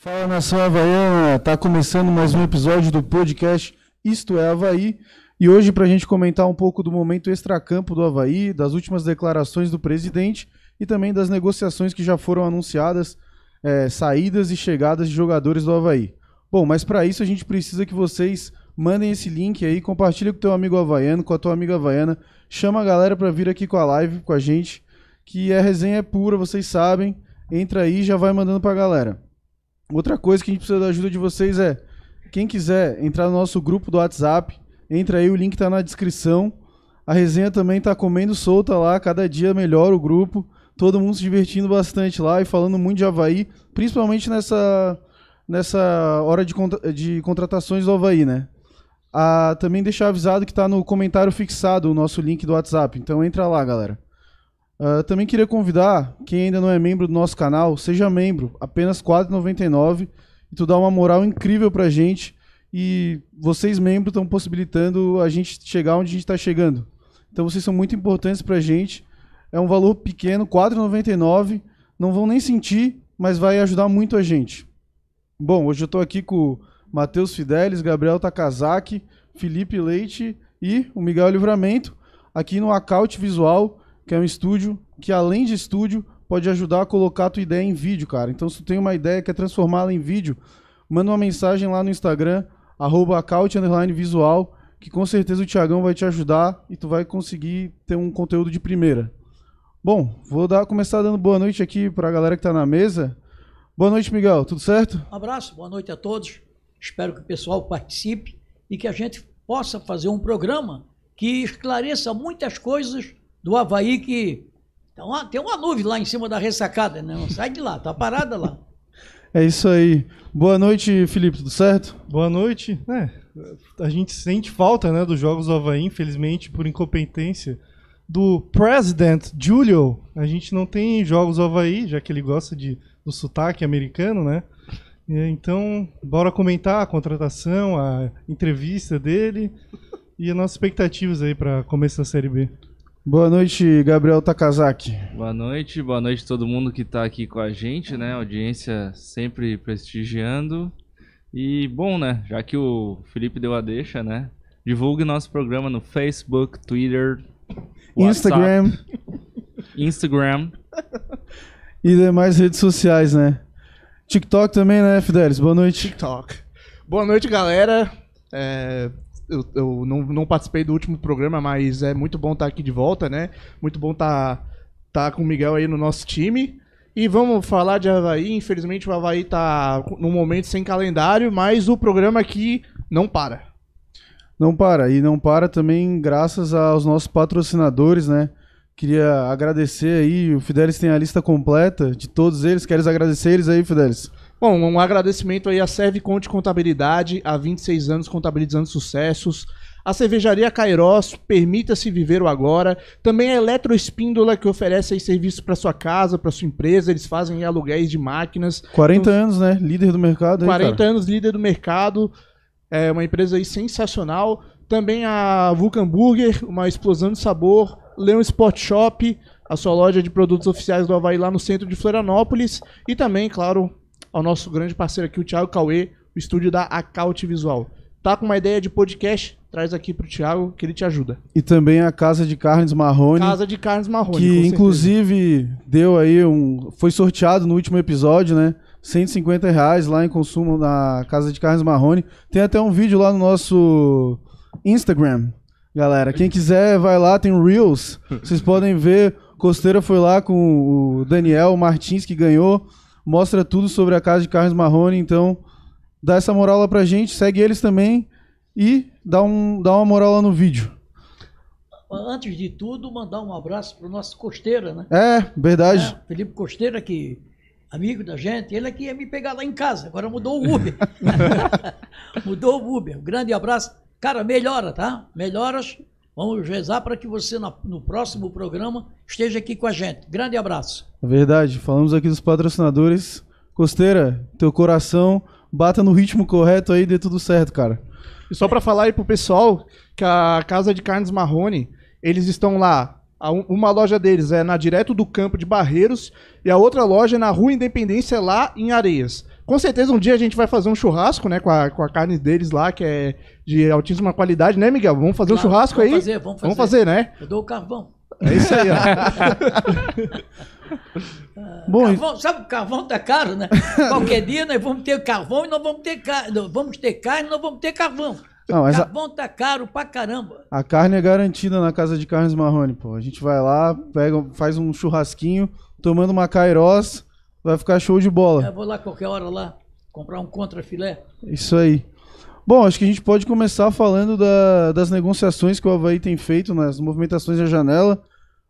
Fala nação Havaiana, tá começando mais um episódio do podcast Isto é Havaí. E hoje, para a gente comentar um pouco do momento extracampo do Havaí, das últimas declarações do presidente e também das negociações que já foram anunciadas, é, saídas e chegadas de jogadores do Havaí. Bom, mas para isso a gente precisa que vocês mandem esse link aí, compartilhe com teu amigo havaiano, com a tua amiga havaiana, chama a galera para vir aqui com a live com a gente, que a resenha é pura, vocês sabem. Entra aí e já vai mandando pra galera. Outra coisa que a gente precisa da ajuda de vocês é, quem quiser entrar no nosso grupo do WhatsApp, entra aí, o link tá na descrição. A resenha também tá comendo solta lá, cada dia melhor o grupo. Todo mundo se divertindo bastante lá e falando muito de Havaí, principalmente nessa, nessa hora de, contra de contratações do Havaí, né? Ah, também deixar avisado que tá no comentário fixado o nosso link do WhatsApp, então entra lá, galera. Uh, também queria convidar quem ainda não é membro do nosso canal, seja membro, apenas R$ 4,99 e tu dá uma moral incrível pra gente e vocês membros estão possibilitando a gente chegar onde a gente está chegando. Então vocês são muito importantes pra gente. É um valor pequeno, R$ 4,99, não vão nem sentir, mas vai ajudar muito a gente. Bom, hoje eu estou aqui com o Matheus Fidelis, Gabriel Takazaki, Felipe Leite e o Miguel Livramento, aqui no Acaute Visual que é um estúdio que, além de estúdio, pode ajudar a colocar a tua ideia em vídeo, cara. Então, se tu tem uma ideia quer transformá-la em vídeo, manda uma mensagem lá no Instagram, arroba visual, que com certeza o Thiagão vai te ajudar e tu vai conseguir ter um conteúdo de primeira. Bom, vou dar, começar dando boa noite aqui para a galera que está na mesa. Boa noite, Miguel. Tudo certo? Um abraço, boa noite a todos. Espero que o pessoal participe e que a gente possa fazer um programa que esclareça muitas coisas do Havaí que então, tem uma nuvem lá em cima da ressacada, né? Não sai de lá, tá parada lá. É isso aí. Boa noite, Felipe, tudo certo? Boa noite. É, a gente sente falta né, dos jogos do Havaí, infelizmente, por incompetência do President Julio. A gente não tem jogos do Havaí, já que ele gosta de, do sotaque americano, né? Então, bora comentar a contratação, a entrevista dele e as nossas expectativas aí para começo da Série B. Boa noite, Gabriel Takazaki. Boa noite, boa noite a todo mundo que está aqui com a gente, né? Audiência sempre prestigiando. E bom, né? Já que o Felipe deu a deixa, né? Divulgue nosso programa no Facebook, Twitter, Instagram, Instagram e demais redes sociais, né? TikTok também, né, Fidelis? Boa noite. TikTok. Boa noite, galera. É, eu, eu não, não, participei do último programa, mas é muito bom estar aqui de volta, né? Muito bom estar, estar com o Miguel aí no nosso time. E vamos falar de Havaí. Infelizmente o Havaí está num momento sem calendário, mas o programa aqui não para. Não para. E não para também graças aos nossos patrocinadores, né? Queria agradecer aí. O Fidelis tem a lista completa de todos eles. Queres agradecer eles aí, Fidelis? Bom, um agradecimento aí à Serve Conte Contabilidade, há 26 anos contabilizando sucessos. A cervejaria Cairós, permita-se viver o agora. Também a Eletroespíndola, que oferece aí serviços para sua casa, para sua empresa. Eles fazem aluguéis de máquinas. 40 então, anos, né? Líder do mercado. Aí, 40 cara. anos, líder do mercado. É uma empresa aí sensacional. Também a Vulcan Burger, uma explosão de sabor. Leon Sport Shop, a sua loja de produtos oficiais do Havaí lá no centro de Florianópolis. E também, claro, ao nosso grande parceiro aqui, o Thiago Cauê, o estúdio da Acaute Visual. Tá com uma ideia de podcast? Traz aqui pro Thiago que ele te ajuda. E também a Casa de Carnes Marrone. Casa de Carnes Marrone. Que inclusive deu aí um. Foi sorteado no último episódio, né? 150 reais lá em consumo na Casa de Carnes Marrone. Tem até um vídeo lá no nosso Instagram, galera. Quem quiser, vai lá, tem Reels. Vocês podem ver. Costeira foi lá com o Daniel Martins, que ganhou mostra tudo sobre a casa de Carlos Marrone, então dá essa moral lá pra gente, segue eles também e dá, um, dá uma moral lá no vídeo. Antes de tudo, mandar um abraço pro nosso Costeira, né? É, verdade. É, Felipe Costeira, que amigo da gente, ele aqui ia me pegar lá em casa, agora mudou o Uber. mudou o Uber. Um grande abraço. Cara, melhora, tá? Melhoras Vamos rezar para que você no próximo programa esteja aqui com a gente. Grande abraço. É verdade. Falamos aqui dos patrocinadores. Costeira, teu coração bata no ritmo correto aí, dê tudo certo, cara. E só para falar aí pro pessoal que a Casa de Carnes Marrone, eles estão lá. Uma loja deles é na direto do campo de Barreiros e a outra loja é na Rua Independência lá em Areias. Com certeza um dia a gente vai fazer um churrasco, né? Com a, com a carne deles lá, que é de altíssima qualidade, né, Miguel? Vamos fazer um Claro, churrasco vamos aí? fazer, vamos Vamos fazer. fazer, né? Eu dou o carvão. É isso aí, ó. Bom, Carvão, sabe, o carvão tá caro, né? Qualquer dia nós vamos ter carvão e não vamos ter carne. Vamos ter carne e não vamos ter carvão. Não, mas a- carvão tá caro pra caramba. A carne é garantida na casa de carnes Marrone, pô. A gente vai lá, pega, faz um churrasquinho, tomando uma cairós, vai ficar show de Eu bola. vou lá qualquer hora lá comprar um contra filé. Isso aí. Bom, acho que a gente pode começar falando da- das negociações que o Havaí tem feito nas movimentações da janela.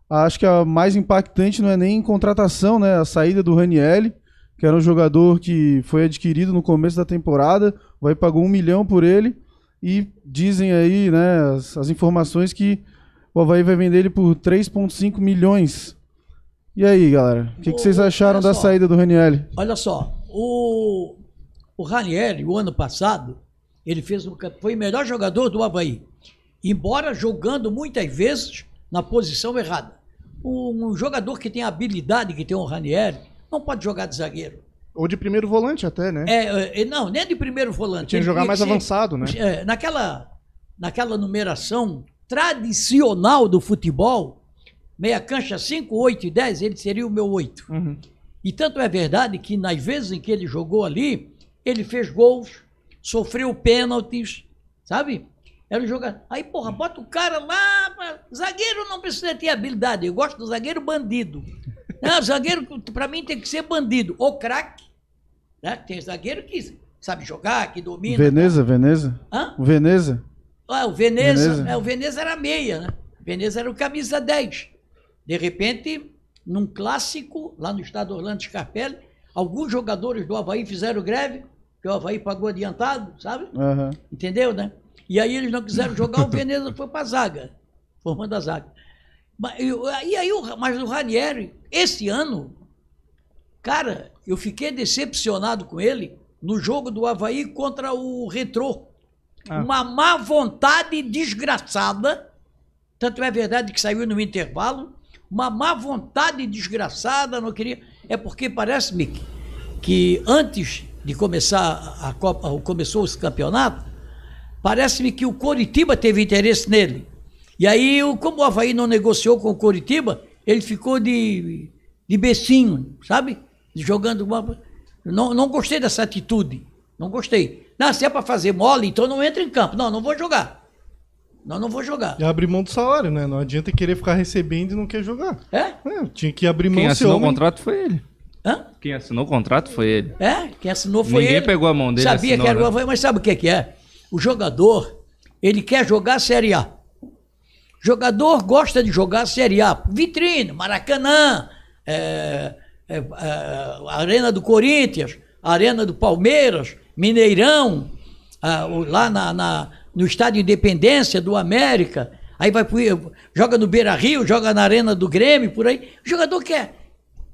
Acho que a mais impactante não é nem contratação, né? A saída do Ranielli, que era um jogador que foi adquirido no começo da temporada. O Havaí pagou um milhão por ele. E dizem aí, né, as, as informações que o Havaí vai vender ele por 3,5 milhões. E aí, galera? O que, que vocês acharam da só. saída do Ranielli? Olha só, o, o Ranieri, o ano passado, ele fez um, foi o melhor jogador do Havaí. Embora jogando muitas vezes na posição errada. Um, um jogador que tem a habilidade que tem o Ranieri não pode jogar de zagueiro. Ou de primeiro volante até, né? É, é, não, nem de primeiro volante. Tinha que jogar mais ser- avançado, né? é, naquela, naquela numeração tradicional do futebol, meia cancha 5, 8 e 10, ele seria o meu 8. Uhum. E tanto é verdade que nas vezes em que ele jogou ali, ele fez gols, sofreu pênaltis, sabe? Era um jogador. Aí, porra, bota o cara lá. pra- Zagueiro não precisa ter habilidade. Eu gosto do zagueiro bandido. Não, zagueiro, pra mim, tem que ser bandido. Ou craque. Né? Tem zagueiro que sabe jogar, que domina. Veneza, Veneza? Hã? O Veneza? Ah, o Veneza, Veneza. É, o Veneza era meia, né? O Veneza era o camisa 10. De repente, num clássico, lá no estado Orlando Scarpelli, alguns jogadores do Havaí fizeram greve, que o Havaí pagou adiantado, sabe? Aham. Entendeu, né? E aí eles não quiseram jogar, o Veneza foi para a zaga, formando a zaga. E aí, o- mas o Ranieri, esse ano, cara, eu fiquei decepcionado com ele no jogo do Havaí contra o Retrô. Ah. Uma má vontade desgraçada, tanto é verdade que saiu no intervalo, uma má vontade desgraçada, não queria. É porque parece-me que antes de começar a Copa, começou esse campeonato, parece-me que o Coritiba teve interesse nele. E aí, o- como o Havaí não negociou com o Coritiba, ele ficou de, de becinho, sabe? Jogando uma. Não, não gostei dessa atitude. Não gostei. Não, se é para fazer mole, então não entra em campo. Não, não vou jogar. Não, não vou jogar. E abrir mão do salário, né? Não adianta querer ficar recebendo e não quer jogar. É? É, tinha que abrir mão Quem se assinou o homem. contrato foi ele. Hã? Quem assinou o contrato foi ele. É, quem assinou foi Ninguém ele. pegou a mão dele Sabia assinou, que era o né? Mas sabe o que que é? O jogador, ele quer jogar a Série A. Jogador gosta de jogar a Série A. Vitrine, Maracanã, é, é, é, Arena do Corinthians, Arena do Palmeiras, Mineirão, lá na, na- no Estádio Independência do América. Aí vai pro, joga no Beira Rio, joga na Arena do Grêmio, por aí. O jogador quer,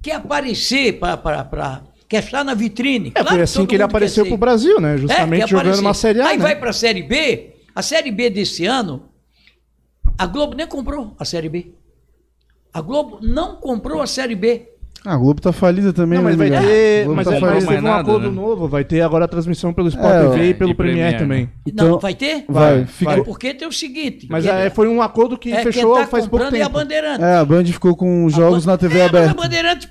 quer aparecer, pra- quer estar na vitrine. É, foi assim todo que ele apareceu ser. pro Brasil, né? É, Justamente quer jogando uma Série A, Aí né? vai pra Série B. A Série B desse ano, a Globo nem comprou a Série B. A Globo não comprou a Série B. Ah, a Globo tá falida também, Não, né, mas vai ter, mas tá teve um nada, acordo né? novo, vai ter agora a transmissão pelo Sport É, TV e é, pelo e Premier Premier, também. né? Então- não, vai ter? Vai, Vai, fica- É porque tem o seguinte. Mas é, foi um acordo que é, fechou tá faz pouco comprando é a tempo. Bandeirante. É, a Band ficou com jogos na TV é, mas a aberta. Bandeirante,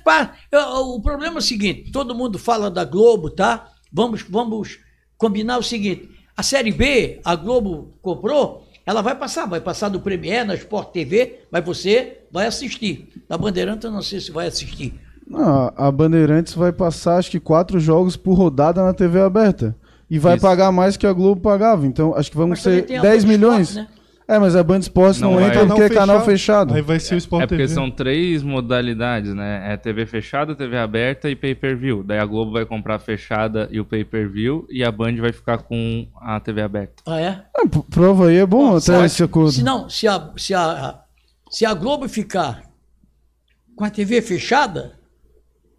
eu- o problema é o seguinte, todo mundo fala da Globo, tá? Vamos, vamos combinar o seguinte, a Série B, a Globo comprou, ela vai passar, vai passar no Premier, na Sport TV, mas você vai assistir. Na Bandeirante eu não sei se vai assistir. Não, a Bandeirantes vai passar acho que quatro jogos por rodada na TV aberta. E vai Isso. pagar mais que a Globo pagava. Então acho que vamos ser tem a 10 Band milhões. Esporte, né? É, mas a Band Esportes não, Não vai. entra porque é canal fechado. Aí vai ser o Sport É porque TV. são três modalidades, né? É TV fechada, TV aberta e pay-per-view. Daí a Globo vai comprar a fechada e o pay-per-view e a Band vai ficar com a TV aberta. Ah, é? P- prova aí é bom até Sabe, esse acordo. Se não, se a, se, a, se a Globo ficar com a TV fechada,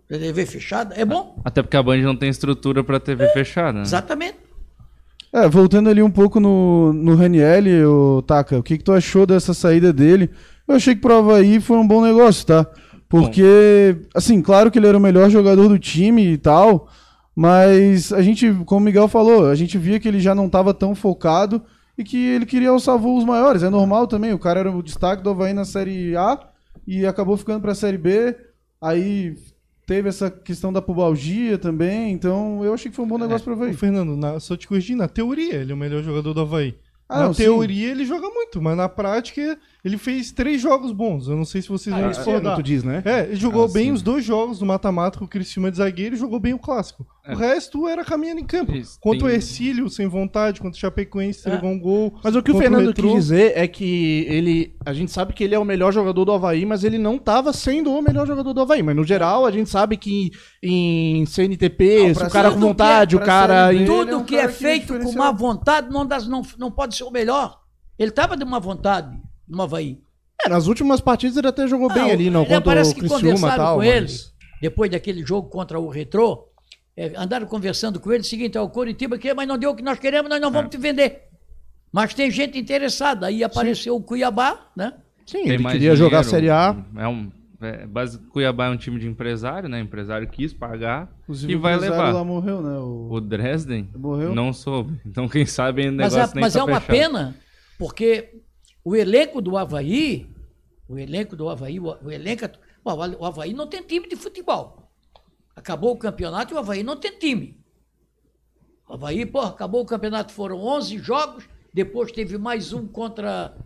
TV fechada, é bom. Até porque a Band não tem estrutura pra TV fechada. né? Exatamente. É, voltando ali um pouco no, no Ranielli, o Taka, o que, que tu achou dessa saída dele? Eu achei que pro Havaí foi um bom negócio, tá? Porque, assim, claro que ele era o melhor jogador do time e tal, Mas a gente, como o Miguel falou, a gente via que ele já não estava tão focado e que ele queria alçar voos maiores. É normal também, o cara era o destaque do Havaí na Série A e acabou ficando para a Série B. Aí teve essa questão da pubalgia também, então eu achei que foi um bom negócio para o Ô, Havaí. Fernando, na, só te corrigir, na teoria ele é o melhor jogador do Havaí. Ah, na não, sim. teoria ele joga muito, mas na prática ele fez três jogos bons. Eu não sei se vocês vão Esse ano, discordar. tu diz, né? É, ele jogou Ah, bem sim. os dois jogos do mata-mata com o Criciúma de zagueiro e jogou bem o clássico. É. O resto era caminhando em campo. Isso, Contra o tem- Ercílio, sem vontade, contra o Chapecoense, É. entregou um gol. Mas o que o o Fernando Retrô. quis dizer é que ele. A gente sabe que ele é o melhor jogador do Havaí, mas ele não estava sendo o melhor jogador do Havaí. Mas no geral, a gente sabe que em CNTP, Não, o cara tudo com que é- vontade, o pra cara. Em- Ele é Tudo um que cara é que feito com má vontade não, dá- não, não pode ser o melhor. Ele estava de uma vontade no Havaí. É, nas últimas partidas ele até jogou bem Ah, ali, não, contra parece o que Criciúma conversaram tal. com mas- ele, depois daquele jogo contra o Retrô, é, andaram conversando com ele, o seguinte, ó, o Coritiba quer, mas não deu o que nós queremos, nós não É. vamos te vender. Mas tem gente interessada. Aí apareceu o Cuiabá, né? Sim, Tem ele queria jogar a dinheiro, Série A. É um, é, basi- Cuiabá é um time de empresário, né? O empresário quis pagar Inclusive, e vai levar. lá morreu, né? O... O Dresden Morreu. não soube. Então, quem sabe ainda o Mas, negócio é, nem mas tá é uma fechado. pena, porque o elenco do Havaí, o elenco do Havaí, o, o elenco. O Havaí não tem time de futebol. Acabou o campeonato e o Havaí não tem time. O Havaí, pô, acabou o campeonato, foram 11 jogos, depois teve mais um contra.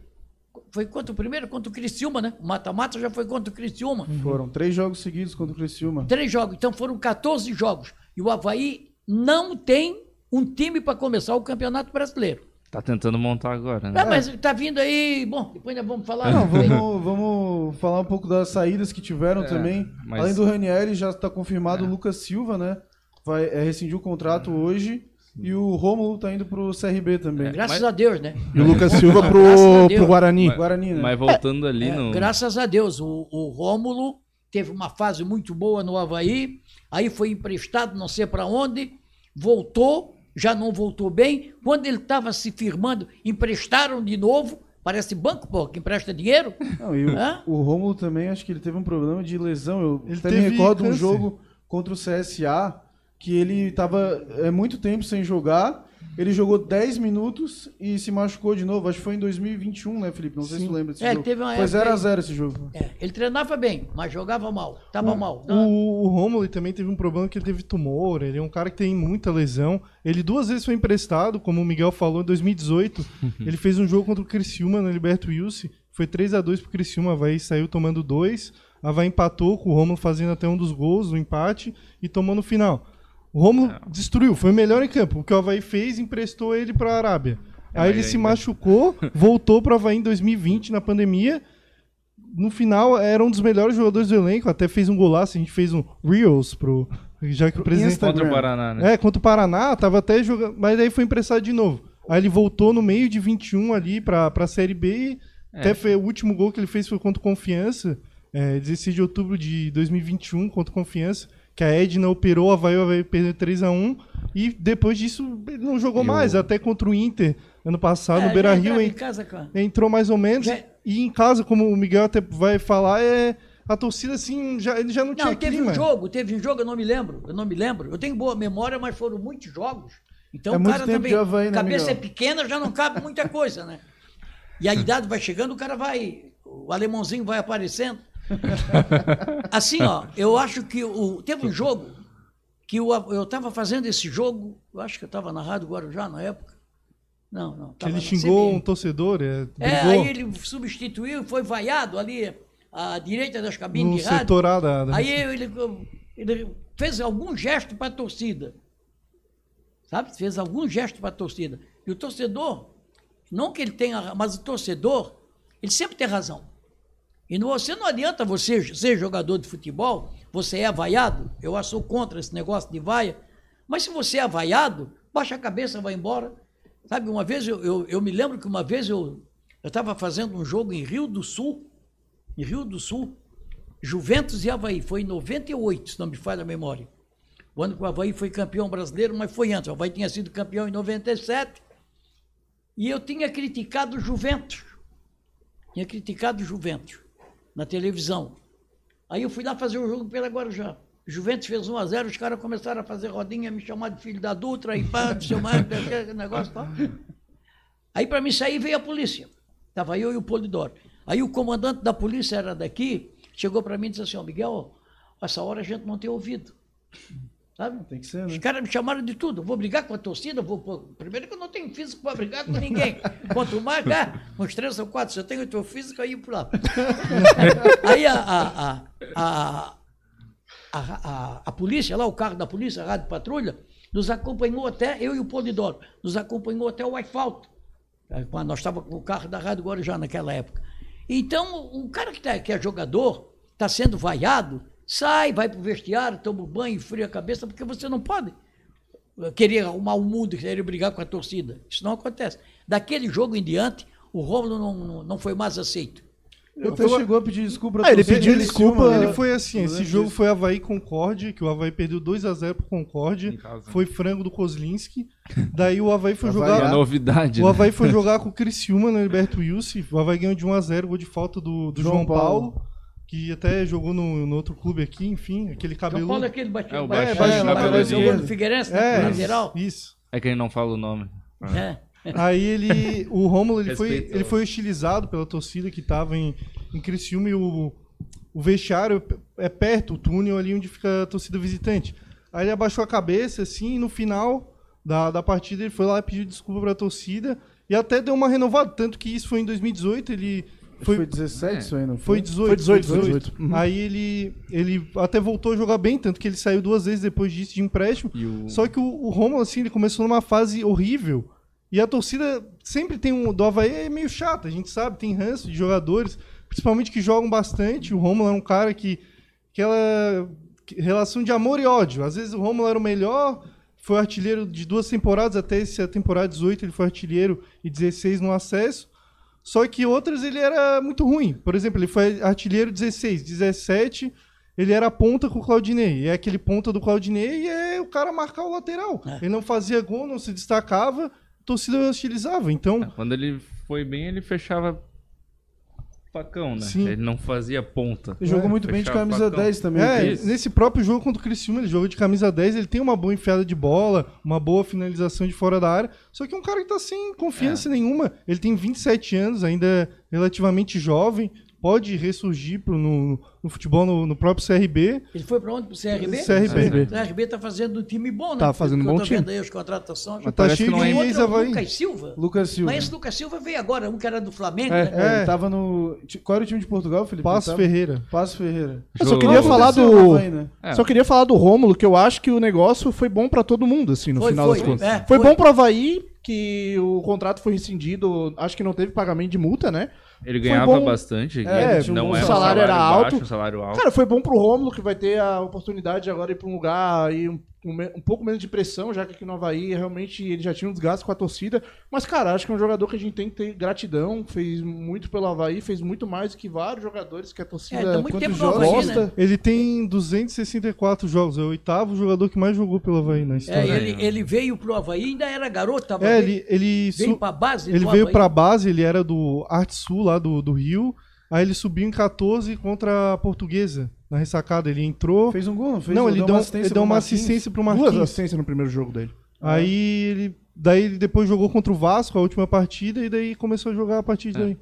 Foi contra o primeiro? Contra o Criciúma, né? O mata-mata já foi contra o Criciúma. Foram três jogos seguidos contra o Criciúma. Três jogos, então foram 14 jogos. E o Havaí não tem um time para começar o Campeonato Brasileiro. Tá tentando montar agora, né? Ah, mas tá vindo aí. Bom, depois nós vamos falar. Não, vamos, vamos falar um pouco das saídas que tiveram É, também. mas- Além do Ranieri, já está confirmado o Lucas Silva, né? Vai é, rescindir o contrato hoje. E o Rômulo tá indo pro CRB também. Graças mas- a Deus, né? E o Lucas Silva pro, pro Guarani. Mas- Guarani, né? Mas voltando ali É, no. Graças a Deus. O, o Rômulo teve uma fase muito boa no Havaí. Aí foi emprestado, não sei para onde. Voltou, já não voltou bem. Quando ele estava se firmando, emprestaram de novo. Parece banco, pô, que empresta dinheiro. Não, e o, o Rômulo também, acho que ele teve um problema de lesão. Eu Ele até me recordo um câncer. jogo contra o CSA que ele estava é, muito tempo sem jogar. Ele jogou 10 minutos e se machucou de novo. Acho que foi em 2021, né, Felipe? Não sei se tu lembra desse É, jogo. teve uma foi época 0x0 esse jogo. É, ele treinava bem, mas jogava mal. Tava mal. O, o Romulo também teve um problema que ele teve tumor. Ele é um cara que tem muita lesão. Ele duas vezes foi emprestado, como o Miguel falou, em 2018. ele fez um jogo contra o Criciúma no Liberto Wilson. Foi 3 a 2 pro Criciúma. Havaí saiu tomando dois. Havaí empatou com o Romulo fazendo até um dos gols, o empate, e tomou no final. O Romulo destruiu, foi o melhor em campo. O que o Havaí fez, emprestou ele para a Arábia. É, Aí ele se machucou, voltou para o Havaí em 2020, na pandemia. No final, era um dos melhores jogadores do elenco. Até fez um golaço, a gente fez um Reels pro. Já que o presidente. Contra o. Paraná, né? É, contra o Paraná, tava até jogando. Mas aí foi emprestado de novo. Aí ele voltou no meio de 21 ali pra, pra Série B e É. até foi, o último gol que ele fez foi contra o Confiança. É, 16 de outubro de 2021, contra o Confiança. Que a Edna operou, a Havaí, o Havaí perdeu 3x1. E depois disso ele não jogou E mais. Até contra o Inter, ano passado, É, no Beira Rio. em hein? casa. Entrou mais ou menos. Já- E em casa, como o Miguel até vai falar, é. A torcida, assim, já, ele já não, tinha Não, teve clima. um jogo, teve um jogo, eu não me lembro. Eu não me lembro. Eu tenho boa memória, mas foram muitos jogos. Então É o cara também. Havaí, né, cabeça Miguel? é pequena, já não cabe muita coisa, né? E a idade vai chegando, o cara vai. O alemãozinho vai aparecendo. Assim, ó, eu acho que o, teve um jogo que o, eu estava fazendo esse jogo, eu acho que eu estava na Rádio Guarujá na época. Não, não. Ele xingou um torcedor, é, É, aí ele substituiu, foi vaiado ali à direita das cabines no de rádio. setor A da, da Aí ele, ele fez algum gesto para a torcida. Sabe? Fez algum gesto para a torcida. E o torcedor, não que ele tenha, mas o torcedor, ele sempre tem razão. E não, você não adianta você ser jogador de futebol, você é avaiado, eu sou contra esse negócio de vaia, mas se você é avaiado, baixa a cabeça, vai embora. Sabe, uma vez eu, eu, eu me lembro que uma vez eu estava fazendo um jogo em Rio do Sul, em Rio do Sul, Juventus e Havaí, foi em 98, se não me falha a memória. O ano que o Havaí foi campeão brasileiro, mas foi antes. O Havaí tinha sido campeão em 97. E eu tinha criticado o Juventus. Tinha criticado o Juventus na televisão. Aí eu fui lá fazer o jogo pela Guarujá. Juventus fez 1x0, os caras começaram a fazer rodinha, me chamar de filho da Dutra, e pá, não sei mais, negócio tal. Aí para mim sair veio a polícia. Tava eu e o Polidoro. Aí o comandante da polícia era daqui, chegou para mim e disse assim, ó, Miguel, essa hora a gente não tem ouvido. Sabe? Tem que ser, Os né? caras me chamaram de tudo. Eu Vou brigar com a torcida, vou. Primeiro que eu não tenho físico para brigar com ninguém. Quanto mais, ah, uns três ou quatro, se eu tenho o teu físico, aí por lá. aí a, a, a, a, a, polícia, lá, o carro da polícia, a rádio patrulha, nos acompanhou até, eu e o Polidoro, nos acompanhou até o asfalto. É, Nós estávamos com o carro da Rádio Guarujá naquela época. Então, o cara que, tá, que é jogador, está sendo vaiado, sai, vai para o vestiário, toma um banho, esfria a cabeça, porque você não pode querer arrumar o mundo, querer brigar com a torcida. Isso não acontece. Daquele jogo em diante, o Rômulo não, não, foi mais aceito. Ele até chegou a pedir desculpa pra Ah, ele pediu desculpa, Ele foi assim, esse jogo disso. foi Havaí Concorde, que o Havaí perdeu 2x0 pro Concorde. Foi frango do Kozlinski. Daí o Havaí foi Havaí, jogar. Uma novidade, O né? Havaí foi jogar com o Criciúma no Alberto Wilson. O Havaí ganhou de 1x0, gol de falta do, do João João, Paulo. Paulo. Que até jogou no, no outro clube aqui, enfim, aquele São cabelo. É aquele baixinho, É, o baixinho, baixinho, baixinho, lateral jogou esquerdo. no Figueirense, É, né, lateral. isso. É que ele não fala o nome. É. Aí ele, o Rômulo, ele foi, ele foi hostilizado pela torcida que tava em, em Criciúma e o, o vestiário é perto, o túnel ali onde fica a torcida visitante. Aí ele abaixou a cabeça, assim, e no final da, da partida ele foi lá e pediu desculpa pra torcida e até deu uma renovada, tanto que isso foi em 2018, ele Foi, foi, 17 É. isso aí, não foi foi? 18. Foi 18, foi 18. Uhum. Aí ele, ele até voltou a jogar bem, tanto que ele saiu duas vezes depois disso de empréstimo. O... Só que o, o Romulo, assim, ele começou numa fase horrível. E a torcida sempre tem um. Do Havaí é meio chata, a gente sabe, tem ranço de jogadores, principalmente que jogam bastante. O Romulo é um cara que. Aquela que- relação de amor e ódio. Às vezes o Romulo era o melhor, foi artilheiro de duas temporadas, até essa temporada 18 ele foi artilheiro e 16 no acesso. Só que outras ele era muito ruim. Por exemplo, ele foi artilheiro 16, 17, ele era ponta com o Claudinei. E é aquele ponta do Claudinei e é o cara marcar o lateral. É. Ele não fazia gol, não se destacava, a torcida hostilizava. Então, Quando ele foi bem, ele fechava facão, né? Sim. Ele não fazia ponta. Ele jogou É, muito bem de camisa facão. 10 também. é, isso. nesse próprio jogo contra o Criciúma, ele jogou de camisa 10, ele tem uma boa enfiada de bola, uma boa finalização de fora da área, só que é um cara que tá sem confiança nenhuma. Ele tem 27 anos, ainda é relativamente jovem, pode ressurgir pro, no, no futebol no, no próprio CRB. Ele foi para onde? Pro CRB? CRB. O CRB tá fazendo um time bom, né? Tá fazendo um Porque bom time. vendo aí as contratações. Tá parece cheio de é- Outro é. Lucas Silva. Lucas Silva. Mas esse Lucas Silva veio agora, um que era do Flamengo, É, né? é, ele tava no. Qual era o time de Portugal, Felipe? Passo Ferreira. Passo Ferreira. Eu só queria falar do- Havaí, né? É. Só queria falar do Rômulo, que eu acho que o negócio foi bom pra todo mundo, assim, no Foi, final foi, das contas. é, foi, foi. bom pro Havaí, que o contrato foi rescindido, acho que não teve pagamento de multa, né? Ele ganhava bastante. É, ele tinha um não bom é um salário, era baixo, alto. um salário alto. Cara, foi bom pro Rômulo, que vai ter a oportunidade de agora ir pra um lugar aí um, um um pouco menos de pressão, já que aqui no Havaí realmente ele já tinha um desgaste com a torcida. Mas, cara, acho que é um jogador que a gente tem que ter gratidão, fez muito pelo Havaí, fez muito mais do que vários jogadores que a torcida É, tá muito tempo jogos Havaí, gosta. né? Ele tem 264 jogos, é o oitavo jogador que mais jogou pelo Havaí na É, história. ele, ele veio pro Havaí, ainda era garoto, tava É, veio, ele, ele, veio su- pra base ele veio Havaí. pra base, ele era do Arte Sul, lá do, do Rio. Aí ele subiu em 14 contra a Portuguesa, na ressacada. Ele entrou. Fez um gol, não fez? não, ele deu, uma ele deu uma assistência pro Duas Marquinhos. assistências no primeiro jogo dele. Aí ele. Daí ele depois jogou contra o Vasco, a última partida, e daí começou a jogar a partir daí.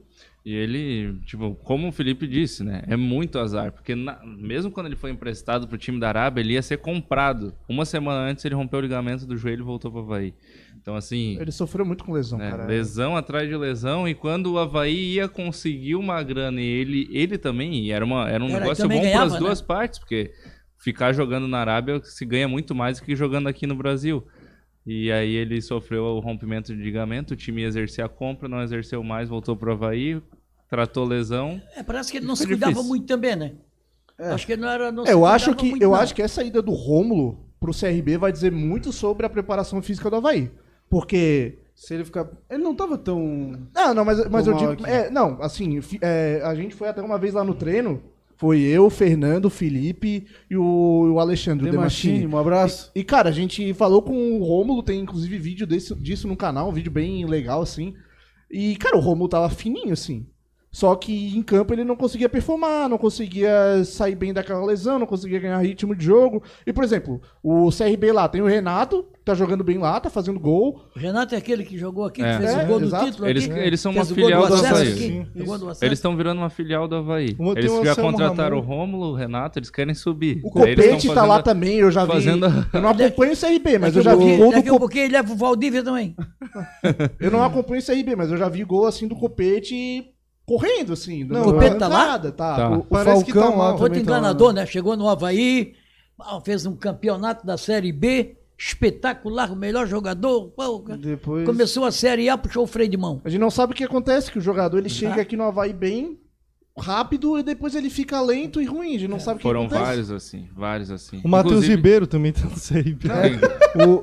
E ele, tipo, como o Felipe disse, né? É muito azar. Porque na- mesmo quando ele foi emprestado pro time da Arábia, ele ia ser comprado. Uma semana antes ele rompeu o ligamento do joelho e voltou pro Havaí. Então, assim, Ele sofreu muito com lesão, né, cara. lesão atrás de lesão. E quando o Havaí ia conseguir uma grana e ele, ele também, e era, uma, era um Era, negócio bom para as duas né? partes, porque ficar jogando na Arábia se ganha muito mais do que jogando aqui no Brasil. E aí ele sofreu o rompimento de ligamento, o time ia exercer a compra, não exerceu mais, voltou pro Havaí, tratou lesão. É, parece que ele não se cuidava difícil. muito também, né? É. Acho que ele não era. Não É, eu acho que eu não. acho que essa ida do Rômulo pro CRB vai dizer muito sobre a preparação física do Havaí. Porque Se ele ficar. Ele não tava tão. Não, não, mas, mas eu digo. é, não, assim, é, a gente foi até uma vez lá no treino. Foi eu, o Fernando, o Felipe e o, o Alexandre, o Demachini, um abraço. E, cara, a gente falou com o Rômulo, tem inclusive vídeo desse, disso no canal, um vídeo bem legal, assim. E, cara, o Rômulo tava fininho, assim. Só que em campo ele não conseguia performar, não conseguia sair bem daquela lesão, não conseguia ganhar ritmo de jogo. E, por exemplo, o CRB lá tem o Renato, que tá jogando bem lá, tá fazendo gol. O Renato é aquele que jogou aqui, É. que fez É, o gol exato. do título Eles, aqui. eles são uma filial do Havaí. Sim, do acesso. Eles estão virando uma filial do Havaí. Uma- Eles já contrataram o Rômulo, o Renato, eles querem subir. O Copete tá lá também, eu já vi. fazendo- Eu não acompanho o CRB, mas eu já vi gol do Copete. pouquinho ele leva o Valdívia também. Eu não acompanho o CRB, mas eu já vi gol assim do Copete correndo, assim. Não, dando o Copete tá lá? nada, tá. Tá. O- O Parece que Falcão tá lá Outro tá lá, enganador, né? Chegou no Havaí, ah, fez um campeonato da Série B, espetacular, o melhor jogador. Depois... Começou a Série A, puxou o freio de mão. A gente não sabe o que acontece, que o jogador ele Ah. chega aqui no Havaí bem rápido e depois ele fica lento e ruim. A gente não sabe o que Foram acontece. vários assim, vários assim. O Matheus Inclusive- Ribeiro também tá no CRB.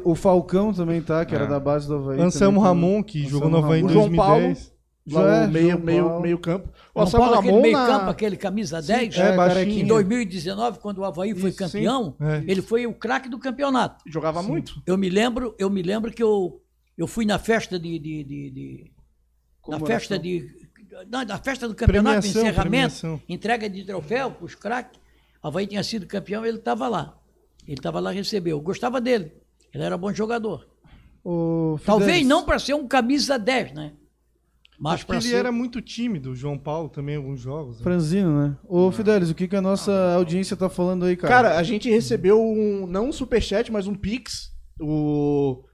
O, o Falcão também tá, que era É. da base do Havaí. Anselmo também tá- Ramon, que Anselmo jogou no Havaí em O João 2010. Lá é, no meio, João meio, Paulo. meio campo. O O Anselmo Paulo, aquele meio na- campo, aquele camisa 10, É, É, baixinho. em 2019, quando o Havaí foi Isso, campeão, sim. É. ele foi o craque do campeonato. jogava muito. Eu me lembro, eu me lembro que eu, eu fui na festa de, de, de- de- na festa de não, na festa do campeonato, Premiação, encerramento, premiação. entrega de troféu para os craques. O Havaí tinha sido campeão, ele estava lá. Ele estava lá recebeu. Eu gostava dele. Ele era bom jogador. O Talvez não para ser um camisa 10, né? Mas Acho que ele ser era muito tímido, o João Paulo também, em alguns jogos. né? Franzino, né? Ô, Fidelis, o que, que a nossa audiência tá falando aí, cara? Cara, a gente recebeu um, não um superchat, mas um pix. O,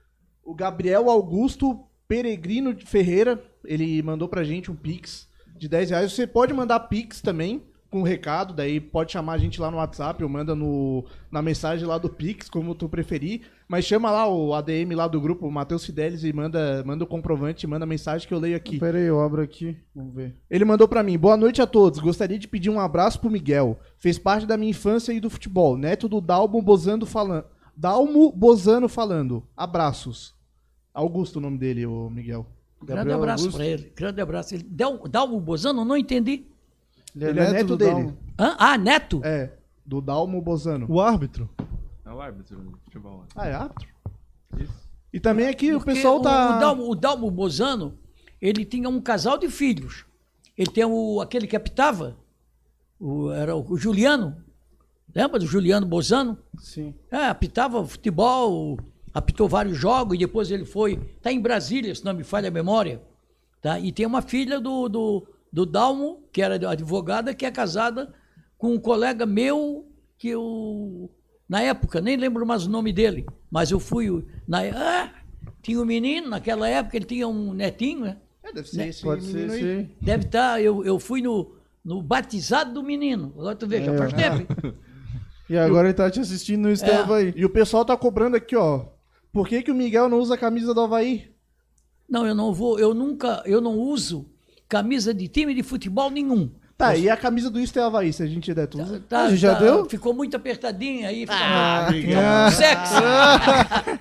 o Gabriel Augusto Peregrino de Ferreira, ele mandou pra gente um pix de 10 reais. Você pode mandar pix também, com recado, daí pode chamar a gente lá no WhatsApp ou manda no, na mensagem lá do pix, como tu preferir. Mas chama lá o ADM lá do grupo, o Matheus Fidelis, e manda, manda o comprovante, manda a mensagem que eu leio aqui. Pera aí, eu abro aqui. Vamos ver. Ele mandou pra mim: Boa noite a todos. Gostaria de pedir um abraço pro Miguel. Fez parte da minha infância e do futebol. Neto do Dalmo Bozano falando. Dalmo Bozano falando. Abraços. Augusto o nome dele, o Miguel. grande Gabriel abraço Augusto. para ele. Grande abraço. Ele deu, dá o Bozano, não entendi. Ele é neto do dele. Dalmo. Hã? Ah, Neto? É, do Dalmo Bozano. O árbitro. É o árbitro do futebol. Ah, é árbitro? E também aqui Porque o pessoal tá. O Dalmo, o Dalmo Bozano, ele tinha um casal de filhos. Ele tem o, aquele que apitava, o, era o Juliano. Lembra do Juliano Bozano? Sim. É, apitava futebol, apitou vários jogos e depois ele foi. Está em Brasília, se não me falha a memória. Tá? E tem uma filha do, do, do Dalmo, que era advogada, que é casada com um colega meu, que eu. Na época, nem lembro mais o nome dele, mas eu fui. o- Na, ah, tinha um menino, naquela época ele tinha um netinho, né? É, deve ser esse Pode ser aí. Deve estar. eu, eu fui no, no batizado do menino. Agora tu vê, já É. faz tempo. E agora ele tá te assistindo no Estava aí. E o pessoal tá cobrando aqui, ó. Por que, que o Miguel não usa a camisa do Havaí? Não, eu não vou, eu nunca, eu não uso camisa de time de futebol nenhum. Tá, e a camisa do Isto é Havaí, se a gente der, tu usa? Tá, Ah, já tá, deu? Ficou muito apertadinha aí. Ah, muito Miguel. sexy.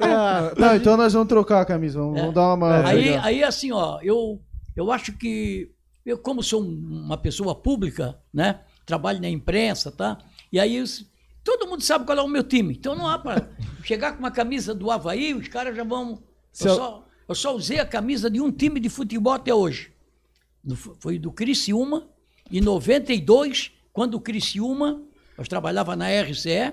Ah, Não, então nós vamos trocar a camisa. Vamos, vamos dar uma maior. Aí, aí assim, ó, eu, eu acho que eu como sou um- uma pessoa pública, né? Trabalho na imprensa, tá? E aí todo mundo sabe qual é o meu time. Então não há para chegar com uma camisa do Havaí, os caras já vão. Eu- só, eu só usei a camisa de um time de futebol até hoje. Foi do Criciúma, em 92, quando o Criciúma, nós trabalhava na RCE,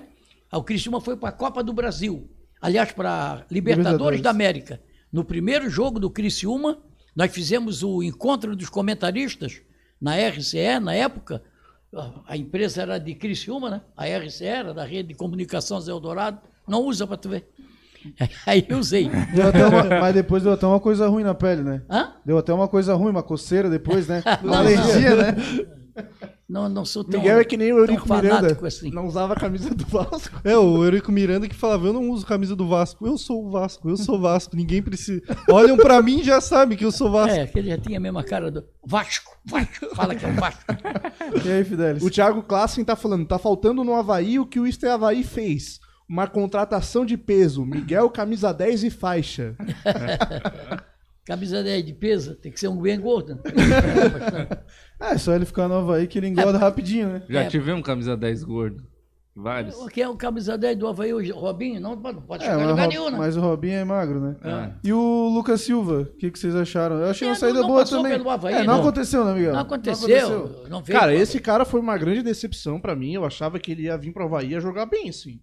o Criciúma foi para a Copa do Brasil. Aliás, para Libertadores, Libertadores. da América. No primeiro jogo do Criciúma, nós fizemos o encontro dos comentaristas na RCE, na época. A empresa era de Criciúma, né? A RCE era da Rede de Comunicações Eldorado. Não usa para tu ver. Aí eu usei. Deu até uma- mas depois deu até uma coisa ruim na pele, né? Hã? Deu até uma coisa ruim, uma coceira depois, né? Uma Não, alergia, né? Não, não sou tão. Miguel é que nem o Eurico Miranda. assim. Não usava a camisa do Vasco. É, o Eurico Miranda que falava, eu não uso camisa do Vasco. Eu sou o Vasco, eu sou o Vasco. Ninguém precisa... Olham pra mim e já sabem que eu sou Vasco. É, que ele já tinha a mesma cara do Vasco. Vasco. Fala que é o Vasco. E aí, Fidelis? O Thiago Klassen tá falando, tá faltando no Havaí o que o Isto é Havaí fez. Uma contratação de peso. Miguel, camisa 10 e faixa. Camisa 10 de peso, tem que ser um bem gordo. É, só ele ficar no Havaí que ele engorda rapidinho, né? Já É. tivemos camisa 10 gordo. Vários. Quem é o camisa 10 do Havaí? O Robinho? Não pode, não pode É, chegar em mas, lugar o nenhum, né? mas o Robinho é magro, né? É. E o Lucas Silva, o que, que vocês acharam? Eu achei É, uma não- saída não boa passou também. pelo Havaí, é, não, não. aconteceu, né, Miguel? Não aconteceu. Não veio. Cara, esse cara foi uma grande decepção pra mim. Eu achava que ele ia vir pro Havaí e ia jogar bem, assim.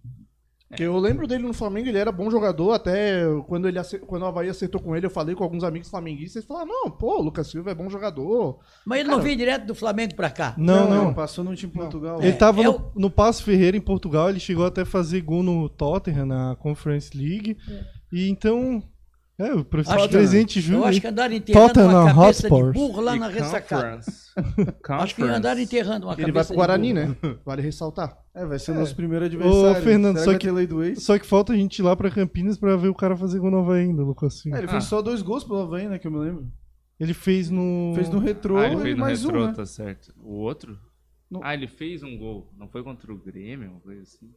Porque eu lembro dele no Flamengo, ele era bom jogador, até quando, ele quando o Havaí acertou com ele, eu falei com alguns amigos flamenguistas, eles falaram, não, pô, o Lucas Silva é bom jogador. Mas ele não veio direto do Flamengo pra cá. Não, não. Passou no time de Portugal. Ele tava é no, no Passo Ferreira em Portugal, ele chegou até a fazer gol no Tottenham na Conference League. E então, é, o professor Acho que- presente Eu Júnior. acho que andaram enterrando Tottenham uma cabeça Hotspur. de burro lá E na ressacada. Acho que andaram enterrando uma Ele cabeça vai pro Guarani, né? Vale ressaltar. É, vai ser nosso primeiro adversário. Ô, Fernando, Será só que- ex? Só que falta a gente ir lá pra Campinas pra ver o cara fazer gol no Havaí ainda, Lucas Silva. É, ele Ah. fez só dois gols pelo Havaí, né, que eu me lembro. Ele fez no. Fez no retrô Ah, ele e fez no mais retrô, um, né? tá certo. O outro? No- Ah, ele fez um gol. Não foi contra o Grêmio, uma coisa assim.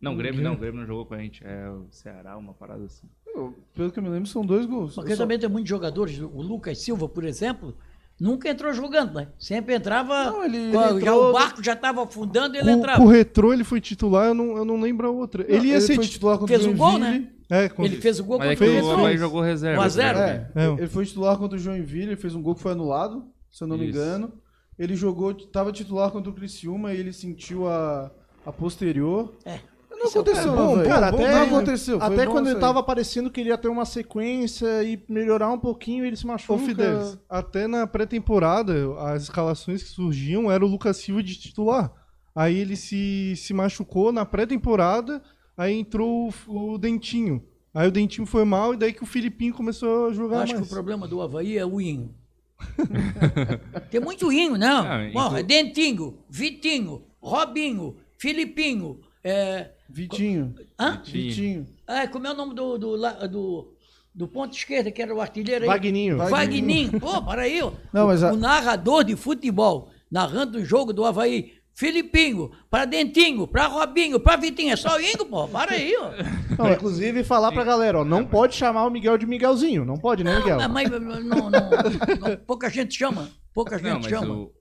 Não, O Grêmio Grêmio? não, o Grêmio não jogou com a gente. É o Ceará, uma parada assim. Eu- Pelo que eu me lembro, são dois gols. Porque Eu só- também tem muitos jogadores, o Lucas Silva, por exemplo, nunca entrou jogando, né? Sempre entrava. Não, ele- com ele já entrou- o barco já estava afundando e ele Com, entrava. com o retrô ele foi titular, eu não, eu não lembro a outra. Não, ele ia ser foi ti- titular contra fez o um gol, Joinville. né? É, Ele fez o gol Mas é contra que o fez, o Retrô. Havaí jogou reserva. 1 a 0. né? É, É. ele foi titular contra o Joinville, ele fez um gol que foi anulado, se eu não me Isso. engano. Ele jogou, tava titular contra o Criciúma e ele sentiu a, a posterior. É. Não Isso é aconteceu, cara. não, Bom, velho. cara, Bom, até- não aconteceu. foi Até quando ele tava parecendo que ele ia ter uma sequência e melhorar um pouquinho, ele se Ô, machuca. Fidelis, até na pré-temporada, as escalações que surgiam era o Lucas Silva de titular. Aí ele se, se machucou na pré-temporada, aí entrou o, o Dentinho. Aí o Dentinho foi mal e daí que o Filipinho começou a Eu jogar acho que o mais. problema do Havaí é o Inho. Tem muito Inho, não. Ah, Bom, inclu- é Dentinho, Vitinho, Robinho, Filipinho. É... Vitinho. Hã? Vitinho. Ah, como é o nome do, do, do, do ponto esquerda, que era o artilheiro aí? Vagninho. Vagninho. Pô, para aí. ó. Não, mas a- O narrador de futebol, narrando o jogo do Havaí, Filipinho, para Dentinho, para Robinho, para Vitinho. É só Ingo, pô. Para aí, ó. Não, inclusive, falar pra galera, ó, não pode chamar o Miguel de Miguelzinho. Não pode, né, Miguel? Não, mas não, não, não, pouca gente chama. Pouca gente Não, mas chama. o,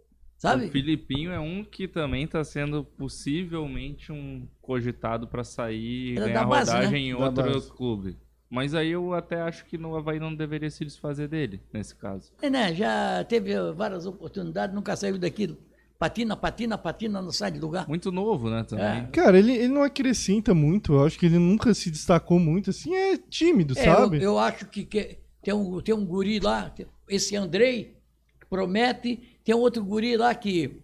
sabe? o Filipinho é um que também tá sendo possivelmente um cogitado pra sair e Era ganhar base, rodagem em Da outro base. clube. Mas aí eu até acho que no Havaí não deveria se desfazer dele, nesse caso. É, né? Já teve várias oportunidades, nunca saiu daquilo. Patina, patina, patina, não sai de lugar. Muito novo, né, também. É. Cara, ele, ele não acrescenta muito. Eu acho que ele nunca se destacou muito. Assim, é tímido, É, eu, sabe? eu acho que, que tem, um, tem um guri lá, esse Andrei, que promete. Tem um outro guri lá que.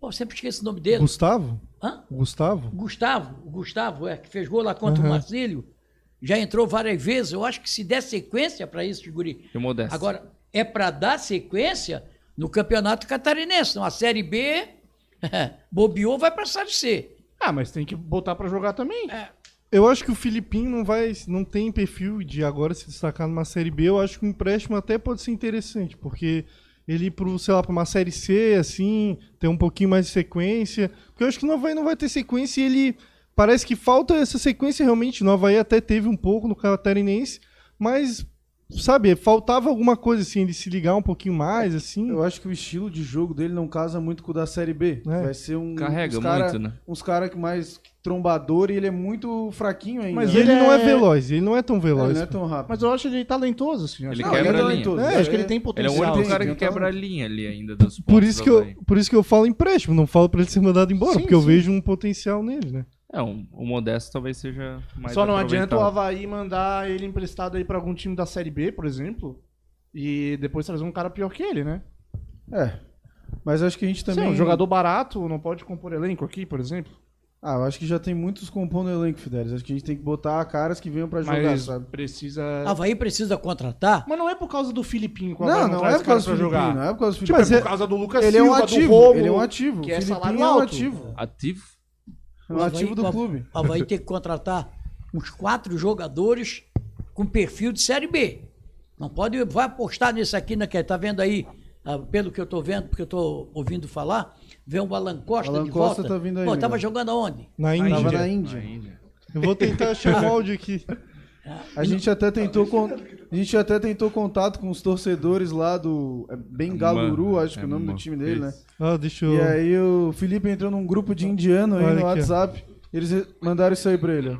Pô, sempre esqueço o nome dele. Gustavo? Hã? Gustavo? Gustavo, o Gustavo, é, que fez gol lá contra o Aham. Marcílio. Já entrou várias vezes. Eu acho que se der sequência para esse guri. E o Modesto. Agora, é para dar sequência no Campeonato Catarinense. Então, a Série B, bobeou, vai para a Série C. Ah, mas tem que botar pra jogar também. Eu acho que o Filipinho não vai, não tem perfil de agora se destacar numa série B. Eu acho que o empréstimo até pode ser interessante, porque ele ir pro, sei lá, pra uma série C, assim, ter um pouquinho mais de sequência. Porque eu acho que no Havaí não vai ter sequência e ele. Parece que falta essa sequência realmente. No Havaí até teve um pouco no Catarinense, mas, sabe, faltava alguma coisa assim, ele se ligar um pouquinho mais, assim. Eu acho que o estilo de jogo dele não casa muito com o da Série B. É. Vai ser um. Carrega uns cara, muito, né? Uns caras mais trombador e ele é muito fraquinho ainda. Mas ele, ele não é é- veloz, ele não é tão É, veloz. ele não é tão rápido. Mas eu acho ele talentoso, assim. acho Ele que- Não, quebra ele é talentoso. É, acho que ele tem Ele é potencial. o único tem, cara que quebra a linha ali ainda dos Por isso, que eu, por isso que eu falo empréstimo, não falo pra ele ser mandado embora, Sim, porque eu sim. vejo um potencial nele, né? É, um, o Modesto talvez seja mais Só não adianta o. Havaí mandar ele emprestado aí pra algum time da Série B, por exemplo, e depois trazer um cara pior que ele, né? É. Mas acho que a gente também. Sim, um jogador barato não pode compor elenco aqui, por exemplo. Ah, eu acho que já tem muitos compondo elenco, Fidelis. Acho que a gente tem que botar caras que venham pra jogar, Mas sabe? precisa... Havaí precisa contratar. Mas não é por causa do Filipinho que o Não, Havaí não é por causa do pra Filipinho, jogar. não é por causa do Tipo, Filipinho. é Mas por causa do Lucas ele é um Silva, ativo, do Romo, ele é um ativo. que é salário é um alto. ativo. Ativo? É um O Havaí- ativo do clube. O Havaí tem que contratar uns quatro jogadores com perfil de Série B. Não pode, vai apostar nesse aqui, né, que tá vendo aí, ah, pelo que eu tô vendo, porque eu tô ouvindo falar, vê o Alan Costa Alan de Costa volta. tá vindo aí, Pô, né? tava jogando aonde? Na Índia. Tava na Na Índia. Índia. Eu vou tentar achar o áudio aqui. A gente até tentou con- a gente até tentou contato com os torcedores lá do é Bengaluru, acho que é o é nome do time dele, né? Ah, deixa eu. E aí o Felipe entrou num grupo de indiano aí no. WhatsApp. Eles mandaram isso aí pra ele.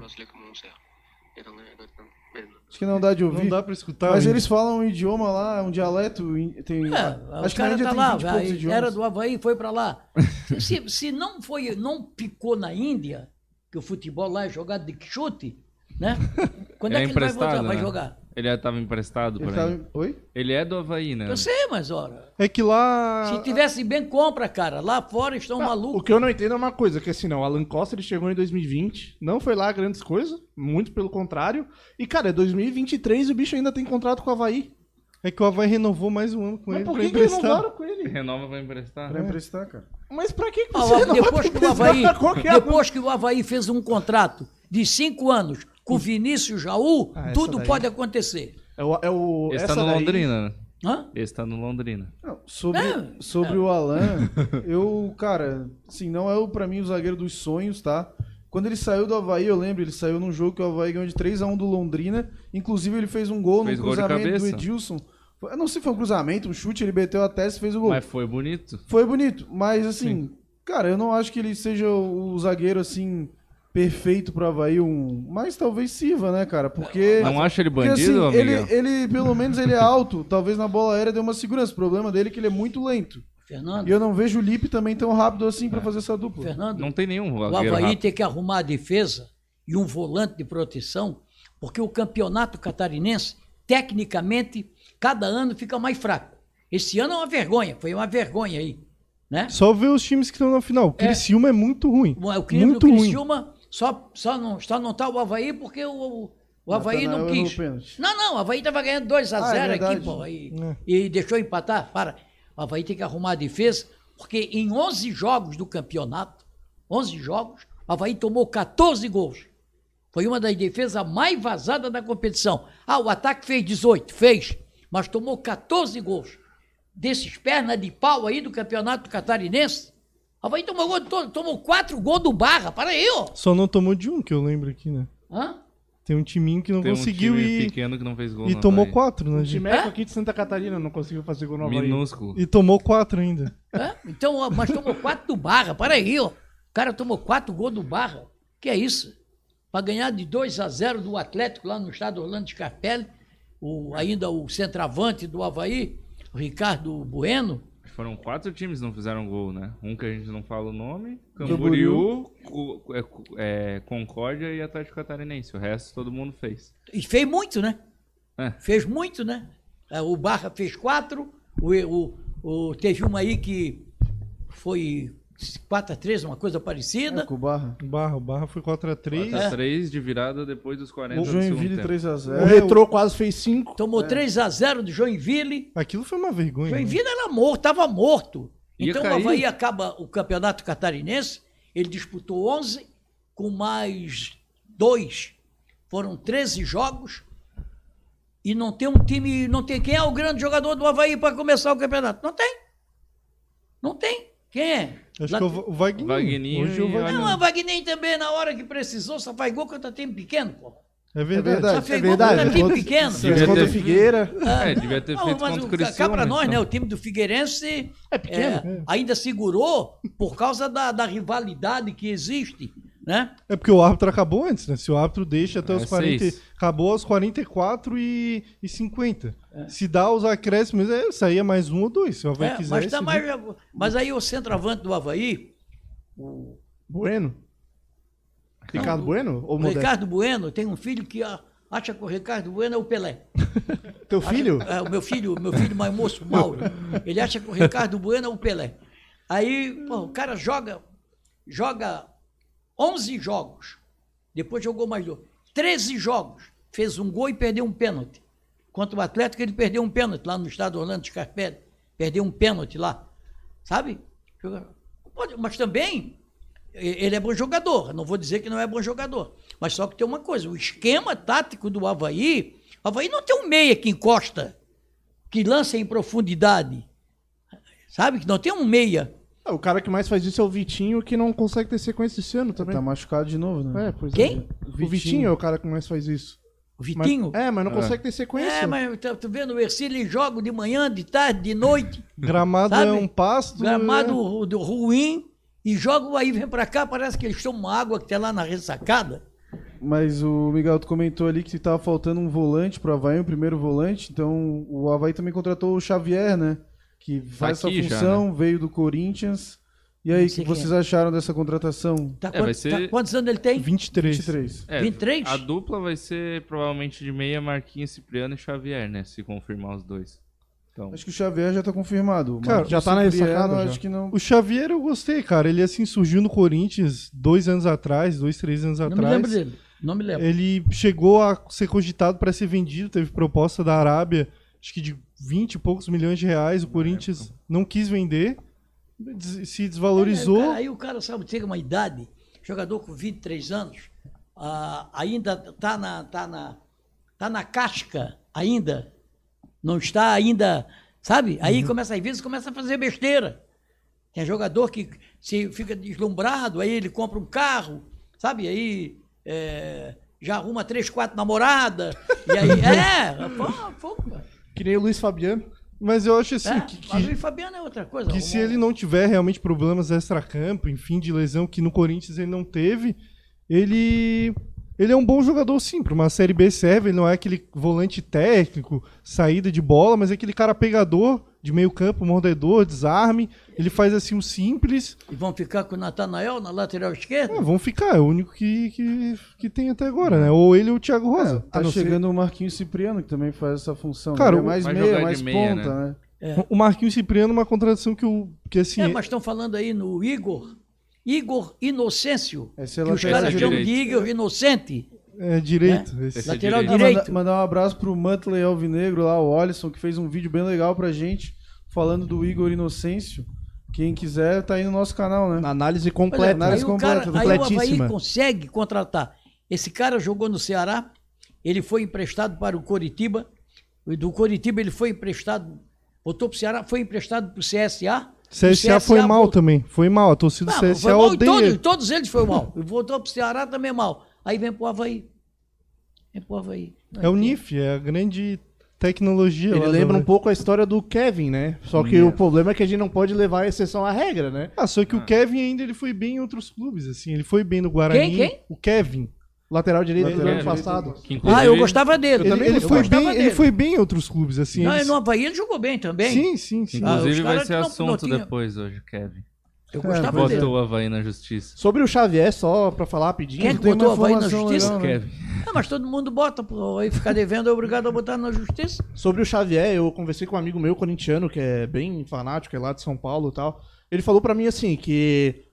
Acho que não dá de ouvir. Não dá pra escutar. Mas hein? eles falam um idioma lá, um dialeto. Tem, É, acho que na Índia tá tem lá, 20 e poucos vai, idiomas. era do Havaí, foi pra lá. Se, se não foi, não ficou na Índia, que o futebol lá é jogado de chute, né? Quando é, é que ele vai voltar? emprestado, Vai né? jogar? Ele estava emprestado por Ele aí. tava... Oi? Ele é do Havaí, né? Eu sei, mas ora, É que lá. se tivesse bem, compra, cara. Lá fora estão Ah, malucos. O que eu não entendo é uma coisa, que assim, não, o Alan Costa ele chegou em 2020, não foi lá grandes coisas, muito pelo contrário. E, cara, é 2023 e o bicho ainda tem contrato com o Havaí. É que o Havaí renovou mais um ano com Mas ele por pra que, que renovaram com ele? Renova vai emprestar. Pra emprestar, cara. Mas pra que, que Ah, você não depois vai que o emprestar Havaí, pra um? depois que o Havaí fez um contrato de cinco anos com o Vinícius Jaú, Ah, tudo daí. pode acontecer. É o, é o, Esse tá no daí- Londrina, né? Hã? Esse tá no Londrina. Não, sobre É, sobre o Alan, eu, cara, assim, não é o para mim o zagueiro dos sonhos, tá? Quando ele saiu do Havaí, eu lembro, ele saiu num jogo que o Havaí ganhou de 3x1 do Londrina. Inclusive, ele fez um gol Fez no gol de cruzamento do cabeça. Edilson. Eu não sei se foi um cruzamento, um chute, ele meteu a testa e fez o gol. Mas foi bonito. Foi bonito, mas assim, cara, eu não acho que ele seja o zagueiro assim perfeito pro Havaí, um, mas talvez sirva, né, cara? Porque Não acha ele porque, bandido, assim, ele, Miguel? ele, pelo menos ele é alto, talvez na bola aérea dê uma segurança. O problema dele é que ele é muito lento. Fernando, E eu não vejo o Lipe também tão rápido assim pra fazer essa dupla. Fernando, Não tem nenhum O Havaí rápido. tem que arrumar a defesa e um volante de proteção, porque o campeonato catarinense, tecnicamente, cada ano fica mais fraco. Esse ano é uma vergonha, foi uma vergonha aí. Né? Só ver os times que estão na final. O Criciúma é, muito ruim. O crime muito do ruim. Só, só, não, só não tá o Havaí porque o, o Havaí não quis. pênalti. Não, não, o Havaí tava ganhando 2 a Ah, é 0 aqui, pô, e, É. e deixou empatar. Para. O Havaí tem que arrumar a defesa, porque em 11 jogos do campeonato, 11 jogos, o Havaí tomou 14 gols. Foi uma das defesas mais vazadas da competição. Ah, o ataque fez 18, fez, mas tomou 14 gols. Desses pernas de pau aí do campeonato catarinense, Havaí tomou, gol, to- tomou 4 gols do Barra. Para aí, ó. Só não tomou de um, que eu lembro aqui, né? Hã? Tem um timinho que não Tem um conseguiu time e, pequeno que não fez gol e no tomou Havaí. quatro, né? O gente? Timeco aqui de Santa Catarina não conseguiu fazer gol no Havaí. Minúsculo. E tomou quatro ainda. Hã? Então, ó, mas tomou quatro do Barra. Para aí, ó. O cara tomou quatro gols do Barra. Que é isso? Para ganhar de 2 a 0 do Atlético lá no estado Orlando Scarpelli, o, ainda o centroavante do Havaí, o Ricardo Bueno. Foram quatro times que não fizeram gol, né? Um que a gente não fala o nome. Camboriú. É, é, Concórdia e Atlético Catarinense. O resto todo mundo fez. E fez muito, né? É. Fez muito, né? É, O Barra fez quatro. O, o, o- teve uma aí que foi 4 a 3 uma coisa parecida. É, com o Barra. Barra, o Barra foi 4x3. 4x3 de virada depois dos 40 O Joinville tempo. 3x0. O Retrô quase fez 5. Tomou 3 a 0 do Joinville. Aquilo foi uma vergonha. né? Joinville era morto, estava morto. Ia Então cair. o Havaí acaba o campeonato catarinense, ele disputou 11, com mais dois. Foram 13 jogos. E não tem um time. Não tem, quem é o grande jogador do Havaí para começar o campeonato? Não tem. Não tem. Quem é? Acho Lá- que é o o Wagner. Wagninho Hoje é o Wagner. Não, a Wagner também, na hora que precisou, só faz gol contra time pequeno, pô. É É verdade. verdade. Só fez é gol verdade. contra time pequeno. Devia Contra o Figueira. É, devia ter Não, feito mas contra o o- Criciúma. cá pra nós, então. né? O time do Figueirense É pequeno. é, ainda segurou por causa da, da rivalidade que existe, né? É porque o árbitro acabou antes, né? Se o árbitro deixa até É, os 40. seis. Acabou aos 44 e, e 50. É. Se dá os acréscimos, é, saía mais um ou dois. Se o Havaí É, quisesse. mas, mais, mas aí o centroavante do Havaí, o, Bueno. Ricardo Bueno? Ou o? Ricardo Bueno, tem um filho que acha que o Ricardo Bueno é o Pelé. Teu filho? É, o meu filho, meu filho mais moço, Mauro. Ele acha que o Ricardo Bueno é o Pelé. Aí, pô, o cara joga, joga 11 jogos. Depois jogou mais dois. 13 jogos. Fez um gol e perdeu um pênalti. Contra o Atlético, ele perdeu um pênalti lá no estado Orlando Scarpelli. Perdeu um pênalti lá. Sabe? Mas também, ele é bom jogador. Não vou dizer que não é bom jogador. Mas só que tem uma coisa: o esquema tático do Havaí. O Havaí não tem um meia que encosta, que lança em profundidade. Sabe? Que não tem um meia. Ah, O cara que mais faz isso é o Vitinho, que não consegue ter sequência esse ano também. Tá machucado de novo, né? É, pois Quem? é. O Vitinho é o cara que mais faz isso. O Mas- Vitinho. é, mas não É. consegue ter sequência. É, mas tu, tu vendo o Ercílio, ele joga de manhã, de tarde, de noite. Gramado Sabe? é um pasto. Gramado do ruim e jogam aí, vem pra cá, parece que eles tomam água que tem lá na ressacada. Mas o Miguel tu comentou ali que tava faltando um volante pro Havaí, um primeiro volante. Então o Havaí também contratou o Xavier, né? Que faz aqui essa já, função, veio do Corinthians. E aí, Não o que quem vocês é. acharam dessa contratação? Tá, É, quant- vai ser- tá- quantos anos ele tem? 23. 23. É, 23? A dupla vai ser provavelmente de meia Marquinhos Cipriano e Xavier, né? Se confirmar os dois. Então, Acho que o Xavier já tá confirmado. O Cara, já tá na Cipriano, ressacada, já. Acho que não. O Xavier eu gostei, cara. Ele assim surgiu no Corinthians dois anos atrás, dois, três anos Não me atrás. lembro dele. Não me lembro. Ele chegou a ser cogitado para ser vendido, teve proposta da Arábia, acho que de 20 e poucos milhões de reais. O Corinthians não quis vender, se desvalorizou. É, aí o cara, sabe, chega uma idade, jogador com 23 anos, ah, ainda tá na, tá, na, tá na casca, ainda. Não está ainda, sabe? Aí começa, às vezes, começa a fazer besteira. Tem jogador que se fica deslumbrado, aí ele compra um carro, sabe? Aí é, já arruma três, quatro namoradas. E aí, é, pô, pô, cara. Que nem o Luiz Fabiano. Mas eu acho assim É, que, que- mas o Fabiano é outra coisa. que se ele não tiver realmente problemas extra-campo, enfim, de lesão que no Corinthians ele não teve, ele ele é um bom jogador sim, para uma série B serve, ele não é aquele volante técnico, saída de bola, mas é aquele cara pegador de meio-campo, mordedor, desarme, ele faz assim o simples. E vão ficar com o Natanael na lateral esquerda? É, vão ficar, é o único que, que, que tem até agora, né? Ou ele ou o Thiago É, Rosa. tá não ser- chegando o Marquinhos Cipriano, que também faz essa função. Cara, Ele é o- mais meia, mais meia, ponta, né? O Marquinhos Cipriano é uma contratação que, eu, que assim, É, mas estão falando aí no Igor. Igor Inocêncio. Esse é que os caras chamam de. Igor Inocente. É direito. esse- Esse é Lateral direito. Direito. manda- mandar um abraço pro Mantley Alvinegro lá, o Olisson, que fez um vídeo bem legal pra gente, falando do Igor Inocêncio. Quem quiser, tá aí no nosso canal, né? Análise é, completa. análise aí, o cara, completa, aí o Havaí completíssima. consegue contratar. Esse cara jogou no Ceará, ele foi emprestado para o Coritiba. e Do Coritiba ele foi emprestado, voltou para o Ceará, foi emprestado para o CSA. CSA, O foi mal voltou- também. Foi mal. A torcida do CSA mal odeia. todos, todos eles foi mal. Voltou para o Ceará também mal. Aí vem para o Havaí. Vem para o Havaí. É o NIF, é a grande tecnologia. Ele lá do lembra um pouco a história do Kevin, né? Só que o problema é que a gente não pode levar a exceção à regra, né? Ah, só que o Kevin ainda ele foi bem em outros clubes, assim. Ele foi bem no Guarani. Quem, quem? O Kevin. Lateral direito do Lateral ano direito. passado. Ah, eu gostava dele. Ele, ele foi gostava bem, dele. ele foi bem em outros clubes, assim. Não, eles- no Havaí ele jogou bem também. Sim, sim, sim. Ah, Inclusive os vai ser não- não assunto tinha- depois hoje, Kevin. Eu gostava dele. Botou o Havaí na justiça. Sobre o Xavier, só pra falar rapidinho. Quem é botou o Havaí na justiça? legal, né? Kevin. Ah, mas todo mundo bota, pô. Aí ficar devendo é obrigado a botar na justiça. Sobre o Xavier, eu conversei com um amigo meu corintiano, que é bem fanático, é lá de São Paulo e tal. Ele falou pra mim assim, que.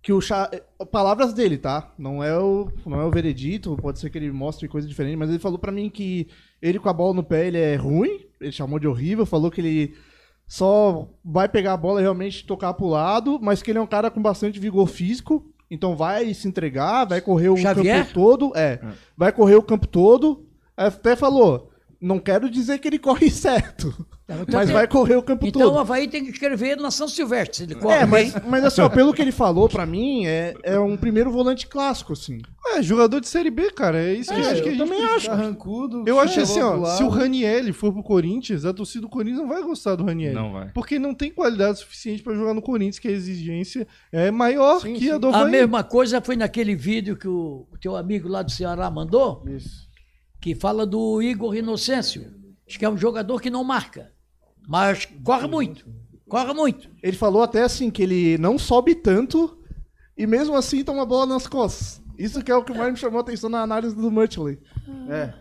Que o Xa... Palavras dele, tá? Não é, o, não é o veredito, pode ser que ele mostre coisa diferente, mas ele falou pra mim que ele com a bola no pé ele é ruim, ele chamou de horrível, falou que ele só vai pegar a bola e realmente tocar pro lado, mas que ele é um cara com bastante vigor físico, então vai se entregar, vai correr o Xavier? campo todo, é, vai correr o campo todo. Até falou, não quero dizer que ele corre certo, mas vai correr o campo Então todo. o Havaí tem que escrever na São Silvestre, se ele corre É, mas, mas assim, ó, pelo que ele falou pra mim, é, é um primeiro volante clássico, assim. É, jogador de Série B, cara. É isso que É, eu acho que a eu gente também acho. Carrancudo. Eu acho assim, ó, se o Raniel for pro Corinthians, a torcida do Corinthians não vai gostar do Raniel. Não vai. Porque não tem qualidade suficiente pra jogar no Corinthians, que a exigência é maior Sim, que a sim. do A Havaí. mesma coisa foi naquele vídeo que o, o teu amigo lá do Ceará mandou, Isso. que fala do Igor Inocêncio. Acho que é um jogador que não marca, mas corre muito. Corre muito. Ele falou até assim que ele não sobe tanto e mesmo assim toma bola nas costas. Isso que é o que mais me chamou a atenção na análise do Mutley. É.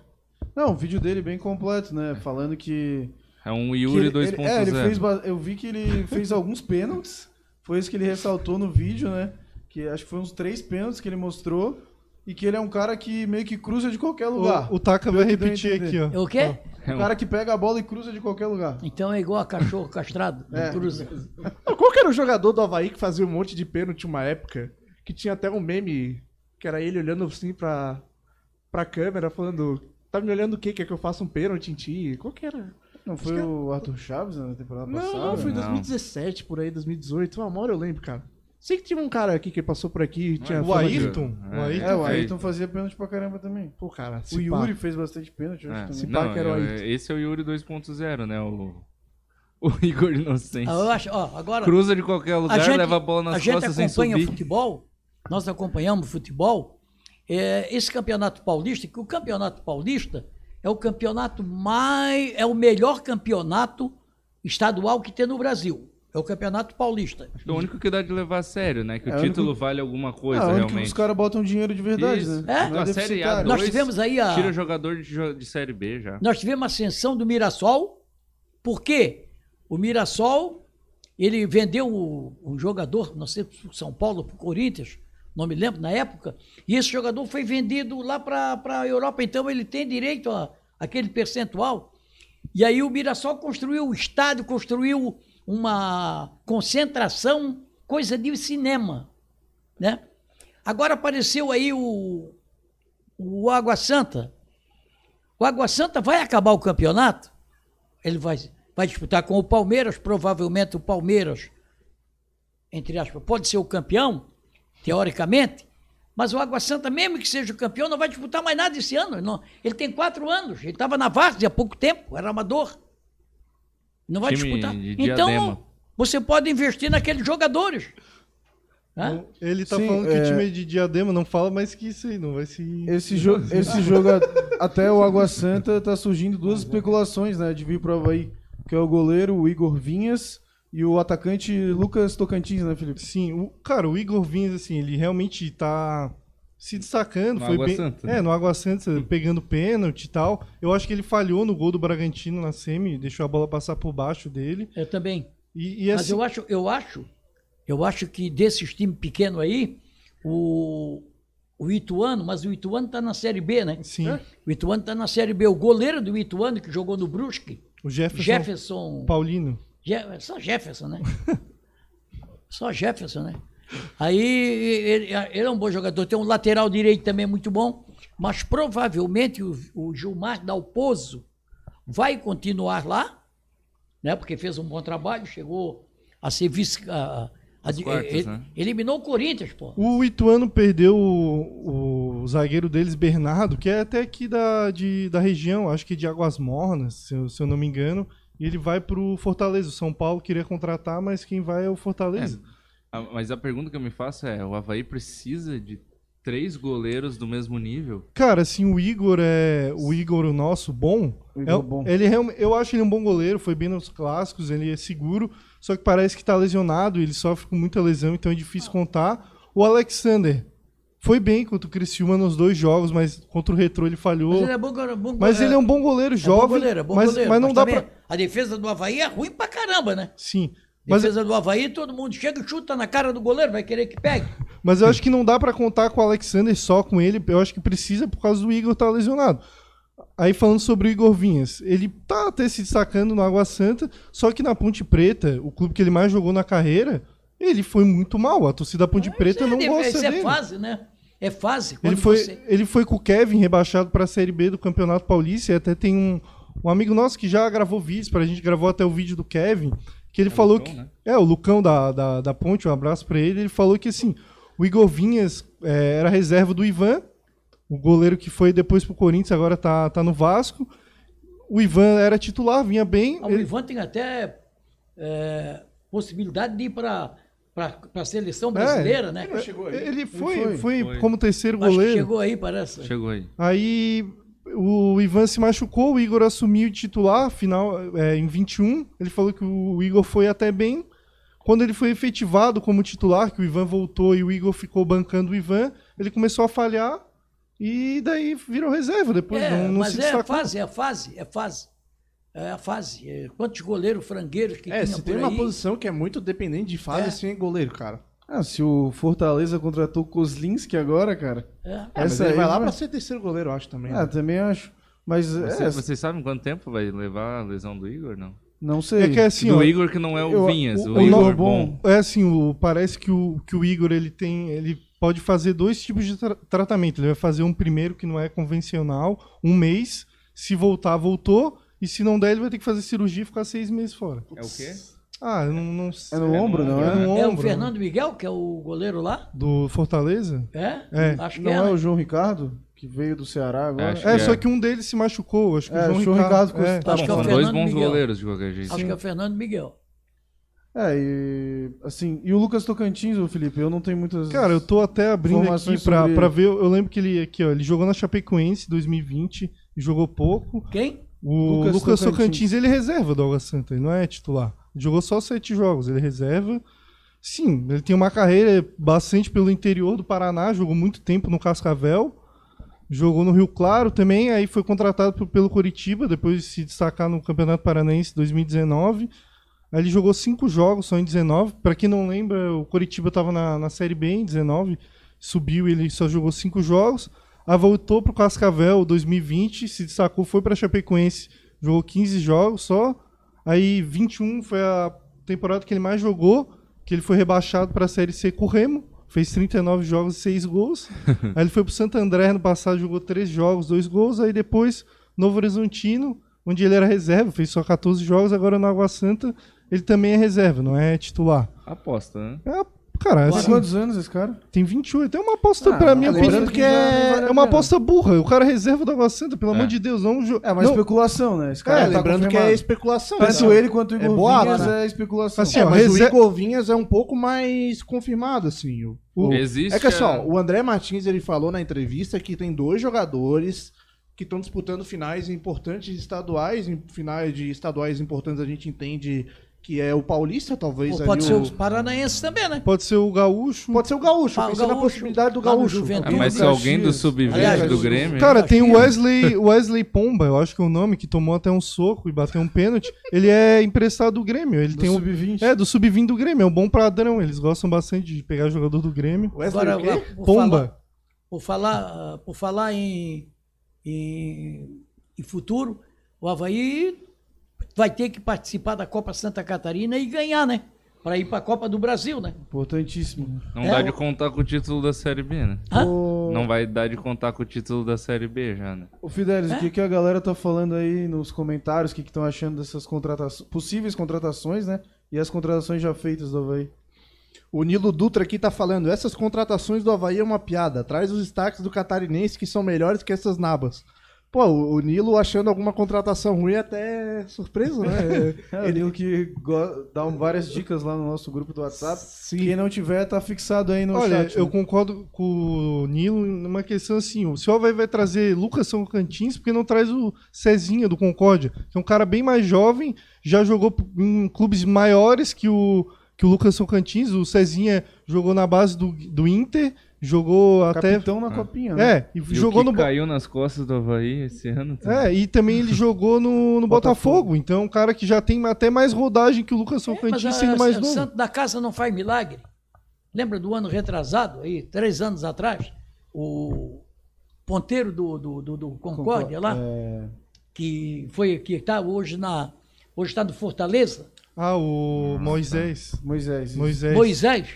Não, o vídeo dele bem completo, né? Falando que. É um Yuri ele- ele- 2.0. É, ele fez. Eu vi que ele fez alguns pênaltis. Foi isso que ele ressaltou no vídeo, né? Que acho que foi uns três pênaltis que ele mostrou. E que ele é um cara que meio que cruza de qualquer lugar. O, o Taka vai repetir aqui, ó. É o quê? Um cara que pega a bola e cruza de qualquer lugar. Então é igual a cachorro castrado, É. cruza. Qual que era o jogador do Havaí que fazia um monte de pênalti uma época? Que tinha até um meme que era ele olhando assim pra, pra câmera, falando: Tá me olhando o quê? Quer que eu faça um pênalti em ti? Qual que era? Não foi o Arthur Chaves na temporada Não, passada? não, foi em Não. 2017, por aí, 2018. Uma hora eu lembro, cara. Sei que tinha um cara aqui que passou por aqui. Tinha O fama de- Ayrton. O É, Ayrton É, o fez. Ayrton fazia pênalti pra caramba também. Pô, cara, O. Yuri fez bastante pênalti, É, também. não, que era o Ayrton. esse é o Yuri 2.0, né? O, O Igor Inocente. Ah, Eu acho, ó, agora Cruza de qualquer lugar, a gente, leva a bola nas a gente costas sem acompanha subir. futebol, nós acompanhamos futebol. É, esse campeonato paulista, que o campeonato paulista é o campeonato mais, é o melhor campeonato estadual que tem no Brasil. É o campeonato paulista. Acho que é o único que dá de levar a sério, né? Que É, o título único- vale alguma Ah, coisa, onde que realmente. os caras botam dinheiro de verdade, Isso. né? É? Não a Série deficitário. Nós A2 tivemos aí a- tira jogador de, de Série B já. Nós tivemos a ascensão do Mirassol, porque o Mirassol, ele vendeu um jogador, não sei, pro São Paulo, para o Corinthians, não me lembro na época, e esse jogador foi vendido lá para a Europa, então ele tem direito a aquele percentual. E aí o Mirassol construiu o estádio, construiu uma concentração, coisa de cinema, né? Agora apareceu aí o, o Água Santa, o Água Santa vai acabar o campeonato. Ele vai, vai disputar com o Palmeiras. Provavelmente o Palmeiras, entre aspas, pode ser o campeão, teoricamente. Mas o Água Santa, mesmo que seja o campeão, não vai disputar mais nada esse ano. Não- ele tem quatro anos. Ele estava na Várzea há pouco tempo, era amador. Não vai Time disputar. de Então, Diadema. você pode investir naqueles jogadores. Hã? Ele tá Sim, falando que é- o time é de diadema não fala mais que isso aí, não vai se. Esse, jo esse jogo, até o Água Santa, tá surgindo duas especulações, né? De vir pro Havaí, que é o goleiro o Igor Vinhas e o atacante Lucas Tocantins, né, Felipe? Sim, o, cara, o Igor Vinhas, assim, ele realmente tá se destacando. No foi Água bem, Santa. É, no Água Santa, pegando pênalti e tal. Eu acho que ele falhou no gol do Bragantino na semi, deixou a bola passar por baixo dele. Eu também. E, e Mas assim, eu acho, eu acho, eu acho que desses times pequenos aí, o, o Ituano, mas o Ituano está na Série B, né? Sim. O Ituano está na Série B. O goleiro do Ituano, que jogou no Brusque, o Jefferson, Jefferson. Paulino. Je- só Jefferson, né? só Jefferson, né? Aí ele, ele é um bom jogador, tem um lateral direito também muito bom, mas provavelmente o, o Gilmar Dalpozo vai continuar lá, né? Porque fez um bom trabalho, chegou a ser vice. A, a- quartas, ele- né? Eliminou o Corinthians, pô. O Ituano perdeu o, o zagueiro deles, Bernardo, que é até aqui da, de, da região, acho que de Águas Mornas, se eu, se eu não me engano. E ele vai pro Fortaleza. O São Paulo queria contratar, mas quem vai é o Fortaleza. Ah, Mas a pergunta que eu me faço é: o Havaí precisa de três goleiros do mesmo nível? Cara, assim, o Igor é. O Igor, o nosso, bom. O Igor é, é bom. Ele realme- eu acho ele um bom goleiro, foi bem nos clássicos, ele é seguro, só que parece que tá lesionado, ele sofre com muita lesão, então é difícil contar. O Alexander foi bem contra o Criciúma nos dois jogos, mas contra o Retrô ele falhou. Mas ele é bom, bom Mas ele é um bom goleiro, é jovem. bom goleiro, é bom mas, goleiro. mas não dá também pra. A defesa do Havaí é ruim pra caramba, né? Sim. Mas, Defesa do Havaí, todo mundo chega e chuta na cara do goleiro, vai querer que pegue. mas eu acho que não dá pra contar com o Alexander só com ele. Eu acho que precisa por causa do Igor estar lesionado. Aí falando sobre o Igor Vinhas, ele tá até se destacando no Água Santa, só que na Ponte Preta, o clube que ele mais jogou na carreira, ele foi muito mal. A torcida da Ponte Preta não Isso é- gosta Isso dele. é fase, né? É fase. Ele foi, você- ele foi com o Kevin rebaixado para a Série B do Campeonato Paulista. E até tem um, um amigo nosso que já gravou vídeos pra gente, gravou até o vídeo do Kevin, que ele É o falou Lucão, que. né? É, o Lucão da, da, da Ponte, um abraço pra ele. Ele falou que assim, o Igor Vinhas é, era reserva do Ivan, o goleiro que foi depois pro Corinthians, agora tá, tá no Vasco. O Ivan era titular, vinha bem. Ah, o ele- Ivan tem até é, possibilidade de ir para a seleção É, brasileira, né? chegou aí. Ele foi, foi. foi, Foi. como terceiro Acho que goleiro. chegou aí, parece. Chegou aí. Aí o Ivan se machucou, o Igor assumiu o titular final é, em 21. Ele falou que o Igor foi até bem. Quando ele foi efetivado como titular, que o Ivan voltou e o Igor ficou bancando o Ivan, ele começou a falhar e daí virou reserva. Depois É, não, não mas se é a destacou. fase, é a fase, é a fase. É a fase. É, Quantos goleiros frangueiros que É, tinha se tem uma posição que é muito dependente de fase, É. assim, é goleiro, cara. Ah, se o Fortaleza contratou o Kozlinski agora, cara. É. É, mas Essa ele aí vai lá vai- pra ser terceiro goleiro, eu acho também. Ah, né? também acho. Mas Você- é, vocês sabem quanto tempo vai levar a lesão do Igor? Não. não sei. É que é assim, do ó, Igor que não é o eu- Vinhas, o- o, o Igor bom. É assim, o, parece que o, que o Igor ele tem, ele pode fazer dois tipos de tra- tratamento. Ele vai fazer um primeiro que não é convencional, um mês. Se voltar, voltou. E se não der, ele vai ter que fazer cirurgia e ficar seis meses fora. É o quê? Ah, eu não, não sei. É no ombro, não É é? no É o ombro. Fernando Miguel, que é o goleiro lá? Do Fortaleza? É? É. Acho que Não é. é né? o João Ricardo? que veio do Ceará agora. Acho É, que só é. que um deles se machucou. Acho que É, o João o João Ricardo. Ricardo é. Tá Acho que é São o dois Fernando bons Miguel. goleiros de qualquer jeito. Acho que é o Fernando Miguel. É, e assim, e o Lucas Tocantins, ô Felipe, eu não tenho muitas Cara, eu tô até abrindo aqui pra, sobre pra ver. Eu lembro que ele aqui, ó, ele jogou na Chapecoense 2020 e jogou pouco. Quem? O Lucas Lucas, Tocantins. Tocantins, ele é reserva do Água Santa, ele não é titular. Jogou só sete jogos, ele é reserva. Sim, ele tem uma carreira bastante pelo interior do Paraná, jogou muito tempo no Cascavel. Jogou no Rio Claro também, aí foi contratado pelo Coritiba, depois de se destacar no Campeonato Paranaense 2019. Aí ele jogou cinco jogos só em 19. Pra quem não lembra, o Coritiba estava na, na Série B em 19, subiu ele só jogou cinco jogos. Aí voltou pro Cascavel 2020, se destacou, foi pra Chapecoense, jogou 15 jogos só. Aí 21 foi a temporada que ele mais jogou, que ele foi rebaixado pra Série C com o Remo, fez 39 jogos e 6 gols. aí ele foi pro Santo André no passado, jogou 3 jogos, 2 gols. Aí depois, Novo Horizontino, onde ele era reserva, fez só 14 jogos. Agora no Água Santa, ele também é reserva, não é titular. Aposta, né? É, cara, Tem assim, quantos anos esse cara? tem 28. É uma aposta, Ah, pra mim, lembrando opinião, que é, é uma aposta burra. O cara é reserva do Água Santa, pelo É. amor de Deus. Não, jo- É uma não, especulação, né? Esse cara É, tá lembrando que é confirmado. especulação. Tanto né? ele quanto o Igor É boato, Vinhas né? é especulação. Assim, É, ó, mas o Igor Vinhas é um pouco mais confirmado, assim. O, o- Existe. É que assim, ó, o André Martins ele falou na entrevista que tem dois jogadores que estão disputando finais importantes estaduais. Finais de estaduais importantes a gente entende que é o Paulista, talvez. Ou ali pode ser o... os paranaenses também, né? Pode ser o Gaúcho. Pode ser o Gaúcho, Ah, o pensando na possibilidade do no Gaúcho. Ah, mas se alguém do sub-20 Aliás, do Grêmio. Cara, tem o Caxias. Wesley, Wesley Pomba, eu acho que é o nome, que tomou até um soco e bateu um pênalti. Ele é emprestado do Grêmio. Ele Do tem um. sub-20. É, do sub-20 do Grêmio. É um bom padrão. Eles gostam bastante de pegar jogador do Grêmio. Wesley Agora, o quê? por Pomba. falar, por falar, ah, por falar em, em, em futuro, o Havaí vai ter que participar da Copa Santa Catarina e ganhar, né? Para ir para a Copa do Brasil, né? Importantíssimo. Não É, dá o- de contar com o título da Série B, né? Ô, Não vai dar de contar com o título da Série B já, né? ô Fidelis, É? o que, que a galera tá falando aí nos comentários? O que estão achando dessas contratações, possíveis contratações, né? E as contratações já feitas do Havaí? O Nilo Dutra aqui tá falando, essas contratações do Havaí é uma piada. Traz os destaques do catarinense que são melhores que essas nabas. Pô, o, o Nilo achando alguma contratação ruim é até surpreso, né? É, ele que go- dá um- várias dicas lá no nosso grupo do WhatsApp. Quem não tiver, tá fixado aí no Olha, chat. eu né? concordo com o Nilo numa questão assim: o senhor vai, vai trazer Lucas São Cantins, porque não traz o Cezinha do Concórdia, que é um cara bem mais jovem, já jogou em clubes maiores que o, que o Lucas São Cantins. O Cezinha jogou na base do, do Inter, jogou até. Capitão na copinha, né? É, e, E jogou o que no. Caiu nas costas do Havaí esse ano. também. É, e também ele jogou no, no Botafogo. Então, um cara que já tem até mais rodagem que o Lucas São É, a- sendo mais a- novo. Santo da Casa não faz milagre. Lembra do ano retrasado, aí, três anos atrás, o ponteiro do, do, do, do Concórdia lá, É, que foi que está hoje na hoje está no Fortaleza, Ah, o Moisés. Moisés. isso. Moisés. Moisés,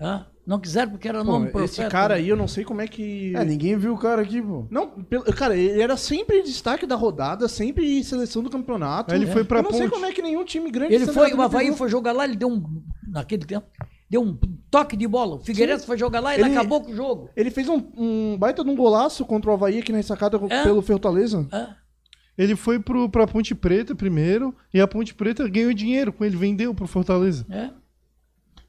hã? Não quiseram porque era Pô, nome esse profeta. cara aí, eu não sei como é que... É, ninguém viu o cara aqui, pô. Não, pelo- cara, ele era sempre destaque da rodada, sempre seleção do campeonato. Aí ele foi pra Eu não sei Ponte. como é que nenhum time grande... Ele foi, o Havaí foi jogar lá, ele deu um naquele tempo, deu um toque de bola. O Figueiredo foi jogar lá e ele Ele- acabou com o jogo. Ele fez um, um baita de um golaço contra o Havaí aqui na ressacada É. pelo Fortaleza. hã? Ele foi pro, pra Ponte Preta primeiro, e a Ponte Preta ganhou dinheiro com ele, vendeu pro Fortaleza. É.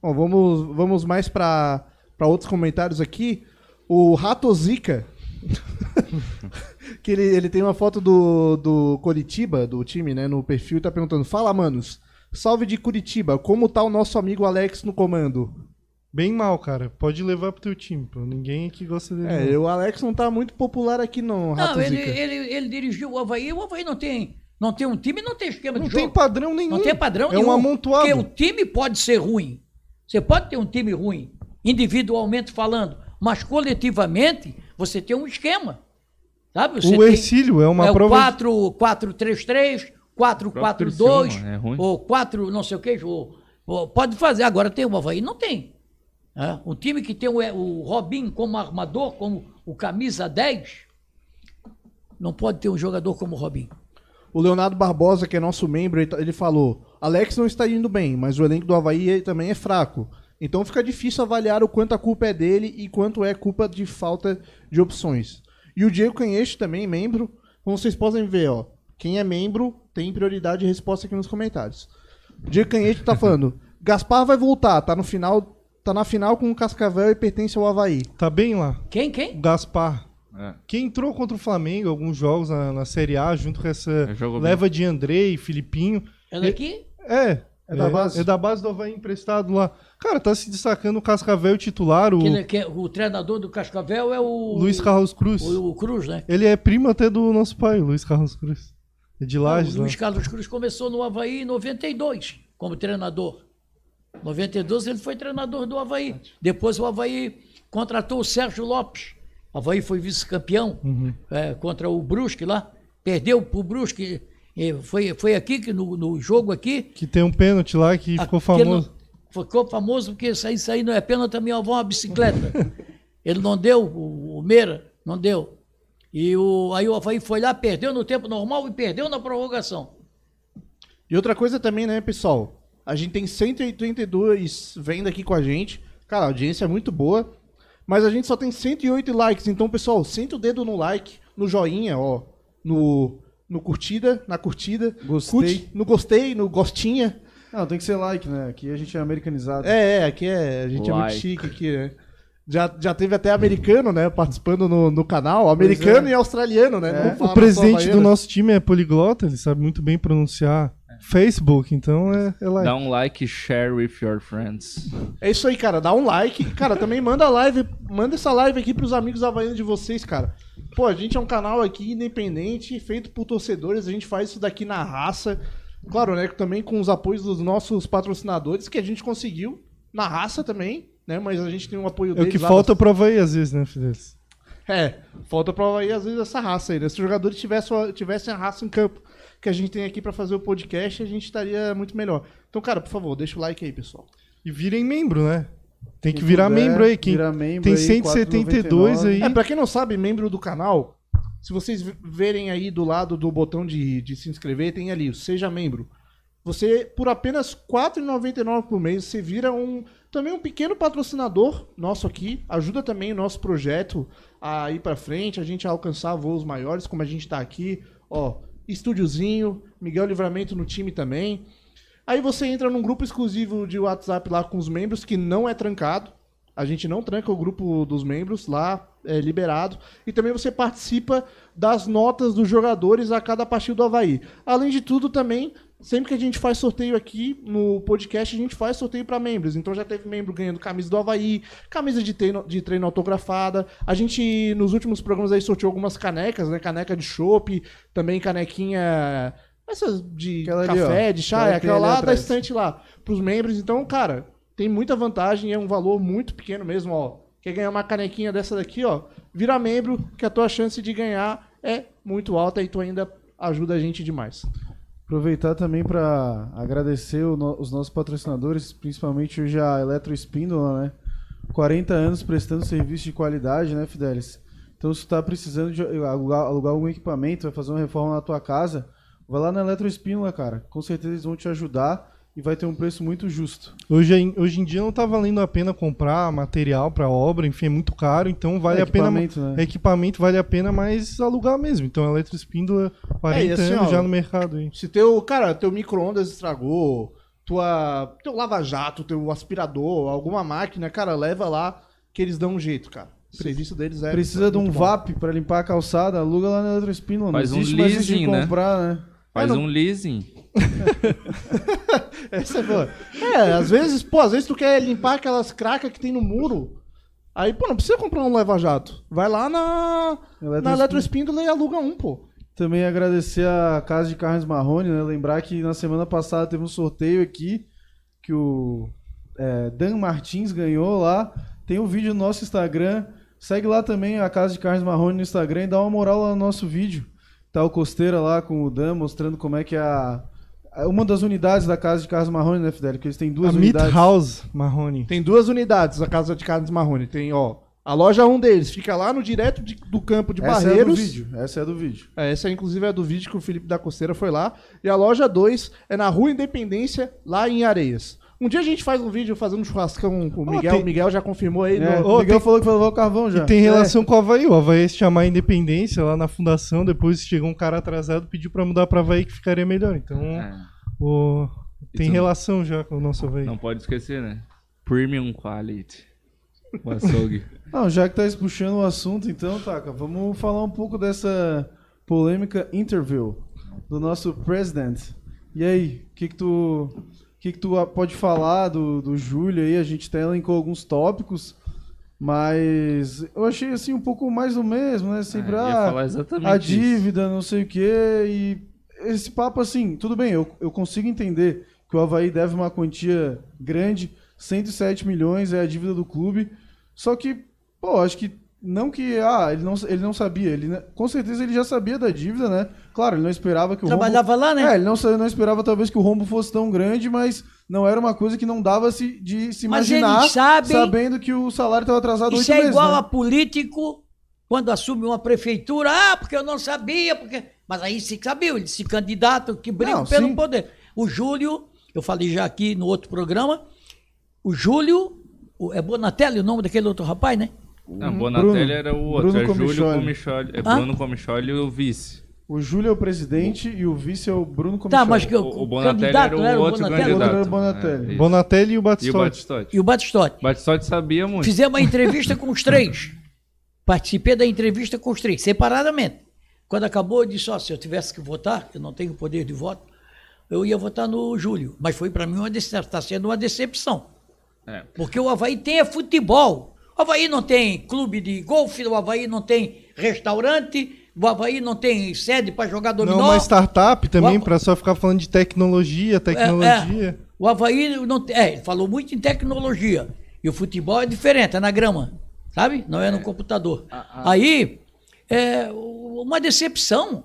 Bom, vamos, vamos mais para outros comentários aqui. O Rato Zica, que ele, ele tem uma foto do, do Curitiba, do time, né, no perfil, e tá perguntando: Fala, manos, salve de Curitiba, como tá o nosso amigo Alex no comando? Bem mal, cara. Pode levar pro teu time, pô. Ninguém aqui gosta dele. É, não. o Alex não tá muito popular aqui, não, Rato Não, ele, Zica. ele, ele dirigiu o Havaí, o Havaí não tem, não tem um time, não tem esquema Não de tem jogo. padrão nenhum. Não tem padrão É nenhum. um amontoado. Porque o time pode ser ruim. Você pode ter um time ruim, individualmente falando, mas coletivamente você tem um esquema. Sabe? Você O tem- Ercílio é uma é o prova. 4, 4, 3, 3, 4, 4, 2, Criciúma, é ou 4, não sei o que, ou, ou pode fazer. Agora tem o Havaí? Não tem. É, um time que tem o, o Robinho como armador, como o camisa 10, não pode ter um jogador como o Robinho. O Leonardo Barbosa, que é nosso membro, ele falou: Alex não está indo bem, mas o elenco do Havaí também é fraco. Então fica difícil avaliar o quanto a culpa é dele e quanto é culpa de falta de opções. E o Diego Canhete também, membro. Como vocês podem ver, ó. Quem é membro tem prioridade de resposta aqui nos comentários. O Diego Canhete tá falando. Gaspar vai voltar, tá no final. Tá na final com o Cascavel e pertence ao Havaí. Tá bem lá. Quem, O quem? Gaspar. É. Que entrou contra o Flamengo alguns jogos na, na Série A, junto com essa É, jogou bem. leva de Andrei, Filipinho. É daqui? É. É da base? É da base do Havaí emprestado lá. Cara, tá se destacando o Cascavel titular, o Que, que- o treinador do Cascavel é o. Luiz Carlos Cruz. O, o Cruz, né? Ele é primo até do nosso pai, o Luiz Carlos Cruz. É de Lages, o né? Luiz Carlos Cruz começou no Havaí em 92 como treinador. 92 ele foi treinador do Havaí. Depois o Havaí contratou o Sérgio Lopes. O Havaí foi vice-campeão Uhum. é, contra o Brusque lá. Perdeu pro Brusque. E Foi, foi aqui, que no, no jogo aqui. Que tem um pênalti lá que ficou famoso. Ficou famoso porque isso aí, isso aí não é pênalti, também avó uma bicicleta. Ele não deu, o, o Meira não deu. E o, aí o Havaí foi lá, perdeu no tempo normal e perdeu na prorrogação. E outra coisa também, né, pessoal? A gente tem 182 vendo aqui com a gente. Cara, a audiência é muito boa. Mas a gente só tem 108 likes. Então, pessoal, senta o dedo no like, no joinha, ó. No, no curtida, na curtida. Gostei. Curte, no gostei, no gostinha. Não, tem que ser like, né? Aqui a gente é americanizado. É, é, aqui é. A gente é muito Like. chique aqui, né? Já, já teve até americano, né? Participando no, no canal. Americano é. e australiano, né? É. O presidente do nosso time é poliglota, ele sabe muito bem pronunciar Facebook, então é, é lá. Dá um like, share with your friends. É isso aí, cara. Dá um like. Cara, também manda live, manda essa live aqui pros amigos havaianos de vocês, cara. Pô, a gente é um canal aqui independente, feito por torcedores. A gente faz isso daqui na raça. Claro, né? Também com os apoios dos nossos patrocinadores, que a gente conseguiu na raça também, né? Mas a gente tem um apoio É o deles que lá falta das- pro Havaí às vezes, né, Fidelis? É, falta prova aí, às vezes, essa raça aí, né? Se os jogadores tivessem, tivessem a raça em campo que a gente tem aqui pra fazer o podcast, a gente estaria muito melhor. Então, cara, por favor, deixa o like aí, pessoal. E virem membro, né? Tem que Quem virar puder, membro aí. Quem vira membro tem aí, 172 4,99. aí. É, pra quem não sabe, membro do canal, se vocês verem aí do lado do botão de, de se inscrever, tem ali o Seja Membro. Você, por apenas R$ 4,99 por mês, você vira um também um pequeno patrocinador nosso aqui. Ajuda também o nosso projeto a ir pra frente, a gente a alcançar voos maiores, como a gente tá aqui. Ó, estúdiozinho, Miguel Livramento no time também. Aí você entra num grupo exclusivo de WhatsApp lá com os membros, que não é trancado. A gente não tranca o grupo dos membros lá, é liberado. E também você participa das notas dos jogadores a cada partida do Havaí. Além de tudo, também, sempre que a gente faz sorteio aqui no podcast, a gente faz sorteio para membros. Então já teve membro ganhando camisa do Havaí, camisa de treino, de treino autografada. A gente, nos últimos programas aí, sorteou algumas canecas, né? Caneca de chopp, também canequinha. Essas de Aquela ali, café, ó. de chá, Aquela é aquela ali lá da estante lá, pros membros. Então, cara, tem muita vantagem, é um valor muito pequeno mesmo, ó. Quer ganhar uma canequinha dessa daqui, ó? Vira membro, que a tua chance de ganhar é muito alta e tu ainda ajuda a gente demais. Aproveitar também para agradecer no- os nossos patrocinadores, principalmente hoje a Eletro Espíndola, né? 40 anos prestando serviço de qualidade, né, Fidelis? Então, se tu tá precisando de alugar, alugar algum equipamento, vai fazer uma reforma na tua casa, vai lá na Eletro Espíndola, cara. Com certeza eles vão te ajudar e vai ter um preço muito justo. Hoje, em- hoje em dia não tá valendo a pena comprar material pra obra, enfim, é muito caro, então vale É, a pena. equipamento, né? Equipamento vale a pena, mas alugar mesmo. Então, Eletroespíndola, 40 assim, anos ó, já no mercado aí. Se teu, cara, teu micro-ondas estragou, tua, teu lava-jato, teu aspirador, alguma máquina, cara, leva lá que eles dão um jeito, cara. O serviço deles é. Precisa de um bom. VAP para limpar a calçada, aluga lá na Eletro Espíndola. Não Faz um existe mais de leasing, né? comprar, né? Faz não- um leasing. Essa é boa. É, às vezes, pô, às vezes tu quer limpar aquelas cracas que tem no muro. Aí, pô, não precisa comprar um leva-jato. Vai lá na, Eletro na Eletroespíndola e aluga um, pô. Também agradecer a Casa de Carnes Marrone, né? Lembrar que na semana passada teve um sorteio aqui que o é, Dan Martins ganhou lá. Tem um vídeo no nosso Instagram. Segue lá também a Casa de Carnes Marrone no Instagram e dá uma moral lá no nosso vídeo. Tá o Costeira lá com o Dan mostrando como é que é a. a- Uma das unidades da Casa de Carnes Marrone, né, Fidel? Que eles têm duas a Meat unidades. House Marrone. Tem duas unidades a Casa de Carnes Marrone. Tem, ó, a loja 1 deles fica lá no direto de- do campo de Essa é a do Barreiros. vídeo. Essa é do vídeo. É, essa inclusive é do vídeo que o Felipe da Costeira foi lá. E a loja 2 é na Rua Independência, lá em Areias. Um dia a gente faz um vídeo fazendo um churrascão com o Miguel. tem- O Miguel já confirmou aí. É, no- o Ô, Miguel tem- falou que vai levar o carvão já. E tem relação com o Havaí. O Havaí se chamar Independência lá na fundação, depois chegou um cara atrasado pediu pra mudar pra Havaí que ficaria melhor. Então, É, o- tem Isso- relação já com o nosso Havaí. não pode esquecer, né? Premium Quality. O açougue. Não, já que tá puxando o assunto, então, Taka, vamos falar um pouco dessa polêmica interview do nosso president. E aí, o que que tu, que que tu pode falar do, do Júlio aí? A gente até elencou alguns tópicos, mas eu achei assim um pouco mais do mesmo, né? Sempre, É, ah, a isso. dívida, não sei o quê, e esse papo assim, tudo bem, eu, eu consigo entender que o Havaí deve uma quantia grande, 107 milhões é a dívida do clube, só que, pô, acho que não que, ah, ele não, ele não sabia, ele, né, com certeza ele já sabia da dívida, né? Claro, ele não esperava que o Trabalhava lá, rombo... né? É, ele não, não esperava talvez que o rombo fosse tão grande, mas não era uma coisa que não dava se, de se Mas imaginar, sabem- sabendo que o salário estava atrasado Isso é meses, igual né? a político quando assume uma prefeitura, ah, porque eu não sabia, porque. Mas aí se sabia, ele se candidata, que briga Não, pelo sim. poder. O Júlio, eu falei já aqui no outro programa, o Júlio, o- é Bonatelli o nome daquele outro rapaz, né? Não, Bonatelli Bruno. era o outro. Bruno é Júlio Comicholi. Comicholi. É Hã? Bruno Comicholi o vice. O Júlio é o presidente e o vice é o Bruno Tá, Comicholi. mas que o, O, Bonatelli candidato era o não era o outro Bonatelli? Candidato. era o Bonatelli. É, isso. Bonatelli e o E o Batistotti. Batistotti. E o Batistotti. Batistotti sabia muito. Fizemos uma entrevista com os três. Participei da entrevista com os três, separadamente. Quando acabou, eu disse: ó, se eu tivesse que votar, eu não tenho poder de voto, eu ia votar no Júlio. Mas foi para mim uma decepção, está sendo uma decepção. É. Porque o Havaí tem é futebol. O Havaí não tem clube de golfe, o Havaí não tem restaurante, o Havaí não tem sede para jogar dominó. Não, uma startup também, pra só ficar falando de tecnologia, tecnologia. É, o Havaí não tem. É, ele falou muito em tecnologia. E o futebol é diferente, é na grama. Sabe? Não é no computador. Aí, é uma decepção.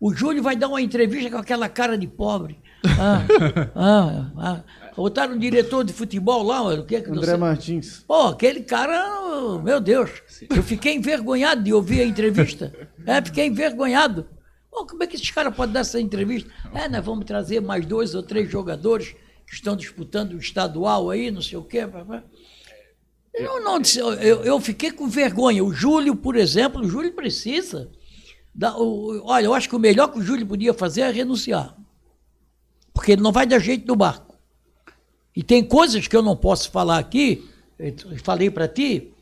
O Júlio vai dar uma entrevista com aquela cara de pobre. Ah, ah, ah. Botaram um diretor de futebol lá, o que é que André Martins. Pô, aquele cara, meu Deus, eu fiquei envergonhado de ouvir a entrevista. É, fiquei envergonhado. Pô, como é que esses caras podem dar essa entrevista? É, nós vamos trazer mais dois ou três jogadores que estão disputando o estadual aí, não sei o quê. Eu, não, disse- eu, eu fiquei com vergonha. O Júlio, por exemplo, o Júlio precisa. dar o- olha, eu acho que o melhor que o Júlio podia fazer é renunciar. Porque ele não vai dar jeito no barco. E tem coisas que eu não posso falar aqui, falei para ti,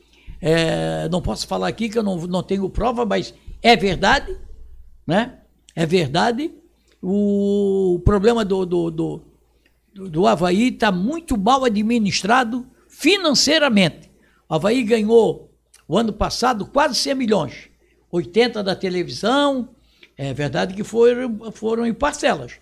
é, não posso falar aqui que eu não, não tenho prova, mas é verdade, né? É verdade. O problema do, do, do, do, do Havaí está muito mal administrado financeiramente. O Havaí ganhou o ano passado quase 100 milhões. 80 da televisão, é verdade que foram, foram em parcelas.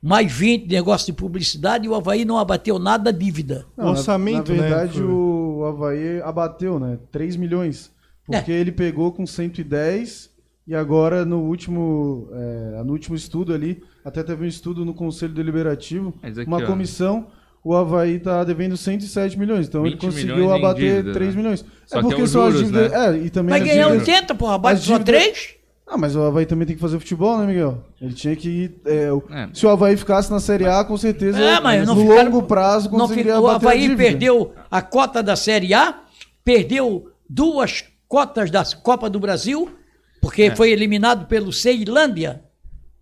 Mais 20 de negócio de publicidade e o Havaí não abateu nada da dívida. O orçamento, na, né, na verdade, foi- o Havaí abateu, né? 3 milhões. Porque ele pegou com 110 e agora no último, é, no último estudo ali, até teve um estudo no Conselho Deliberativo, aqui, uma ó. comissão, o Havaí tá devendo 107 milhões. Então ele 20 conseguiu abater dívida, 3 né? milhões. Só é porque é são as juros, dívidas. né? É, e também Vai ganhar dívidas- 80, porra, abate só dívidas- 3? Ah, mas o Havaí também tem que fazer futebol, né, Miguel? Ele tinha que ir. é, o- É. Se o Havaí ficasse na Série A, com certeza, É, mas não no ficaram- longo prazo, não conseguiria fica- O a Havaí dívida. perdeu a cota da Série A, perdeu duas cotas da Copa do Brasil, porque É. foi eliminado pelo Ceilândia.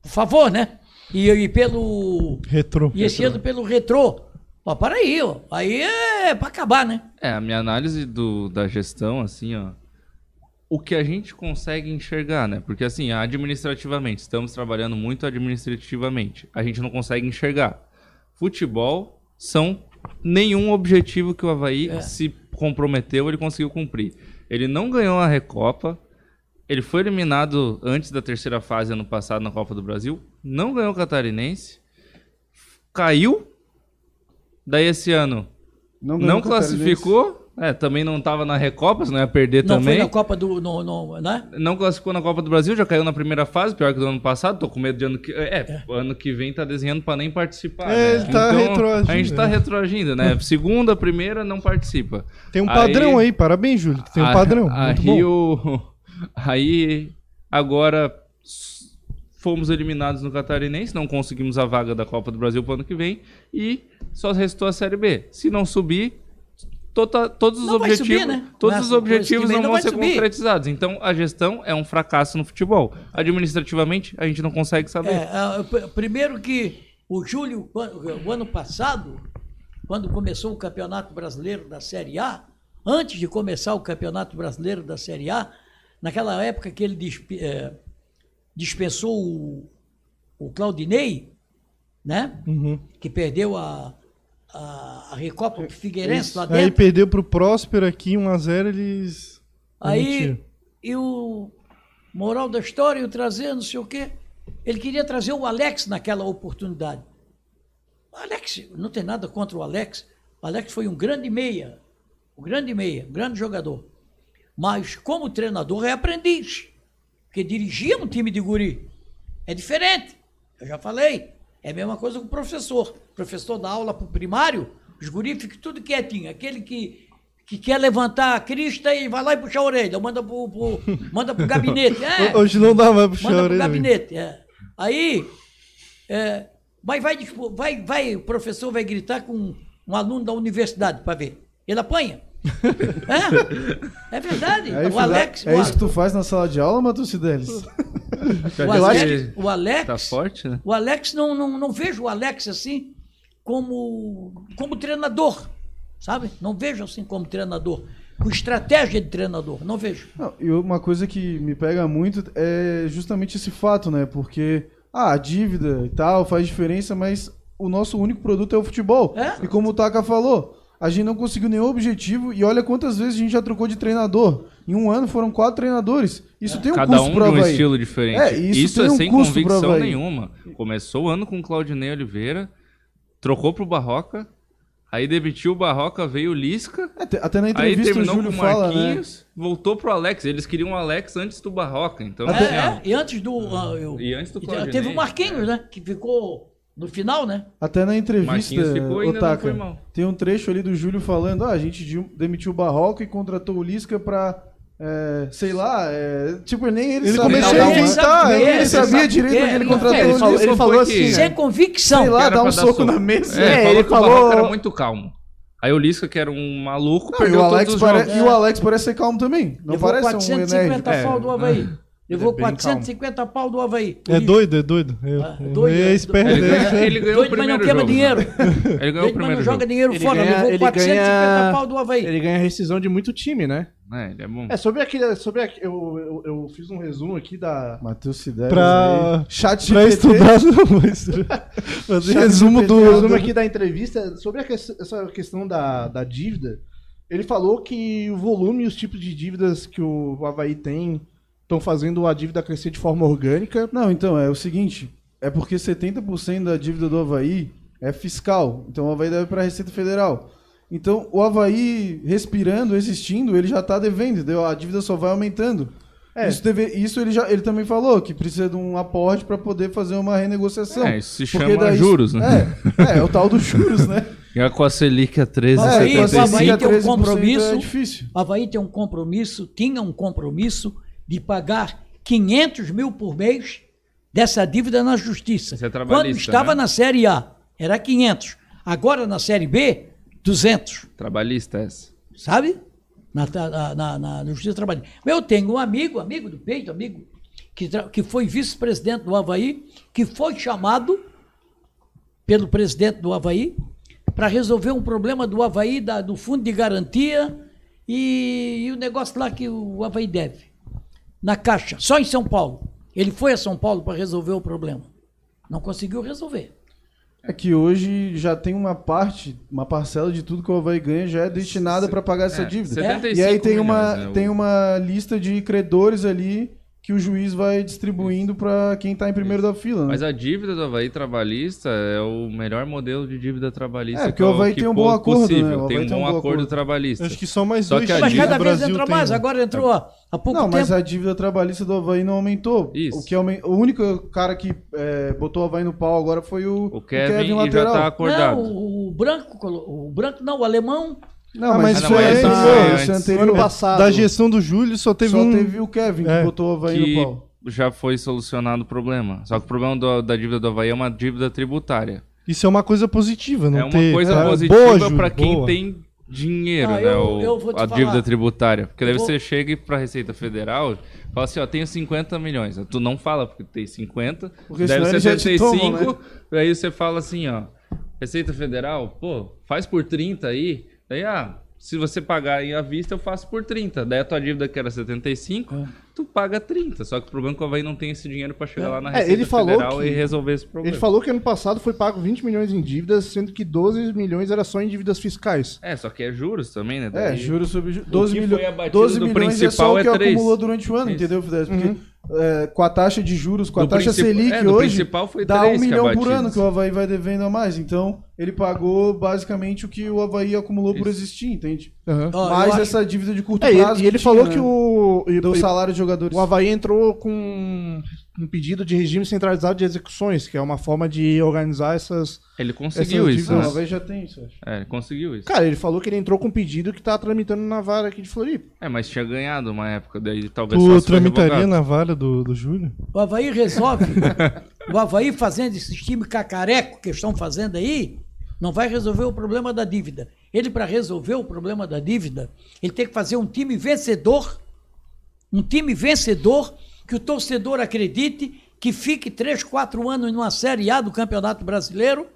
Por favor, né? E, e pelo. Retrô. E esse ano pelo Retrô. Ó, para aí, ó. Aí é pra acabar, né? É, a minha análise do, da gestão, assim, ó. O que a gente consegue enxergar, né? Porque, assim, administrativamente, estamos trabalhando muito administrativamente. A gente não consegue enxergar. Futebol são nenhum objetivo que o Havaí É. se comprometeu, ele conseguiu cumprir. Ele não ganhou a Recopa. Ele foi eliminado antes da terceira fase ano passado na Copa do Brasil. Não ganhou o Catarinense. Caiu. Daí esse ano Não, não classificou. É, também não tava na Recopa, não ia perder Não também. foi na Copa do. No, no- né? Não classificou na Copa do Brasil, já caiu na primeira fase, pior que do ano passado. Tô com medo de ano que. É, ano que vem tá desenhando pra nem participar. É, né? ele tá retroagindo, A gente tá né? retroagindo, né? Segunda, primeira, não participa. Tem um padrão aí, parabéns, Júlio. Tem um a- padrão. Aí, muito bom. o, aí agora fomos eliminados no Catarinense, não conseguimos a vaga da Copa do Brasil para o ano que vem e só restou a Série B. Se não subir, tota- todos os Não objetivos, subir, né? todos Não é os objetivos não vão ser subir. concretizados. Então a gestão é um fracasso no futebol. Administrativamente, a gente não consegue saber. É, p- primeiro que o Júlio, o ano passado, quando começou o Campeonato Brasileiro da Série A, antes de começar o Campeonato Brasileiro da Série A, naquela época que ele dispe- eh, dispensou o, o Claudinei, né? Uhum. Que perdeu a, a, a Recopa pro Figueirense lá Aí dentro. perdeu pro Próspero aqui, 1x0, eles. Aí, e o moral da história, eu trazer, não sei o quê, ele queria trazer o Alex naquela oportunidade. O Alex, não tem nada contra o Alex. O Alex foi um grande meia, um grande meia, um grande jogador. Mas como treinador é aprendiz, porque dirigia um time de guri. É diferente. Eu já falei. É a mesma coisa com o professor. O professor dá aula para o primário, os guri ficam tudo quietinho. Aquele que, que quer levantar a crista e vai lá e puxar a orelha, manda pro, pro, manda pro gabinete. É, Hoje não dá mais puxar a manda orelha. gabinete. É. Aí, é, vai, vai, dispu- vai, vai, o professor vai gritar com um aluno da universidade para ver. Ele apanha. É, é verdade. Aí, o Alex, é o, isso que tu faz na sala de aula, Matheus Deles? O Alex, o Alex, tá forte, né? o Alex não, não, não vejo o Alex assim como, como treinador, sabe? Não vejo assim como treinador, com estratégia de treinador, não vejo. Não, e uma coisa que me pega muito é justamente esse fato, né? Porque ah, a dívida e tal faz diferença, mas o nosso único produto é o futebol. É? E como o Taka falou, a gente não conseguiu nenhum objetivo e olha quantas vezes a gente já trocou de treinador. Em um ano foram quatro treinadores. Isso tem um Cada custo um de um Havaí. estilo diferente. É, isso isso tem é um sem convicção nenhuma. Começou o ano com o Claudinei Oliveira, trocou pro Barroca, aí demitiu o Barroca, veio o Lisca, É, até na aí entrevista o terminou Júlio com o fala, né? Marquinhos, voltou pro Alex. Eles queriam o Alex antes do Barroca, então É, assim, é, ó, e antes do. ah, eu- E antes do Claudinei. Teve o Marquinhos, né? Que ficou no final, né? Até na entrevista, e Otaka, tem um trecho ali do Júlio falando: ah, a gente de- demitiu o Barroca e contratou o Lisca pra. é, sei lá, é, tipo, nem ele, Ele sabia. começou a inventar, ele ele sabia direito quê? porque ele Não, contratou é, ele o falou- Lisca. ele falou assim, que-? Sem convicção. Sei lá, dá um soco na É, mesa. É, falou ele que o Barroca falou- era muito calmo. Aí o Lisca, que era um maluco, Não, e, perdeu o Alex todos os pare- jogos. e o Alex parece ser calmo também. Não Levou parece um 450 enérgico. pau do Havaí. Levou é bem 450 pau do Havaí. É doido, é doido. É, Ah, doido, é é esperto Ele, ganha- né? ele ganhou o Doido, mas não primeiro queima jogo. dinheiro. Ele ganhou o Doido, mas não primeiro joga jogo. dinheiro Ele fora. ganha- Levou ele 450 ganha- pau do Havaí. Ele ganha rescisão de muito time, né? É, ele é bom. É, sobre aquele. Sobre aqu- eu, eu, eu fiz um resumo aqui da. Matheus Sidelis Pra- aí. Chat Pra estudar, não, mas resumo do. resumo aqui da entrevista sobre a que- essa questão da, da dívida. Ele falou que o volume e os tipos de dívidas que o Havaí tem estão fazendo a dívida crescer de forma orgânica. Não, então, é o seguinte. É porque 70% da dívida do Havaí é fiscal. Então o Havaí deve para a Receita Federal. Então o Havaí respirando, existindo, ele já está devendo, entendeu? A dívida só vai aumentando. É. Isso, deve- isso ele, já, ele também falou, que precisa de um aporte para poder fazer uma renegociação. É, isso se Porque chama daí- juros, né? É, é, é o tal dos juros, né? E com a Selic a 13, Mas aí, com a 75. Selic a tem um 13% compromisso. É difícil. O Havaí tem um compromisso, tinha um compromisso de pagar 500 mil por mês dessa dívida na justiça. É Quando estava né? na Série A, era 500. Agora na Série B, 200. Trabalhista essa. sabe? Na, na, na, na Justiça Trabalhista. Eu tenho um amigo, amigo do peito, amigo, que, que foi vice-presidente do Havaí, que foi chamado pelo presidente do Havaí para resolver um problema do Havaí, da- do fundo de garantia e, e o negócio lá que o Havaí deve. Na Caixa, só em São Paulo. Ele foi a São Paulo para resolver o problema. Não conseguiu resolver. É que hoje já tem uma parte, uma parcela de tudo que o Havaí ganha já é destinada para pagar essa É, dívida. 75 E aí tem uma, milhões, né, o- tem uma lista de credores ali que o juiz vai distribuindo para quem tá em primeiro da fila. Né? Mas a dívida do Havaí trabalhista é o melhor modelo de dívida trabalhista. É, porque que o Havaí que tem um bom acordo, possível. né? O Tem um tem um bom acordo acordo. trabalhista. Acho que só mais Só dois que a Mas cada vez entra tem. mais. Agora entrou há há pouco Não, mas tempo. a dívida trabalhista do Havaí não aumentou. Isso. O, que aumen- o único cara que é, botou o Havaí no pau agora foi o, O Kevin, e já lateral. tá acordado. Não, o, o branco, o branco não, o alemão. Não, Ah, mas mas não, é foi isso é anterior. No ano passado. Da gestão do Júlio só teve Só um. teve o Kevin que É. botou o Havaí que no pau. já foi solucionado o problema. Só que o problema do- da dívida do Havaí é uma dívida tributária. Isso é uma coisa positiva, não é uma ter, coisa cara. positiva pra quem boa. tem dinheiro, Ah, né? eu- o- eu vou te a falar. dívida tributária. Porque daí Eu vou- você chega pra Receita Federal fala assim, ó, tenho 50 milhões. Tu não fala porque tem 50, Porque deve ser eles já te tomam, 75, aí você fala assim, ó, Receita Federal, pô, faz por 30 aí. Daí, ah, se você pagar em à vista, eu faço por 30. Daí a tua dívida que era 75, É. tu paga 30. Só que o problema é que o Havaí não tem esse dinheiro pra chegar lá na É, Receita ele falou Federal que- e resolver esse problema. Ele falou que ano passado foi pago 20 milhões em dívidas, sendo que 12 milhões era só em dívidas fiscais. É, só que é juros também, né? É, Daí- juros sobre juros. 12, que milho... foi abatido 12 do milhões é só principal o que é acumulou durante o ano, Isso. entendeu, Fidesz? Porque é, com a taxa de juros, com a Do taxa princip- Selic é, hoje, principal foi dá um que milhão por ano que o Havaí vai devendo a mais. Então, ele pagou basicamente o que o Havaí acumulou por Isso. existir, entende? Ó, mais eu acho- essa dívida de curto É, e prazo. ele, e ele tinha, falou né? que o, e- Do e- salário de jogadores. o Havaí entrou com um pedido de regime centralizado de execuções, que é uma forma de organizar essas. Ele conseguiu Essas isso, Não, né? Já tem isso, acho. É, ele conseguiu isso. Cara, ele falou que ele entrou com um pedido que tá tramitando na vara aqui de Floripa. É, mas tinha ganhado uma época, daí talvez Tu tramitaria na vara do, do Júlio? O Havaí resolve. o Havaí fazendo esses times cacareco que estão fazendo aí, não vai resolver o problema da dívida. Ele, para resolver o problema da dívida, ele tem que fazer um time vencedor, um time vencedor, que o torcedor acredite, que fique 3, 4 anos numa Série A do Campeonato Brasileiro.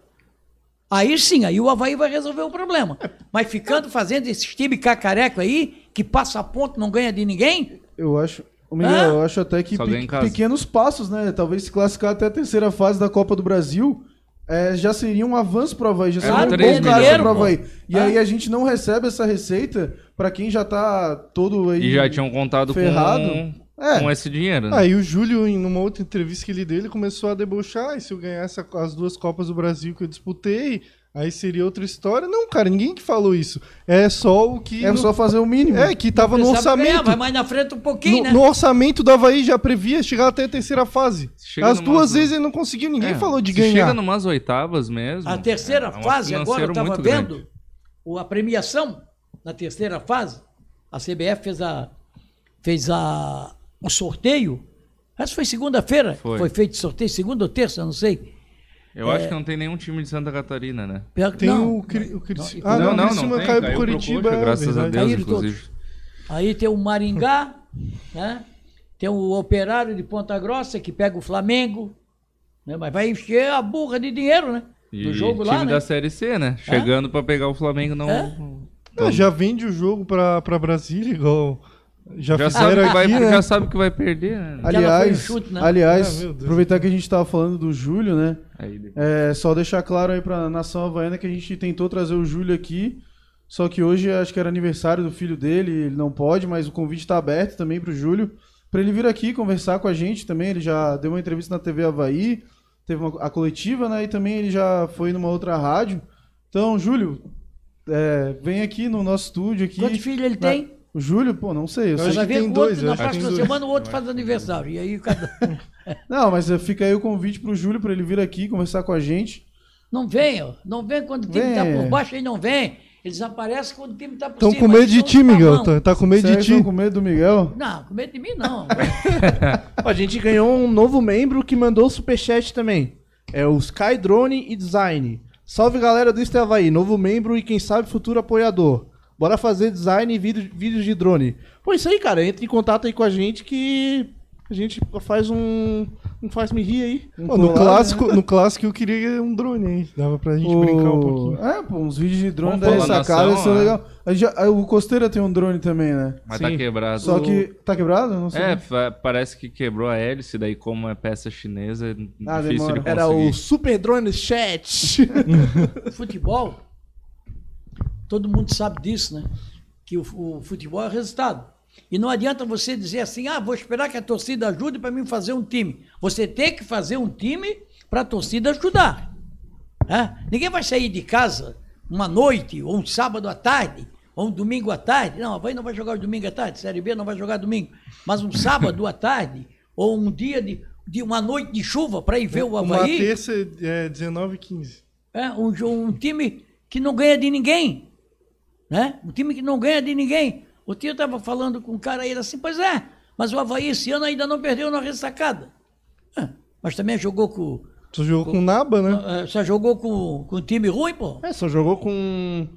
Aí sim, aí o Havaí vai resolver o problema. Mas ficando fazendo esses times cacareco aí, que passa a ponto, não ganha de ninguém, Eu acho. O Miguel, Hã? eu acho até que pe- pequenos passos, né? Talvez se classificar até a terceira fase da Copa do Brasil. é, já seria um avanço pro Havaí, já seria Claro, um três bom caso pro pô. Havaí. E Ah. aí a gente não recebe essa receita pra quem já tá todo aí. E já tinham contado Ferrado. com, É. com esse dinheiro, né? Aí o Júlio, em uma outra entrevista que ele deu, ele começou a debochar. E se eu ganhasse as duas Copas do Brasil que eu disputei, aí seria outra história. Não, cara, ninguém que falou isso. É só o que. É no- só fazer o mínimo. É, que tava no precisava ganhar, orçamento. vai mais na frente um pouquinho, No, né? no orçamento do Havaí já previa chegar até a terceira fase. Chega As duas vezes ele não conseguiu, ninguém É, falou de se ganhar. Chega numas oitavas mesmo. A terceira é um fase, agora eu muito vendo o- a premiação na terceira fase. A CBF fez, a, fez a, o sorteio. Acho que foi segunda-feira. Foi. feito sorteio, segunda ou terça, não sei. Eu acho que não tem nenhum time de Santa Catarina, né? Pior que- Tem não, o, Cri- o Crici- não, Ah, não, não, não, Criciúma tem, caiu pro Curitiba. Coxa, é graças a verdade. Deus, Caíram inclusive. Aí tem o Maringá, né? tem o Operário de Ponta Grossa, que pega o Flamengo. Né? Mas vai encher a burra de dinheiro, né? E Do jogo time lá, né? da Série C, né? Chegando pra pegar o Flamengo não... É? Ah, já vende o jogo pra, pra Brasília, igual já, Já, sabe fizeram que vai, aqui, né? já sabe que vai perder, né? Aliás, um chute, né? aliás Ah, aproveitar que a gente tava falando do Júlio, né? Aí, É, só deixar claro aí pra nação havaiana que a gente tentou trazer o Júlio aqui, só que hoje acho que era aniversário do filho dele, ele não pode, mas o convite tá aberto também pro Júlio, pra ele vir aqui conversar com a gente também, ele já deu uma entrevista na TV Havaí, teve uma, a coletiva, né, e também ele já foi numa outra rádio. Então, Júlio, é, vem aqui no nosso estúdio aqui. Quantos filhos ele tem? O Júlio, pô, não sei, eu Eu sei que tem outro, dois, na próxima semana o outro faz aniversário. E aí cada... Não, mas fica aí o convite pro Júlio pra ele vir aqui conversar com a gente. Não vem, ó. Não vem quando o time Vem. tá por baixo, aí não vem. Eles aparecem quando o time tá por Estão cima. com medo de ti, Miguel. Tá, tá com medo de Vocês ti. estão com medo do Miguel? Não, com medo de mim não. A gente ganhou um novo membro que mandou o superchat também. É o Sky Drone e Design. Salve galera do Estavaí, novo membro e quem sabe futuro apoiador. Bora fazer design e vídeo- vídeos de drone. Pô, isso aí, cara, entre em contato aí com a gente que a gente faz um. Um faz-me rir aí. Um Pô, no, clássico, né? no clássico eu queria um drone aí. Dava pra gente brincar um pouquinho. É, pô, uns vídeos de drone da ressacada nação, são né? legal. A gente já- o Costeira tem um drone também, né? Mas tá Sim. quebrado. Só que. Tá quebrado? Não sei. É, parece que quebrou a hélice, daí como é peça chinesa, é Ah, difícil demora. de Era conseguir. o Super Drone Chat. futebol, todo mundo sabe disso, né? Que o, o futebol é resultado. E não adianta você dizer assim, ah, vou esperar que a torcida ajude para mim fazer um time. Você tem que fazer um time para a torcida ajudar. né? Ninguém vai sair de casa uma noite, ou um sábado à tarde, ou um domingo à tarde. Não, a Havaí não vai jogar domingo à tarde, Série B não vai jogar domingo. Mas um sábado à tarde, ou um dia de, de uma noite de chuva para ir ver o Uma Havaí. terça é 19 e 15. É, um, um time que não ganha de ninguém. Né? Um time que não ganha de ninguém. O tio estava falando com um cara aí, assim, pois é, Mas o Havaí esse ano ainda não perdeu na ressacada. É, mas também jogou com. Tu jogou com o Naba, né? Só jogou com, com time ruim, pô. É, só jogou com.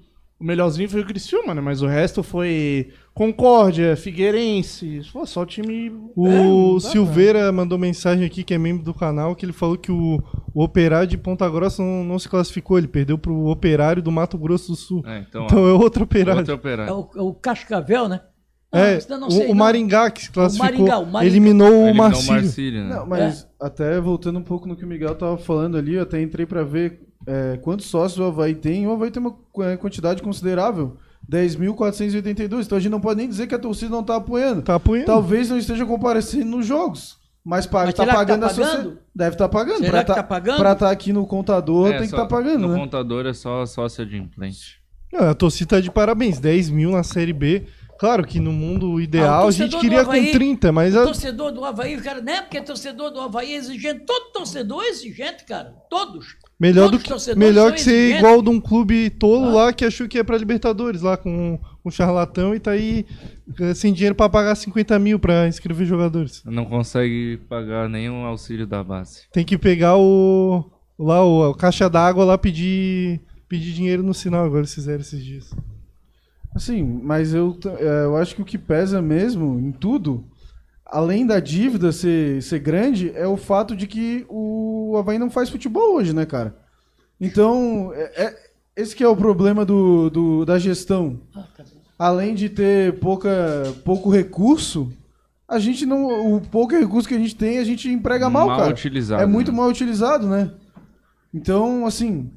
O melhorzinho foi o Criciúma, né? Mas o resto foi Concórdia, Figueirense. Pô, só o time. O É, Silveira mandou mensagem aqui, que é membro do canal, que ele falou que o, o Operário de Ponta Grossa não, não se classificou. Ele perdeu pro Operário do Mato Grosso do Sul. É, então, Então ó, é outro Operário. outro É operário. o, é o Cascavel, né? É, senão não o, sei, o não. Maringá que se classificou. Maringá, o Maringá. Eliminou o Eliminou Marcílio. né? Não, mas até voltando um pouco no que o Miguel tava falando ali, eu até entrei pra ver é, quantos sócios o Havaí tem. O Havaí tem uma é, quantidade considerável. 10.482. Então a gente não pode nem dizer que a torcida não tá apoiando. Tá apoiando. Talvez não esteja comparecendo nos jogos. Mas, paga, Mas tá será que pagando tá a sociedade. pagando? Deve estar pagando. Será pra que tá pagando? Pra estar aqui no contador, É, tem que estar pagando, No né? contador é só sócio de implante. Não, a torcida tá de parabéns. 10 mil na Série B. Claro que no mundo ideal Ah, a gente queria Havaí- com 30, mas O a- torcedor do Havaí, cara, não é porque é torcedor do Havaí é exigente. Todo torcedor é exigente, cara. Todos. Melhor, do Todos os que, melhor que ser exigentes. igual de um clube tolo Ah. lá que achou que ia pra Libertadores, lá com um charlatão e tá aí eh, sem dinheiro pra pagar 50 mil pra inscrever jogadores. Não consegue pagar nenhum auxílio da base. Tem que pegar o. Lá, o, a caixa d'água lá pedir, pedir dinheiro no sinal, agora eles fizeram esses dias. Assim, mas eu, é, eu acho que o que pesa mesmo em tudo, além da dívida ser, ser grande, é o fato de que o Havaí não faz futebol hoje, né, cara? Então, é, é- esse que é o problema do, do- da gestão. Além de ter pouca, pouco recurso, a gente não. O pouco recurso que a gente tem, a gente emprega mal, Mal cara. utilizado, É muito né? mal utilizado, né? Então, assim,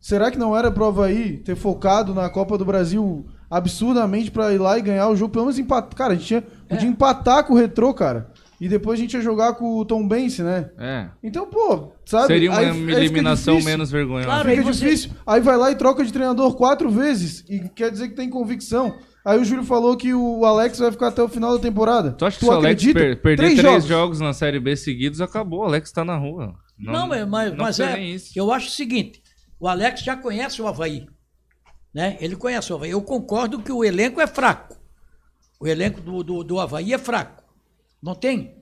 será que não era pro Havaí ter focado na Copa do Brasil absurdamente pra ir lá e ganhar o jogo? Pelo menos empatar. Cara, a gente tinha, podia É. empatar com o Retrô, cara. E depois a gente ia jogar com o Tom Bense, né? É. Então, pô, sabe? Seria uma Aí- aí eliminação difícil. menos vergonhosa. Claro, Fica aí você- difícil. Aí vai lá e troca de treinador quatro vezes. E quer dizer que tem convicção. Aí o Júlio falou que o Alex vai ficar até o final da temporada. Tu acha que se o Alex acredita? per- perder Três três, jogos. jogos. na Série B seguidos, acabou. O Alex tá na rua. Não, mas, mas, não mas é. Eu acho o seguinte: o Alex já conhece o Havaí. Né? Ele conhece o Havaí. Eu concordo que o elenco é fraco. O elenco do, do, do Havaí é fraco. Não tem.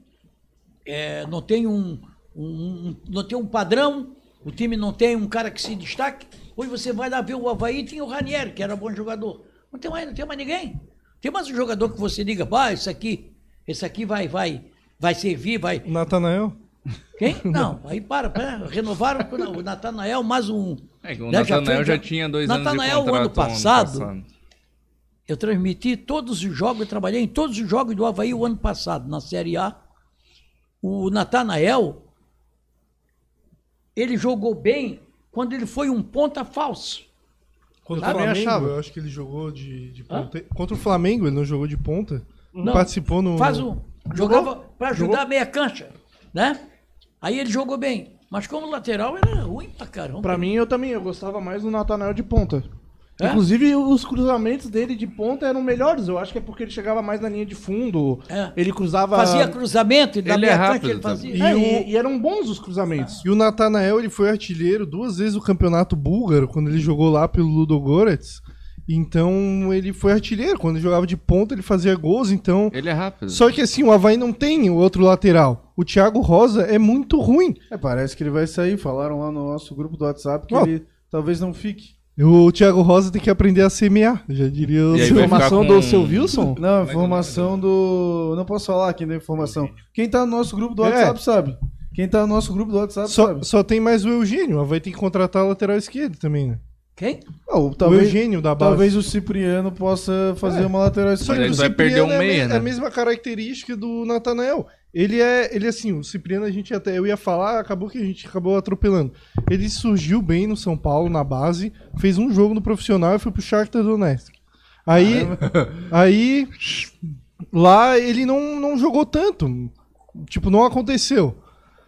é, não tem um, um- um- Não tem um padrão. O time não tem um cara que se destaque. Hoje você vai lá ver o Havaí tinha o Ranieri, que era bom jogador. Não tem mais, não tem mais ninguém. Tem mais um jogador que você diga, bah, esse aqui, esse aqui vai, vai, vai servir, vai. O Natanael? Quem? Não, aí para, para. Renovaram o Natanael mais um. É que o né, Natanael foi- já, tinha dois anos Natanael, de contrato o ano passado, eu transmiti todos os jogos, eu trabalhei em todos os jogos do Havaí o ano passado, na Série A. O Natanael, ele jogou bem quando ele foi um ponta falso. Contra Sabe? o Flamengo, achava. eu acho que ele jogou de, de Hã? ponta. Contra o Flamengo, ele não jogou de ponta. Não, Participou no. Faz um, jogava para ajudar a meia cancha, né? Aí ele jogou bem. Mas como lateral era ruim pra caramba. Pra mim, eu também, eu gostava mais do Natanael de ponta. É? Inclusive, os cruzamentos dele de ponta eram melhores. Eu acho que é porque ele chegava mais na linha de fundo. É. Ele cruzava. Fazia cruzamento, e da Ele é rápido ele fazia. E, E e eram bons os cruzamentos. E o Natanael, ele foi artilheiro duas vezes do campeonato búlgaro, quando ele jogou lá pelo Ludogorets. Então, ele foi artilheiro. Quando ele jogava de ponta, ele fazia gols. Então. Ele é rápido. Só que assim, o Havaí não tem o outro lateral. O Thiago Rosa é muito ruim. É, parece que ele vai sair. Falaram lá no nosso grupo do WhatsApp que Ó. ele talvez não fique. O Thiago Rosa tem que aprender a semear. Já diria o E aí seu- vai Informação com- do seu Wilson? Não, informação do. Não posso falar quem deu informação. Quem tá no nosso grupo do É. WhatsApp sabe. Quem tá no nosso grupo do WhatsApp Só, sabe. só tem mais o Eugênio. O Havaí tem que contratar o lateral esquerdo também, né? Quem? Ah, o- o talvez, Eugênio da base. talvez o Cipriano possa fazer É. uma lateral Só esquerda. que Ele o vai perder Cipriano um é a meia, me- né? É a mesma característica do Natanael. Ele é, ele assim, o Cipriano a gente até eu ia falar, acabou que a gente acabou atropelando. Ele surgiu bem no São Paulo na base, fez um jogo no profissional e foi pro Shakhtar Donetsk. Aí, aí lá ele não, não jogou tanto. Tipo, não aconteceu.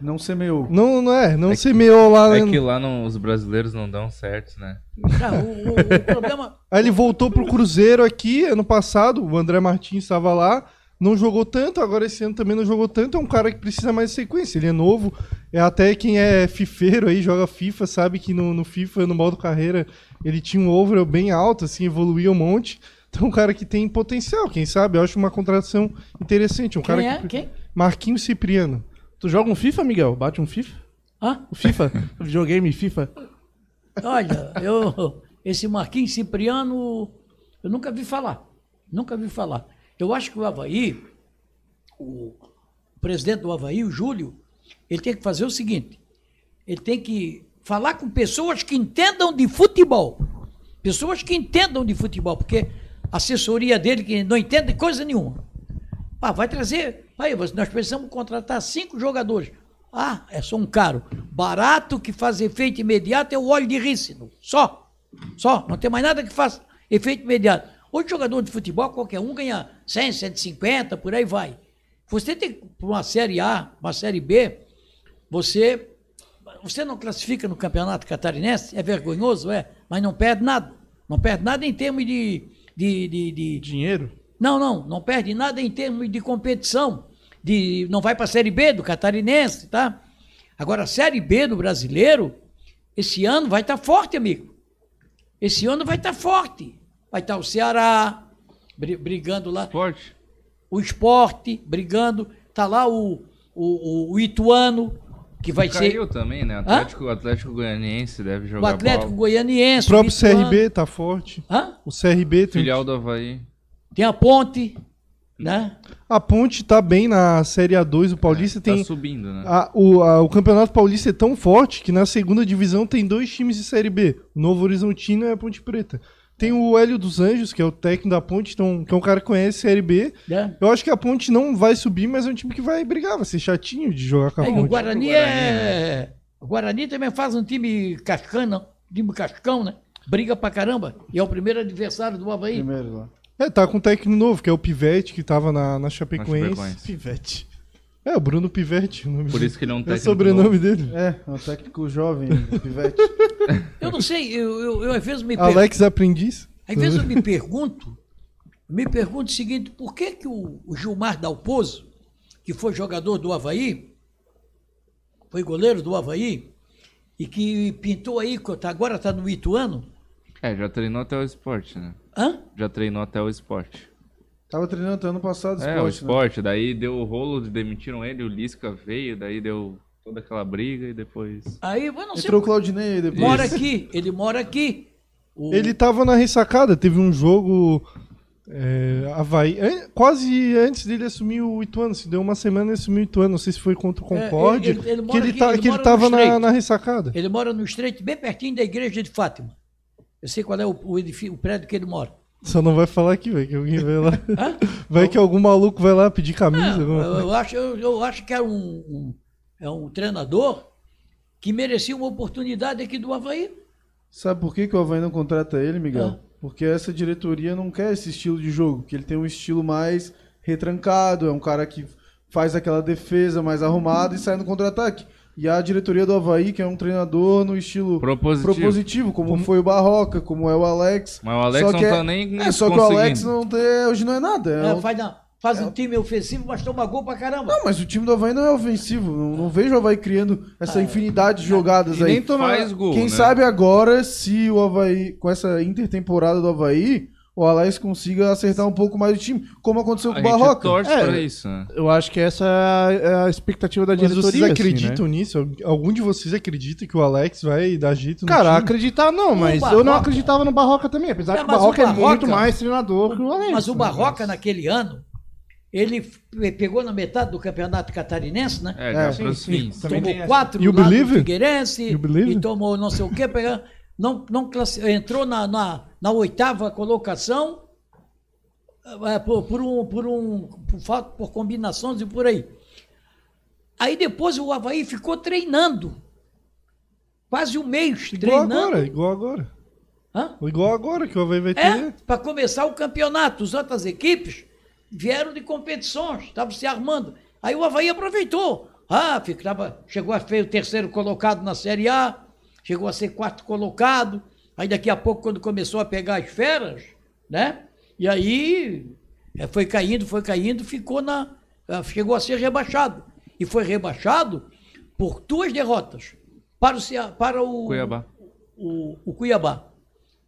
Não semeou. Não, não é, não É que- semeou lá. É né? que lá não- os brasileiros não dão certo, né? Cara, o, o- o problema. Aí ele voltou pro Cruzeiro aqui ano passado, o André Martins estava lá, não jogou tanto, agora esse ano também não jogou tanto, é um cara que precisa mais de sequência, ele é novo, é até quem é fifeiro aí, joga FIFA, sabe que no, no FIFA, no modo carreira, ele tinha um overall bem alto, assim, evoluía um monte, Então, um cara que tem potencial, quem sabe? Eu acho uma contratação interessante. Um Quem cara é? que... Quem? Marquinhos Cipriano. Tu joga um FIFA, Miguel? Bate um FIFA? Hã? O FIFA? o videogame FIFA? Olha, eu, esse Marquinhos Cipriano, eu nunca vi falar. Nunca vi falar. Eu acho que o Havaí, o presidente do Havaí, o Júlio, ele tem que fazer o seguinte: ele tem que falar com pessoas que entendam de futebol. Pessoas que entendam de futebol, porque a assessoria dele que não entende coisa nenhuma. Ah, vai trazer. Aí, nós precisamos contratar cinco jogadores. Ah, é só um caro. Barato que faz efeito imediato é o óleo de rícino. Só. Só. Não tem mais nada que faça efeito imediato. Hoje, jogador de futebol, qualquer um ganha 100, 150, por aí vai. Você tem, para uma Série A, uma Série B, você, você não classifica no Campeonato Catarinense, é vergonhoso, é, mas não perde nada. Não perde nada em termos de, de, de, de, Dinheiro? não, não, não perde nada em termos de competição. De, não vai para a Série B do Catarinense, tá? Agora, a Série B do brasileiro, esse ano vai estar forte, amigo. Esse ano vai estar forte. Vai estar o Ceará bri- brigando lá, Esporte? o esporte brigando, tá lá o, o, o Ituano, que vai Caiu ser também, né? Atlético, Atlético Goianiense deve o jogar Atlético bola. O Goianiense. próprio o Ituano. CRB tá forte. Hã? O CRB tem. Filial do Havaí. Tem a Ponte, né? A Ponte tá bem na Série A2. O Paulista Tá tem. subindo, né? A- o, a- o Campeonato Paulista é tão forte que na segunda divisão tem dois times de Série B: o Novo Horizontino e a Ponte Preta. Tem o Hélio dos Anjos, que é o técnico da Ponte, então, que é um cara que conhece Série B. né? Eu acho que a Ponte não vai subir, mas é um time que vai brigar, vai ser chatinho de jogar com a É, e o Ponte. Guarani O Guarani, é. O Guarani também faz um time cascana, time cascão, né? Briga pra caramba. E é o primeiro adversário do Havaí. Primeiro lá. É, tá com um técnico novo, que é o Pivete, que tava na, na Na Chapecoense. Chapecoense. Pivete. É, o Bruno Pivete. O nome Por isso que ele é um é o técnico sobrenome novo. dele. É, é um técnico jovem, pivete. Eu não sei, eu, eu, eu às vezes me pergunto. Alex Aprendiz. Às vezes eu me pergunto, me pergunto o seguinte, por que, que o, o Gilmar Dalpozo, que foi jogador do Havaí, foi goleiro do Havaí, e que pintou aí, agora está no Ituano, É, já treinou até o esporte, né? Hã? Já treinou até o esporte. Tava treinando até ano passado é, o esporte, né? esporte. Daí deu o rolo, demitiram ele, o Lisca veio, daí deu toda aquela briga e depois... Aí, eu não sei, Entrou o Claudinei depois. mora aqui, ele mora aqui. O- Ele tava na ressacada, teve um jogo. É, Havaí, an- quase antes dele assumir o Ituano, se deu uma semana ele assumiu o Ituano, não sei se foi contra o É, Concorde, ele- ele- ele que mora ele, aqui, tá, ele que ele mora tava no na, na ressacada. Ele mora no Estreito, bem pertinho da igreja de Fátima. Eu sei qual é o, o, edifício, o prédio que ele mora. Só não vai falar aqui, velho, que alguém vai lá. Vai que algum maluco vai lá pedir camisa. Não, eu acho, eu, eu acho que é um, um- é um treinador que merecia uma oportunidade aqui do Havaí. Sabe por que, que o Havaí não contrata ele, Miguel? Ah. Porque essa diretoria não quer esse estilo de jogo, que ele tem um estilo mais retrancado, é um cara que faz aquela defesa mais arrumada e sai no contra-ataque. E a diretoria do Havaí, que é um treinador no estilo Propositivo. propositivo, como foi o Barroca, como é o Alex. Mas o Alex Só não que tá é- nem É, só que o. Alex não tem, hoje não é nada. é É, um- faz na- faz um time ofensivo, mas toma gol pra caramba. Não, mas o time do Havaí não é ofensivo. Não, não vejo o Havaí criando essa infinidade de jogadas E aí. nem toma- Faz gol, Quem né? sabe agora, se o Havaí, com essa intertemporada do Havaí, o Alex consiga acertar um pouco mais o time, como aconteceu com o Barroca. torce É. pra isso, né? Eu acho que essa é a expectativa da Mas diretoria. vocês assim, acreditam né? nisso? Algum de vocês acredita que o Alex vai dar jeito no Cara, time? acreditar não, mas eu Barroca- não acreditava no Barroca também, apesar É, que o mas o Barroca, é Barroca- muito mais treinador que o Alex. Mas o né? Barroca, naquele ano, ele pegou na metade do campeonato catarinense, né? É, É, sim, tem tomou quatro You do believe? Figueirense You believe? e tomou não sei o quê, pegou, não, não entrou na, na, na oitava colocação eh, por, por um, por, um, por, falta- por combinações e por aí. Aí depois o Havaí ficou treinando. Quase um mês Igual treinando. agora, igual agora. Hã? Igual agora que o Havaí vai ter. É, para começar o campeonato. As outras equipes vieram de competições, estavam se armando. Aí o Havaí aproveitou. Ah, ficava, chegou a ser o terceiro colocado na Série A, chegou a ser quarto colocado. Aí daqui a pouco, quando começou a pegar as feras, né? E aí eh, foi caindo, foi caindo, ficou na. ah, chegou a ser rebaixado. E foi rebaixado por duas derrotas para o, para o Cuiabá. o, o Cuiabá.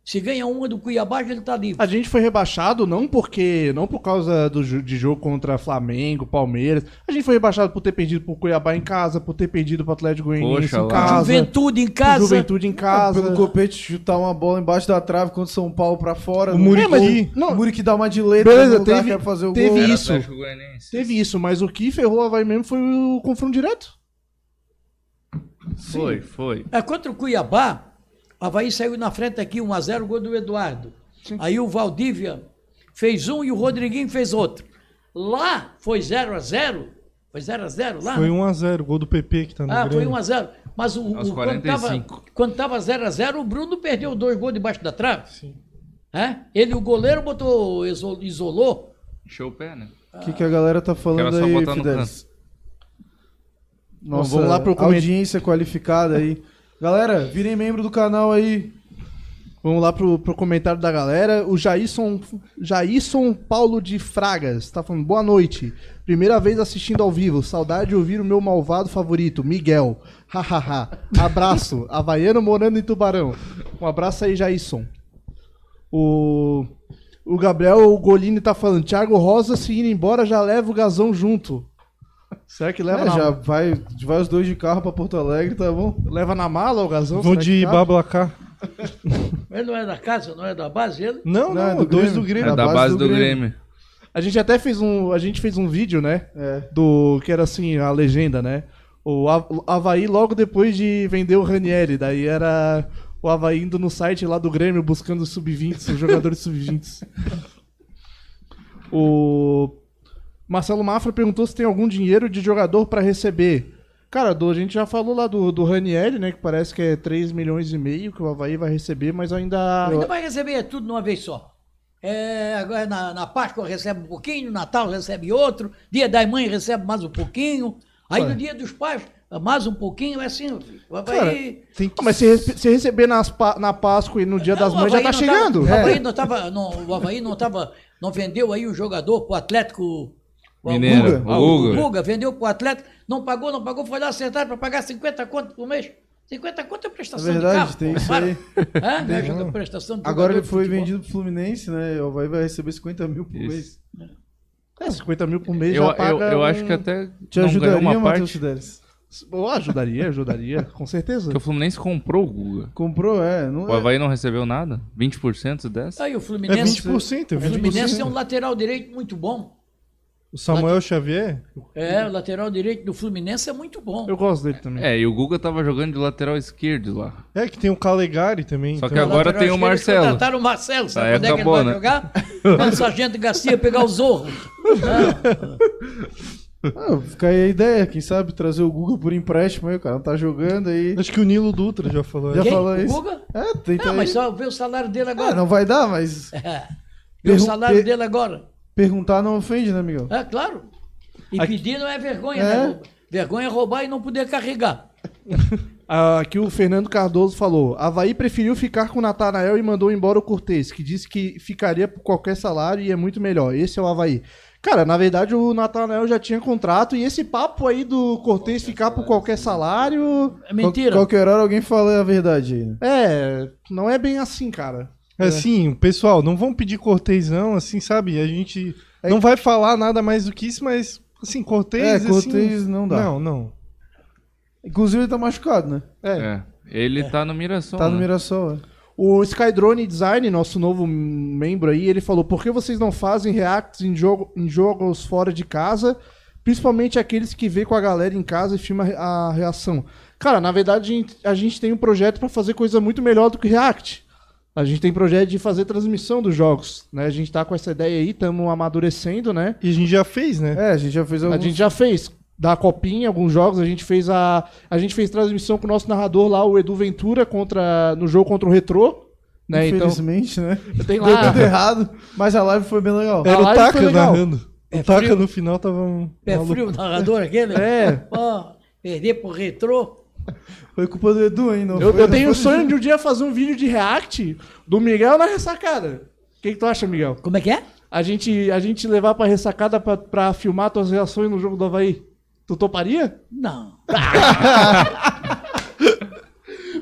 Se ganha uma do Cuiabá, ele tá livre. A gente foi rebaixado não porque. não por causa do, de jogo contra Flamengo, Palmeiras. A gente foi rebaixado por ter perdido pro Cuiabá em casa, por ter perdido pro Atlético Goianiense em casa. Juventude em casa. Juventude em casa. Pelo Copete chutar uma bola embaixo da trave contra o São Paulo pra fora. O no- Muriqui. É, mas- Não. O Muriqui dá uma dileta Beleza, no teve- que é fazer o teve gol. Era isso. Teve isso, mas o que ferrou o Havaí mesmo foi o confronto direto. Foi, foi. É, contra o Cuiabá, Havaí saiu na frente aqui, 1x0, gol do Eduardo. Aí o Valdívia fez um e o Rodriguinho fez outro. Lá foi 0x0. Foi 0x0 lá? Foi né? 1x0, gol do PP que tá no Ah, foi Grêmio. 1x0. Mas o, Aos o- quando tava 45. quando tava 0x0, o Bruno perdeu dois gols debaixo da trave. Sim. É? Ele, o goleiro, botou, iso- isolou. Show o pé, né? O que, que a galera tá falando aí, Fidelis? Nossa, vamos lá pro coment- audiência qualificada aí. Galera, virem membro do canal aí. Vamos lá pro, pro comentário da galera. O Jairson, Jairson Paulo de Fragas tá falando: boa noite. Primeira vez assistindo ao vivo. Saudade de ouvir o meu malvado favorito, Miguel. Hahaha. Abraço. Havaiano morando em Tubarão. Um abraço aí, Jairson. O, o Gabriel Golini tá falando: Thiago Rosa, se indo embora, já leva o Gazão junto. Será que leva, É, na, já vai, vai os dois de carro pra Porto Alegre, tá bom? leva na mala o Será que de cabe? Bablacar. Ele não é da casa, não é da base, ele? Não, Não, é não, do dois Grêmio. do Grêmio. É da base do Grêmio. A gente até fez um, a gente fez um vídeo, né? É. Do que era assim, a legenda, né? O Havaí logo depois de vender o Ranieri, daí era o Havaí indo no site lá do Grêmio buscando os sub-20, os jogadores sub-20. O Marcelo Mafra perguntou se tem algum dinheiro de jogador pra receber. Cara, do- a gente já falou lá do, do Ranieri, né? Que parece que é 3 milhões e meio que o Havaí vai receber, mas ainda. Ainda vai receber tudo de uma vez só. É, agora na, na Páscoa recebe um pouquinho, Natal recebe outro, dia das mães recebe mais um pouquinho, aí Ué. no dia dos pais mais um pouquinho, é assim, filho. Vai, Cara, Tem que... Ah, mas se, se receber nas na Páscoa e no Dia das o Mães já Havaí tá não tava- chegando. o, Havaí É. não tava, não, o Havaí não tava, não vendeu aí o jogador pro Atlético. O Mineiro, Guga. o Guga. o Guga vendeu pro Atlético, não pagou, não pagou, foi lá acertar para pagar 50 conto por mês. 50 conto é prestação É verdade, de carro. tem pô, isso para. aí. É, não é prestação de Agora ele foi vendido pro Fluminense, né? O Havaí vai receber 50 mil por Isso. mês. É, 50 mil por mês Eu, já paga eu, eu acho um- que até Te não ganhou ajudaria, uma Matheus parte. Fidelis? Oh, ajudaria, ajudaria, com certeza. Que o Fluminense comprou o Guga. Comprou, é. Não O é. Havaí não recebeu nada? 20% dessa? Aí o É Fluminense, 20%, é o Fluminense 20%. é um lateral direito muito bom. O Samuel Xavier? É, o lateral direito do Fluminense é muito bom. Eu gosto dele também. É, e o Guga tava jogando de lateral esquerdo lá. É que tem o Calegari também. Só então- que agora tem o Marcelo. Contrataram o Marcelo, sabe Aí onde é que ele acabou, vai né? jogar? Quando o Sargento Garcia pegar o Zorro. Ah, fica aí a ideia, quem sabe trazer o Google por empréstimo aí, o cara não tá jogando aí. Acho que o Nilo Dutra já falou. Já. Quem? falou O isso? Guga? É, tenta Não, aí. mas só ver o salário dele Ah, agora. não vai dar, mas Vê o Pergun- salário per- dele agora. Perguntar não ofende, né, Miguel? É, claro. E Aqui- pedir não é vergonha, É. né? Vergonha é roubar e não poder carregar. Ah, Aqui o Fernando Cardoso falou: Havaí preferiu ficar com o Natanael e mandou embora o Cortez, que disse que ficaria por qualquer salário e é muito melhor. Esse é o Havaí. Cara, na verdade o Natanael já tinha contrato e esse papo aí do Cortez ficar por qualquer salário. É mentira. Qual- Qualquer hora alguém fala a verdade né? É, não é bem assim, cara. É assim, pessoal, não vão pedir Cortez não, assim, sabe? A gente não vai falar nada mais do que isso, mas, assim, Cortez... É, assim, Cortez não dá. Não, não. Inclusive ele tá machucado, né? É. Ele tá no Mirassol. Tá no né? Mirassol, é. O Skydrone Design, nosso novo membro aí, ele falou: por que vocês não fazem reacts em, jogo, em jogos fora de casa? Principalmente aqueles que vê com a galera em casa e filma a reação. Cara, na verdade, a gente, a gente tem um projeto pra fazer coisa muito melhor do que React. A gente tem projeto de fazer transmissão dos jogos. Né? A gente tá com essa ideia aí, estamos amadurecendo, né? E a gente já fez, né? É, a gente já fez A alguns... gente já fez da copinha alguns jogos, a gente fez a a gente fez transmissão com o nosso narrador lá, o Edu Ventura contra no jogo contra o Retrô, né? Então Infelizmente, né? tem Deu lá tudo errado, mas a live foi bem legal. Era o live Taka foi legal. narrando. É o Taka no final tava um Pé maluco. frio, o narrador aquele. É. Pô, perder pro retrô. Foi culpa do Edu ainda. não Eu, foi? eu tenho o sonho de um dia fazer um vídeo de react do Miguel na ressacada. O que, que tu acha, Miguel? Como é que é? A gente, a gente levar pra ressacada pra, pra filmar tuas reações no jogo do Havaí. Tu toparia? Não.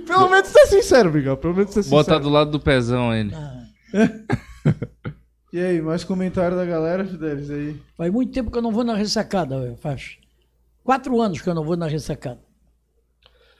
Pelo menos ser sincero, Miguel. Pelo menos ser sincero. Botar do lado do pezão ele. Ah, E aí, mais comentário da galera, Fidelis, aí? faz muito tempo que eu não vou na ressacada. ué, Faz quatro anos que eu não vou na ressacada.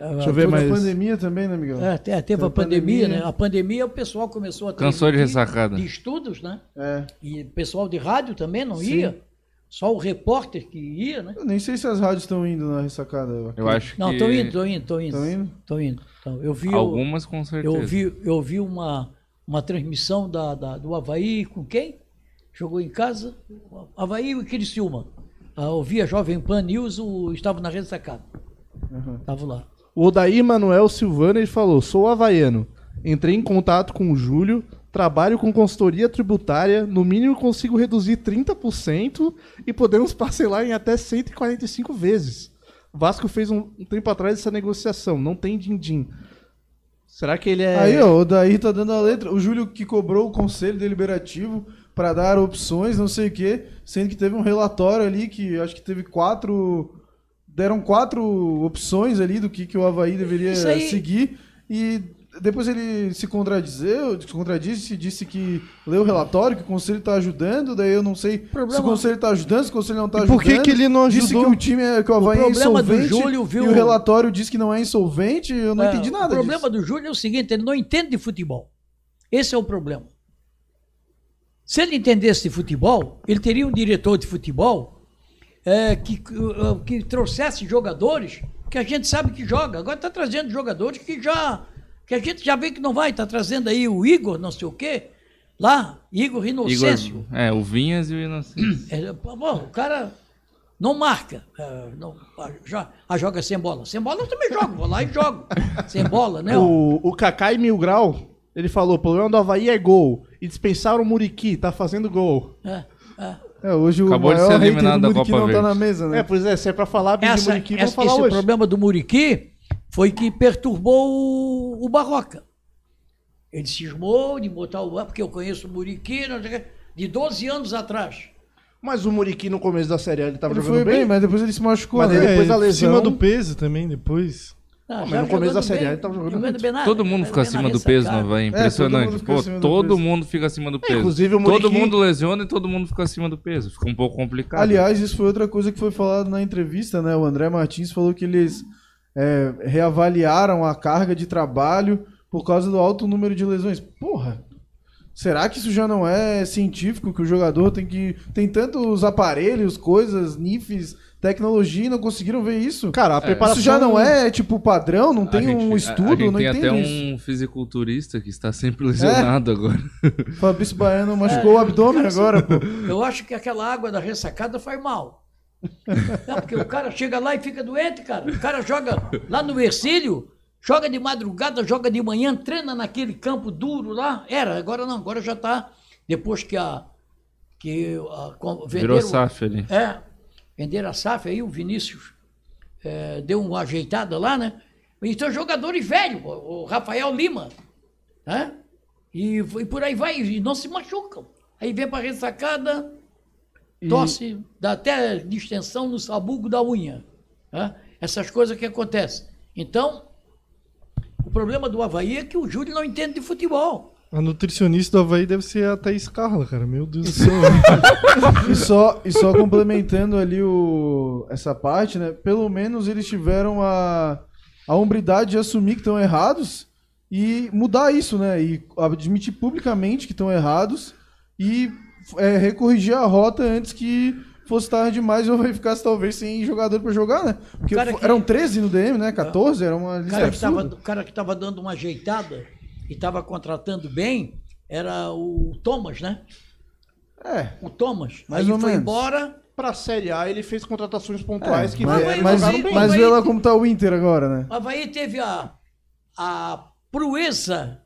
Deixa eu ver Toda a mais. pandemia também, né, Miguel? É, te- teve Teve a pandemia, pandemia. né? A pandemia o pessoal começou a Cansou de ressacada. De estudos, né? É. E o pessoal de rádio também não Sim. ia. Só o repórter que ia, né? Eu nem sei se as rádios estão indo na ressacada. Eu acho Não, que. tô indo, tô indo, tô indo. Estão indo? Tô indo. Então, eu vi, Algumas com certeza. eu vi, eu vi uma, uma transmissão da, da- do Havaí com quem? Jogou em casa? Havaí e Criciúma. Ah, eu vi a Jovem Pan News, o, estava na ressacada. Uhum. Estava lá. O Odair Manuel Silvano ele falou: sou havaiano. Entrei em contato com o Júlio, trabalho com consultoria tributária, no mínimo consigo reduzir 30% e podemos parcelar em até 145 vezes. O Vasco fez um, um tempo atrás essa negociação, não tem din-din. Será que ele é. Aí, ó, o Daí tá dando a letra. O Júlio que cobrou o conselho deliberativo para dar opções, não sei o quê, sendo que teve um relatório ali que acho que teve quatro. Deram quatro opções ali do que, que o Havaí deveria aí- seguir. E depois ele se contradizeu, se contradisse, disse que leu o relatório, que o conselho tá ajudando, daí eu não sei se Problema- o conselho tá ajudando, se o conselho não tá E ajudando. por que que ele não Disse que ajudou? o time é, que o Havaí é problema do insolvente Júlio, viu? e o relatório diz que não é insolvente, eu não É, entendi nada O problema disso. do Júlio é o seguinte, ele não entende de futebol. Esse é o problema. Se ele entendesse de futebol, ele teria um diretor de futebol é, que, que- que trouxesse jogadores que a gente sabe que joga. Agora está trazendo jogadores que já que a gente já vê que não vai. Está trazendo aí o Igor, não sei o quê, lá, Igor Inocêncio. Igor, é, o Vinhas e o Inocêncio. É, bom, o cara não marca. é, não, já, ah, joga sem bola. Sem bola eu também jogo, vou lá e jogo. Sem bola, né? O, o Kaká e Mil Grau, ele falou: o problema do Havaí é gol. E dispensaram o Muriqui, tá fazendo gol. É, é. É, hoje Acabou o de maior ser hater eliminado do da Muriqui Copa não tá Verde. na mesa, né? É, pois é, se é pra falar bem de Muriqui, vamos falar esse hoje. problema do Muriqui foi que perturbou o, o Barroca. Ele cismou de botar o. Porque eu conheço o Muriqui não sei o quê, de 12 anos atrás. Mas o Muriqui no começo da série ele tava Ele jogando foi bem, mas depois ele se machucou, Mas né? depois É, da em lesão- cima do peso também, depois. Ah, mas no começo da Série A ele tava jogando jogando muito. bem na- Todo mundo fica acima do peso no ressacada. Havaí. todo mundo Impressionante. Pô, todo mundo fica acima do peso. inclusive o Todo Muriqui- mundo lesiona e todo mundo fica acima do peso. Fica um pouco complicado. Aliás, isso foi outra coisa que foi falado na entrevista, né? O André Martins falou que eles é, reavaliaram a carga de trabalho por causa do alto número de lesões. Porra! Será que isso já não é científico que o jogador tem que tem tantos aparelhos, coisas, NIFs, tecnologia e não conseguiram ver isso? Cara, a preparação... Isso já não é tipo padrão, não A tem gente- um a- estudo, a gente não tem entendo até isso. um fisiculturista que está sempre lesionado agora. Fabrício Baiano machucou o abdômen agora, pô. Eu acho que aquela água da ressacada faz mal. Não, porque o cara chega lá e fica doente, cara. O cara joga lá no Ercílio, joga de madrugada, joga de manhã, treina naquele campo duro lá. Era, agora não, agora já tá. Depois que a. Que a, com- Virou venderam- SAF ali. É, venderam a SAF, aí o Vinícius é, deu uma ajeitada lá, né? Então, jogadores velhos, o Rafael Lima, né? E, e por aí vai, e não se machucam. Aí vem para ressacada, tosse, dá até distensão no sabugo da unha. né? Essas coisas que acontecem. Então, o problema do Havaí é que o Júlio não entende de futebol. A nutricionista do Havaí deve ser a Thaís Carla, cara. Meu Deus do céu. E só, e só complementando ali o, essa parte, né? Pelo menos eles tiveram a, a hombridade de assumir que estão errados e mudar isso, né? E admitir publicamente que estão errados e é, recorrigir a rota antes que fosse tarde demais ou vai ficar talvez sem jogador pra jogar, né? Porque que- eram 13 no DM, né? 14, era uma O lista cara que absurda. o cara que estava dando uma ajeitada e estava contratando bem era o Thomas, né? É, O Thomas. Mais Aí ou foi menos. embora. Pra Série A ele fez contratações pontuais é, que mas, vai- mas, jogaram mas, bem. vê lá como tá o Inter agora, né? O Havaí teve a, a proeza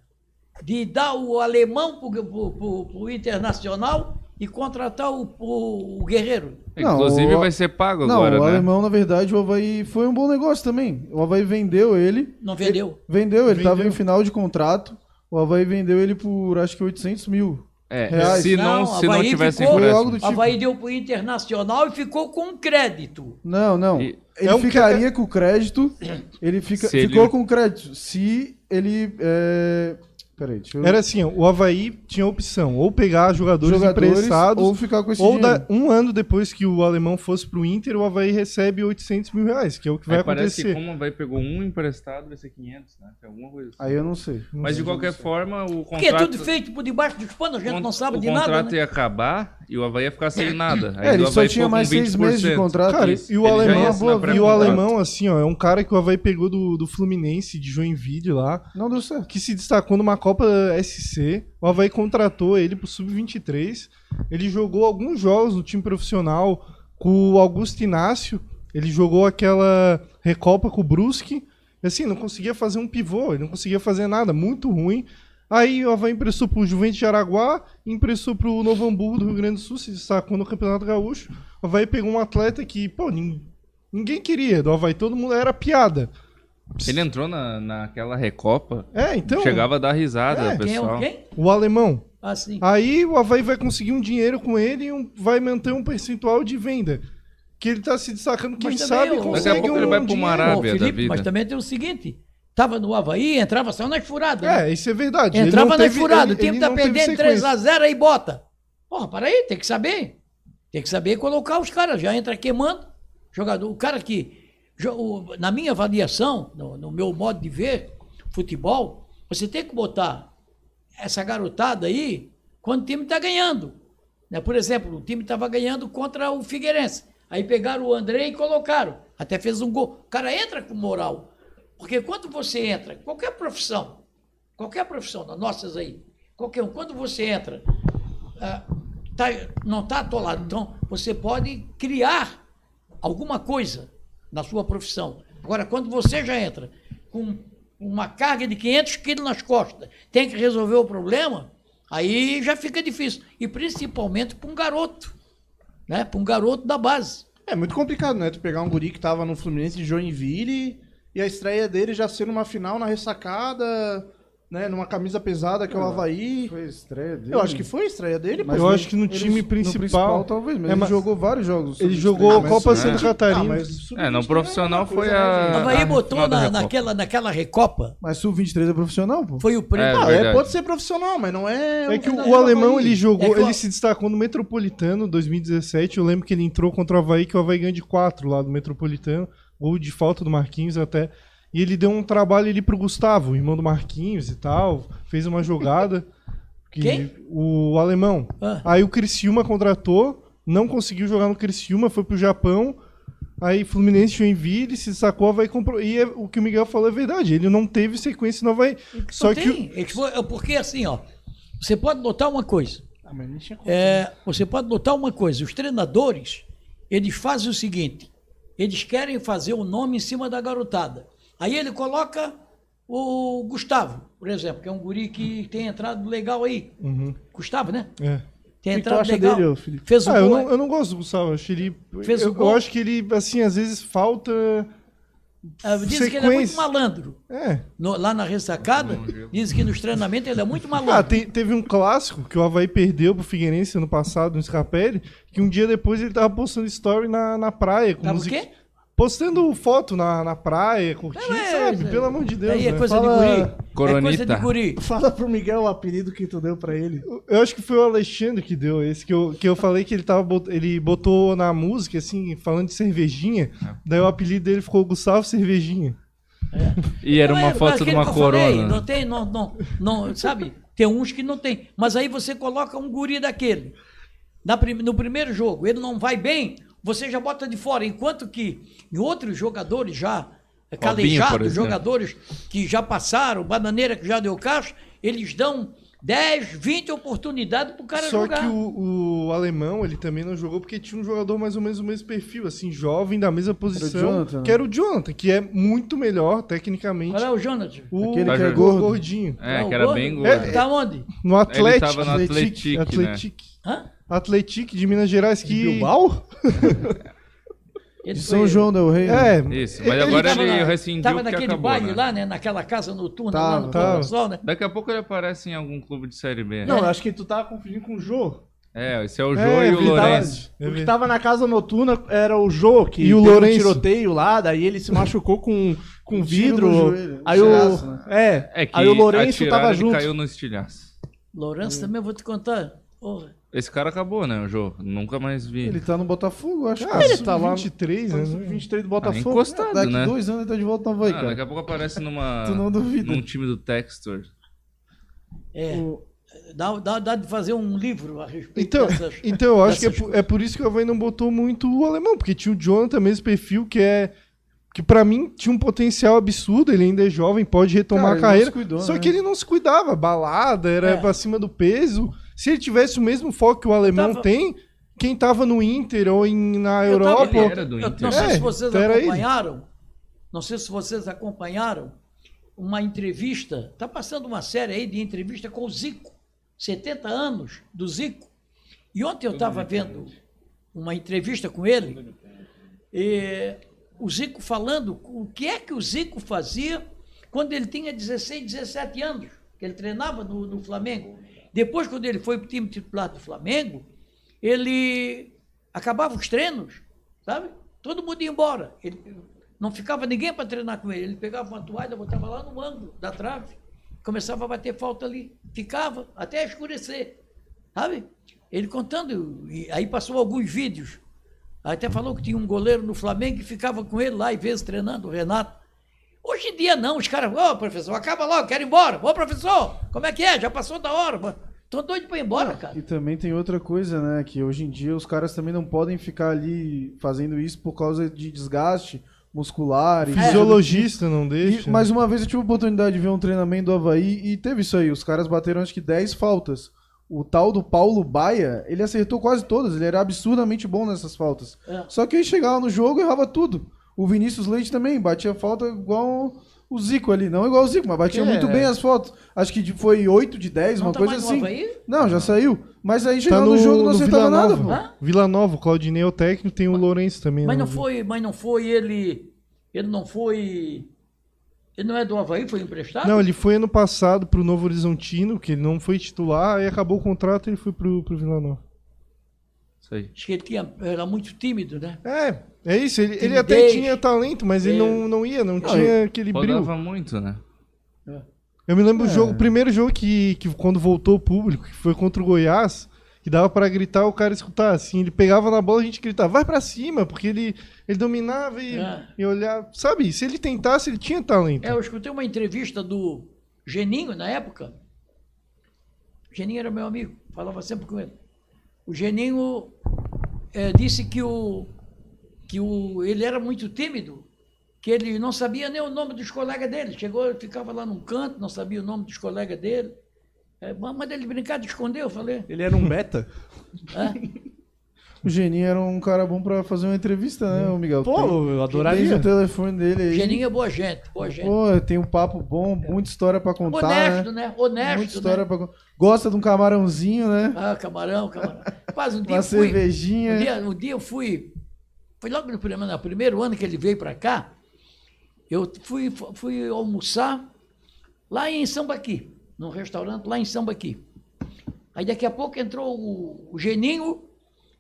de dar o alemão para o Internacional e contratar o, o- o Guerreiro. Não, Inclusive o- vai ser pago Não, agora, o né? alemão, na verdade, o Havaí foi um bom negócio também. O Havaí vendeu ele. Não vendeu. Vendeu, ele estava em final de contrato. O Havaí vendeu ele por acho que 800 mil. É, Reais. se não, Não, se não Havaí tivesse ficou- Foi algo empréstimo. do O tipo. Havaí deu para o Internacional e ficou com crédito. Não, não. E- Ele É um ficaria com o crédito. Ele fica, Se ele- ficou com o crédito. Se ele. É... Peraí, deixa eu. Era assim, ó, o Havaí tinha a opção, ou pegar jogadores, emprestados, ou ou, ficar com esse dinheiro. da- um ano depois que o alemão fosse pro Inter, o Havaí recebe 800 mil reais, que é o que vai Aí parece que acontecer. como vai pegou um emprestado, vai ser 500, né? Tem alguma coisa assim. Aí eu não sei. Mas de qualquer forma, o Porque é contrato... tudo feito por debaixo dos panos, a gente o não sabe o de nada. contrato Né? ia acabar e o Havaí ia ficar sem nada. Aí É, ele só tinha mais seis meses de 20%. contrato. Cara, isso. e o Ele alemão, e o alemão, assim, ó, é um cara que o Havaí pegou do, do Fluminense, de Joinville lá, Não deu certo. que se destacou numa Copa SC. O Havaí contratou ele pro Sub-23. Ele jogou alguns jogos no time profissional com o Augusto Inácio. Ele jogou aquela Recopa com o Brusque. E, Assim, não conseguia fazer um pivô, ele não conseguia fazer nada, muito ruim. Aí o Havaí emprestou pro Juventus de Araguá, emprestou pro Novo Hamburgo do Rio Grande do Sul, se destacou no Campeonato Gaúcho. O Havaí pegou um atleta que, pô, nin- ninguém queria do Havaí, todo mundo era piada. Ele entrou na, naquela recopa, É, então, chegava a dar risada, É, Quem é pessoal. o quem? o alemão. Ah, sim. Aí o Havaí vai conseguir um dinheiro com ele e um- vai manter um percentual de venda. Que ele tá se destacando, quem sabe o- consegue Daqui a pouco um ele vai pro dinheiro. Arábia Ô, da Felipe, vida. mas também tem o seguinte: tava no Havaí, entrava só nas furadas. né? É, isso é verdade. Entrava nas furadas. O time tá perdendo sequência. 3x0 aí bota. Porra, peraí, tem que saber. Tem que saber colocar os caras. Já entra queimando. Jogador, o cara que. Na minha avaliação, no, no meu modo de ver futebol, você tem que botar essa garotada aí quando o time está ganhando. Né? Por exemplo, o time estava ganhando contra o Figueirense. Aí pegaram o André e colocaram. Até fez um gol. O cara entra com moral. Porque quando você entra, qualquer profissão, qualquer profissão, das nossas aí, qualquer um, quando você entra, ah, tá- não está atolado, então você pode criar alguma coisa na sua profissão. Agora, quando você já entra com uma carga de 500 quilos nas costas, tem que resolver o problema, aí já fica difícil. E principalmente para um garoto, né? para um garoto da base. É muito complicado, né? Tu pegar um guri que tava no Fluminense de Joinville e a estreia dele já ser numa final na ressacada, né? Numa camisa pesada que é o Havaí. Foi a estreia dele. Eu acho que foi a estreia dele, Mas. Eu no- acho que no ele- time principal- talvez, mas É, ele mas- jogou vários jogos. Ele sub-23. jogou a Copa é. Santa Ah, Catarina. mas É, no sub-23 profissional é uma foi a-? O Havaí botou na, Recopa. naquela, naquela recopa, Mas sub-23 é profissional, pô. foi o prêmio. É, Ah, é, pode ser profissional, mas não é. É que não o, o alemão ele jogou, É que o- ele se destacou no Metropolitano 2017. Eu lembro que ele entrou contra o Havaí, que o Havaí ganhou de 4 lá do Metropolitano, gol de falta do Marquinhos até. E ele deu um trabalho ali pro Gustavo, o irmão do Marquinhos e tal, fez uma jogada. Que Quem? O alemão. Ah. Aí o Criciúma contratou, não conseguiu jogar no Criciúma, foi pro Japão. Aí Fluminense Joinville se sacou, Havaí comprou. E é- o que o Miguel falou é verdade, ele não teve sequência Havaí. Só Não que tem. É que foi- é Porque assim, ó, você pode notar uma coisa. Ah, mas nem tinha como. É, você pode notar uma coisa, os treinadores, eles fazem o seguinte, eles querem fazer o nome em cima da garotada. Aí ele coloca o Gustavo, por exemplo, que é um guri que tem entrado legal aí. Uhum, Gustavo, né? é. Tem O que entrado acha legal. dele, Felipe? Fez o Ah, eu gol. não, eu não gosto do Gustavo. Acho ele. Fez o eu, gol. eu acho que ele, assim, às vezes falta. Ah, Dizem que ele é muito malandro. É. No- lá na ressacada, dizem que nos treinamentos ele é muito malandro. Ah, te- teve um clássico que o Havaí perdeu pro Figueirense ano passado, no Scarpelli, que um dia depois ele tava postando story na, na praia. Com Tava o quê? Postando foto na, na praia, curtindo, É, sabe? é, Pelo amor de Deus. Aí é né? coisa Fala- de guri. É coisa Coronita. de guri. Fala pro Miguel o apelido que tu deu pra ele. Eu acho que foi o Alexandre que deu esse, que eu, que eu falei que ele, tava, bot- ele botou na música, assim, falando de cervejinha, É. daí o apelido dele ficou Gustavo Cervejinha. E era uma é, foto de uma eu falei, corona. não tem, não, não, não, sabe? Tem uns que não tem. Mas aí você coloca um guri daquele. Na prim- no primeiro jogo, ele não vai bem, você já bota de fora. Enquanto que em outros jogadores já é, por calejados, jogadores que já passaram, bananeira que já deu caixa, eles dão 10, 20 oportunidades pro cara Só jogar. que o, o alemão, ele também não jogou porque tinha um jogador mais ou menos do mesmo perfil, assim, jovem, da mesma posição, Jonathan, né? que era o Jonathan, que é muito melhor, tecnicamente. Qual é o Jonathan? O Aquele que é o gordo. gordinho. É, o que era gordo? bem gordo. É, Tá onde? No Atlético. tava no Atlético, né? Atlético. Hã? Atlético de Minas Gerais, que... Bilbao? Ele De foi- São João Del Rey. né? É, Isso, mas agora tava ele na- rescindiu Tava naquele acabou, baile né? lá, né? Naquela casa noturna lá Tava, no tava. Do Sol, né? Daqui a pouco ele aparece em algum clube de Série B. né? Não, eu acho que tu tava confundindo com o Jô. É, esse é o Jô É, e o. Lourenço. É O que tava na casa noturna era o Jô, que E o teve um Lourenço. tiroteio lá, daí ele se machucou com, com Um vidro. um aí o. né? É, É que aí o Lourenço tava ele junto. caiu no estilhaço. Lourenço também, vou te contar. Porra. Esse cara acabou, né, o Jô? Nunca mais vi. Ele tá no Botafogo, acho. Ah, cara. ele tá lá- lá 23, Tá né? no 23 do Ah, Botafogo. encostado, Daqui né? dois anos ele tá de volta no Havaí, Ah, cara. daqui a pouco aparece numa, Tu não duvida. num time do Textor. É, dá, dá, dá de fazer um livro a respeito Então, dessas... então eu acho que é, por- é por isso que o Havaí não botou muito o alemão, porque tinha o Jonathan, mesmo perfil, que é. Que pra mim tinha um potencial absurdo, ele ainda é jovem, pode retomar Cara, a carreira. cuidou, só né? que ele não se cuidava, balada, era É. acima do peso. Se ele tivesse o mesmo foco que o alemão tava- tem, quem tava no Inter ou em, na Eu tava- Europa. Ele era do eu Inter. não sei É, se vocês ele. acompanharam. Não sei se vocês acompanharam uma entrevista. Está passando uma série aí de entrevista com o Zico. 70 anos do Zico. E ontem eu estava vendo uma entrevista com ele. E o Zico falando o que é que o Zico fazia quando ele tinha 16, 17 anos, que ele treinava no, no Flamengo. Depois, quando ele foi para o time titular do Flamengo, ele acabava os treinos, sabe? Todo mundo ia embora. Ele, não ficava ninguém para treinar com ele. Ele pegava uma toalha, botava lá no ângulo da trave, começava a bater falta ali. Ficava até escurecer, sabe? Ele contando, aí passou alguns vídeos. Até falou que tinha um goleiro no Flamengo que ficava com ele lá, e vezes treinando, o Renato. Hoje em dia não, os caras, ô professor, acaba logo, quero ir embora. Ô professor, como é que é? Já passou da hora. Tô doido para ir embora, cara. E também tem outra coisa, né? Que hoje em dia os caras também não podem ficar ali fazendo isso por causa de desgaste muscular. e Fisiologista não E, deixa. mais uma vez eu tive a oportunidade de ver um treinamento do Havaí e teve isso aí. Os caras bateram acho que 10 faltas. O tal do Paulo Baia, ele acertou quase todas. Ele era absurdamente bom nessas faltas. É. Só que aí chegava no jogo e errava tudo. O Vinícius Leite também batia falta igual o Zico ali. Não igual o Zico, mas batia É. muito bem as fotos. Acho que foi 8 de 10, Não uma tá coisa mais no assim. Não, já saiu. Mas aí Tá chegava no, jogo não acertava Vila nada, Nova. pô. Vila Nova, o Claudinei é o técnico, tem o Lourenço também. Mas né? não foi, mas não foi ele. Ele não foi. Ele não é do Havaí, foi emprestado? Não, ele foi ano passado pro Novo Horizontino, que ele não foi titular, aí acabou o contrato e ele foi pro, pro Vila Nova. Acho que ele tinha, era muito tímido, né? É, é isso. Ele, ele até tinha talento, mas ele É. não, não ia, não tinha aquele brilho. Muito, né? Eu me lembro É. o jogo, o primeiro jogo que, que quando voltou o público, que foi contra o Goiás, que dava pra gritar o cara escutar assim, ele pegava na bola, a gente gritava, vai pra cima, porque ele, ele dominava e, É. e olhava, sabe? Se ele tentasse, ele tinha talento. É, eu escutei uma entrevista do Geninho na época. O Geninho era meu amigo, falava sempre com ele. O Geninho eh, disse que, o, que o, ele era muito tímido, que ele não sabia nem o nome dos colegas dele. Chegou, ficava lá num canto, não sabia o nome dos colegas dele. É, manda ele brincar de esconder, eu falei. Ele era um beta? O Geninho era um cara bom pra fazer uma entrevista, né, ô Miguel? Pô, Tem- eu adoraria. o telefone dele aí. Geninho é boa gente, boa gente. Pô, tem um papo bom, muita história pra contar, Honesto, né? né? Honesto, Muita história né? pra contar. Gosta de um camarãozinho, né? Ah, camarão, camarão. Quase um dia Uma fui. cervejinha. Um dia, um dia eu fui. Foi logo no primeiro, no primeiro ano que ele veio para cá. Eu fui, fui almoçar lá em Sambaqui, num restaurante lá em Sambaqui. Aí daqui a pouco entrou o, o Geninho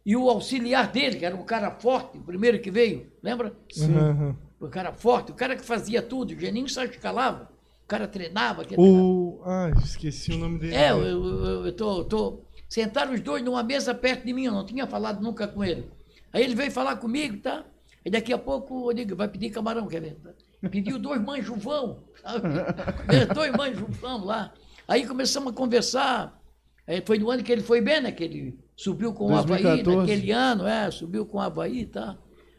e o auxiliar dele, que era um cara forte, o primeiro que veio, lembra? Aham, aham. O cara forte, o cara que fazia tudo. O Geninho só escalava. O cara treinava. O. Ah, esqueci o nome dele. é, eu, eu, eu tô, tô. Sentaram os dois numa mesa perto de mim, eu não tinha falado nunca com ele. Aí ele veio falar comigo, tá? E daqui a pouco eu digo, vai pedir camarão, quer ver? Pediu dois manjuvão, sabe? É, dois manjuvão lá. Aí começamos a conversar. Aí foi no ano que ele foi bem, né? Que ele subiu com o Havaí 2014. naquele ano, é, subiu com o Havaí, tá?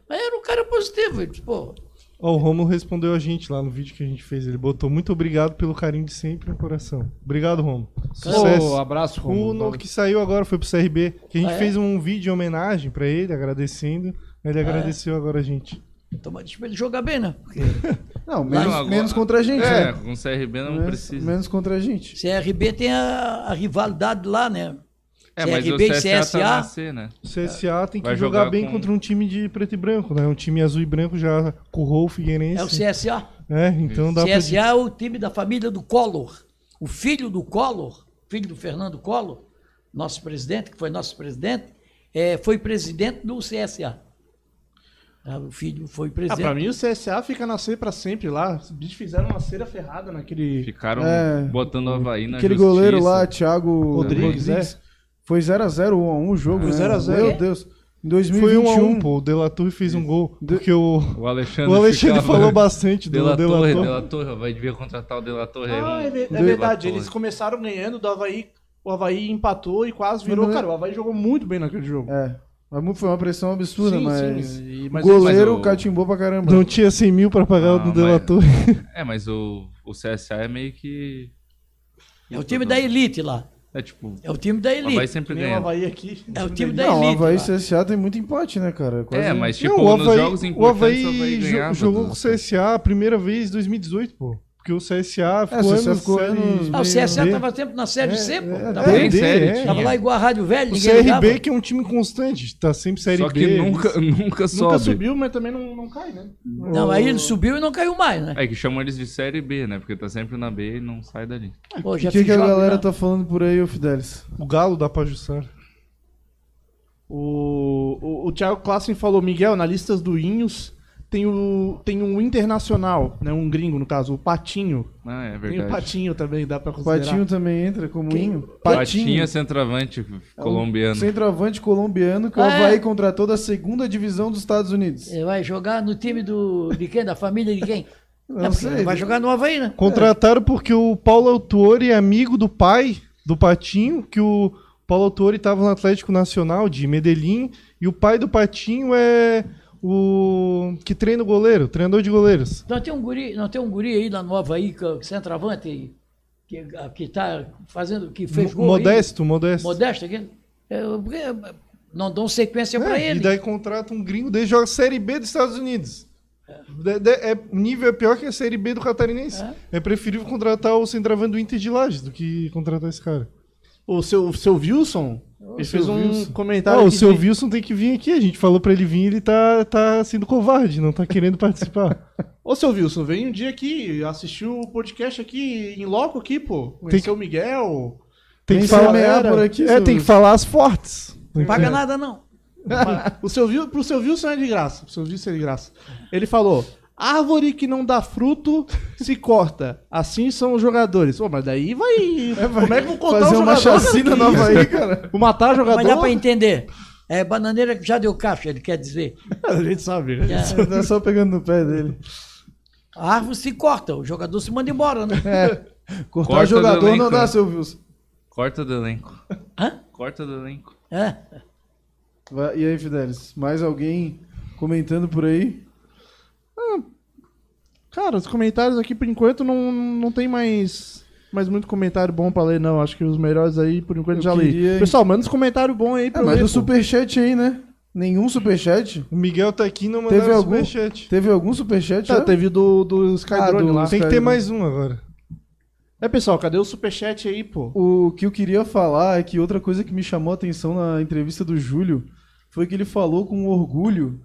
Mas era um cara positivo, ele disse, pô, Ó, o Romulo respondeu a gente lá no vídeo que a gente fez. Ele botou muito obrigado pelo carinho de sempre no coração. Obrigado, Romulo. Sucesso. Ô, abraço, O Romulo. no, que saiu agora foi pro CRB, que a gente Ah, é? fez um vídeo em homenagem pra ele, agradecendo. Ele agradeceu agora a gente. toma deixa pra ele jogar bem, né? Porque Não, menos, agora- menos contra a gente, É, né? com CRB não menos, precisa. menos contra a gente. CRB tem a, a rivalidade lá, né? É, mas o CRB e CSA, CSA. tá C, né? O CSA tem que jogar, jogar bem com- contra um time de preto e branco, né? Um time azul e branco já currou o Figueirense. É o CSA. É, então dá pra... CSA é o time da família do Collor. O filho do Collor, filho do Fernando Collor, nosso presidente, que foi nosso presidente, é, foi presidente do CSA. Ah, O filho foi Ah, presidente. pra mim o CSA fica na C pra sempre lá. Os bichos fizeram uma cera ferrada naquele. Ficaram É. botando o Havaí na Aquele justiça. goleiro lá, Thiago Rodrigues, é. Foi 0x0 1 a 1 o jogo, Foi né? 0 a 0. Meu Deus. Em Foi 2021. um a um, pô. O Delator fez um gol. De- Porque o, O Alexandre, o Alexandre ficava- falou bastante do Dela Torre, Delator. Dela Torre, vai devia contratar o Dela Torre. Ah, um- é, é verdade. Eles começaram ganhando do Havaí. O Havaí empatou e quase virou. Cara, o Havaí jogou muito bem naquele jogo. É. Foi uma pressão absurda, Sim, mas. sim, e- o mas goleiro mas o- catimbou pra caramba. Não tinha 100 mil pra pagar Ah, o do mas- Delator. É, mas o, o CSA é meio que. É o time da elite lá. É tipo. É o time da O Havaí elite. sempre o ganha. Havaí aqui. É o time da Não, o elite. Havaí e. CSA tem muito empate, né, cara? Quase- É, mas tipo, Não, o nos Havaí, jogos o importantes Havaí o Havaí jo- ganhava. jogou com o CSA a primeira vez em 2018, pô. Porque o CSA ficou É, o CSA anos ficou série anos- Ah, o CSA estava sempre na Série É, C, pô. é, Tava, série, é. tinha. tava lá igual a Rádio Velho, O CRB, ligava. que é um time constante, tá sempre Série Só B. que nunca, nunca sobe. Nunca subiu, mas também não, não cai, né? Não, aí ele subiu e não caiu mais, né? É que chamam eles de Série B, né? Porque tá sempre na B e não sai dali. Pô, O já que, que a galera né? tá falando por aí, ô Fidelis? O Galo dá pra ajustar. O, o, o Thiago Klassen falou, Miguel, na lista do Inhos tem, o, tem um internacional, né? Um gringo, no caso, o Patinho. Ah, é Tem o verdade. Patinho também, dá pra O considerar. Patinho também entra como Quem? inho. Patinho é centroavante colombiano. Centroavante colombiano que o Ah, é? Havaí contratou da segunda divisão dos Estados Unidos. Ele vai jogar no time do, de quem? Da família de quem? Não É, sei. Vai jogar no Havaí, né? Contrataram porque o Paulo Autori é amigo do pai do Patinho, que o Paulo Autori estava no Atlético Nacional de Medellín, e o pai do Patinho é o que treina o goleiro, treinador de goleiros. Não tem um guri, não tem um guri aí lá no Havaí, que é o centroavante, aí, que, que tá fazendo, que fez gol aí? Modesto, modesto. Modesto aqui? É, porque não dão sequência pra É, ele. E daí contrata um gringo, daí joga Série B dos Estados Unidos. De- de- é, o nível é pior que a Série B do Catarinense. É, preferível contratar o centroavante do Inter de Lages do que contratar esse cara. O seu, seu Wilson, ele fez um Wilson. comentário Ah, o seu de- Wilson tem que vir aqui. A gente falou pra ele vir ele tá, tá sendo covarde, não tá querendo participar. Ô, seu Wilson, vem um dia aqui, assistiu o podcast aqui, em loco aqui, pô. Conheceu o Miguel. Tem que falar por aqui, É, tem que falar as fortes. Não paga nada, não. o seu, pro seu Wilson é de graça. Pro seu Wilson é de graça. Ele falou: árvore que não dá fruto se corta. Assim são os jogadores. Pô, mas daí vai. Como é que vou contar Fazer o uma jogador, chacina cara? no Que Havaí, isso? cara. Vou matar jogador. Mas dá pra entender. É bananeira que já deu caixa, ele quer dizer. A gente sabe, né? É, Tá só pegando no pé dele. a árvore se corta, o jogador se manda embora, né? Cortar Corta jogador do não dá, né? seu Wilson. Corta do elenco. Hã? Corta do elenco. É. Vai- E aí, Fidelis? Mais alguém comentando por aí? Cara, os comentários aqui por enquanto não, não tem mais, mais muito comentário bom pra ler, não. Acho que os melhores aí por enquanto Eu já queria- li. Pessoal, manda uns comentários bons aí pra É, mas ler, o pô. superchat aí, né? Nenhum superchat. O Miguel tá aqui e não Teve mandaram algum? superchat. Teve algum superchat? Tá, já? teve do, do Skydrone Ah, lá. Tem que ter mais um agora. É, pessoal, cadê o superchat aí, pô? O que eu queria falar é que outra coisa que me chamou a atenção na entrevista do Júlio foi que ele falou com orgulho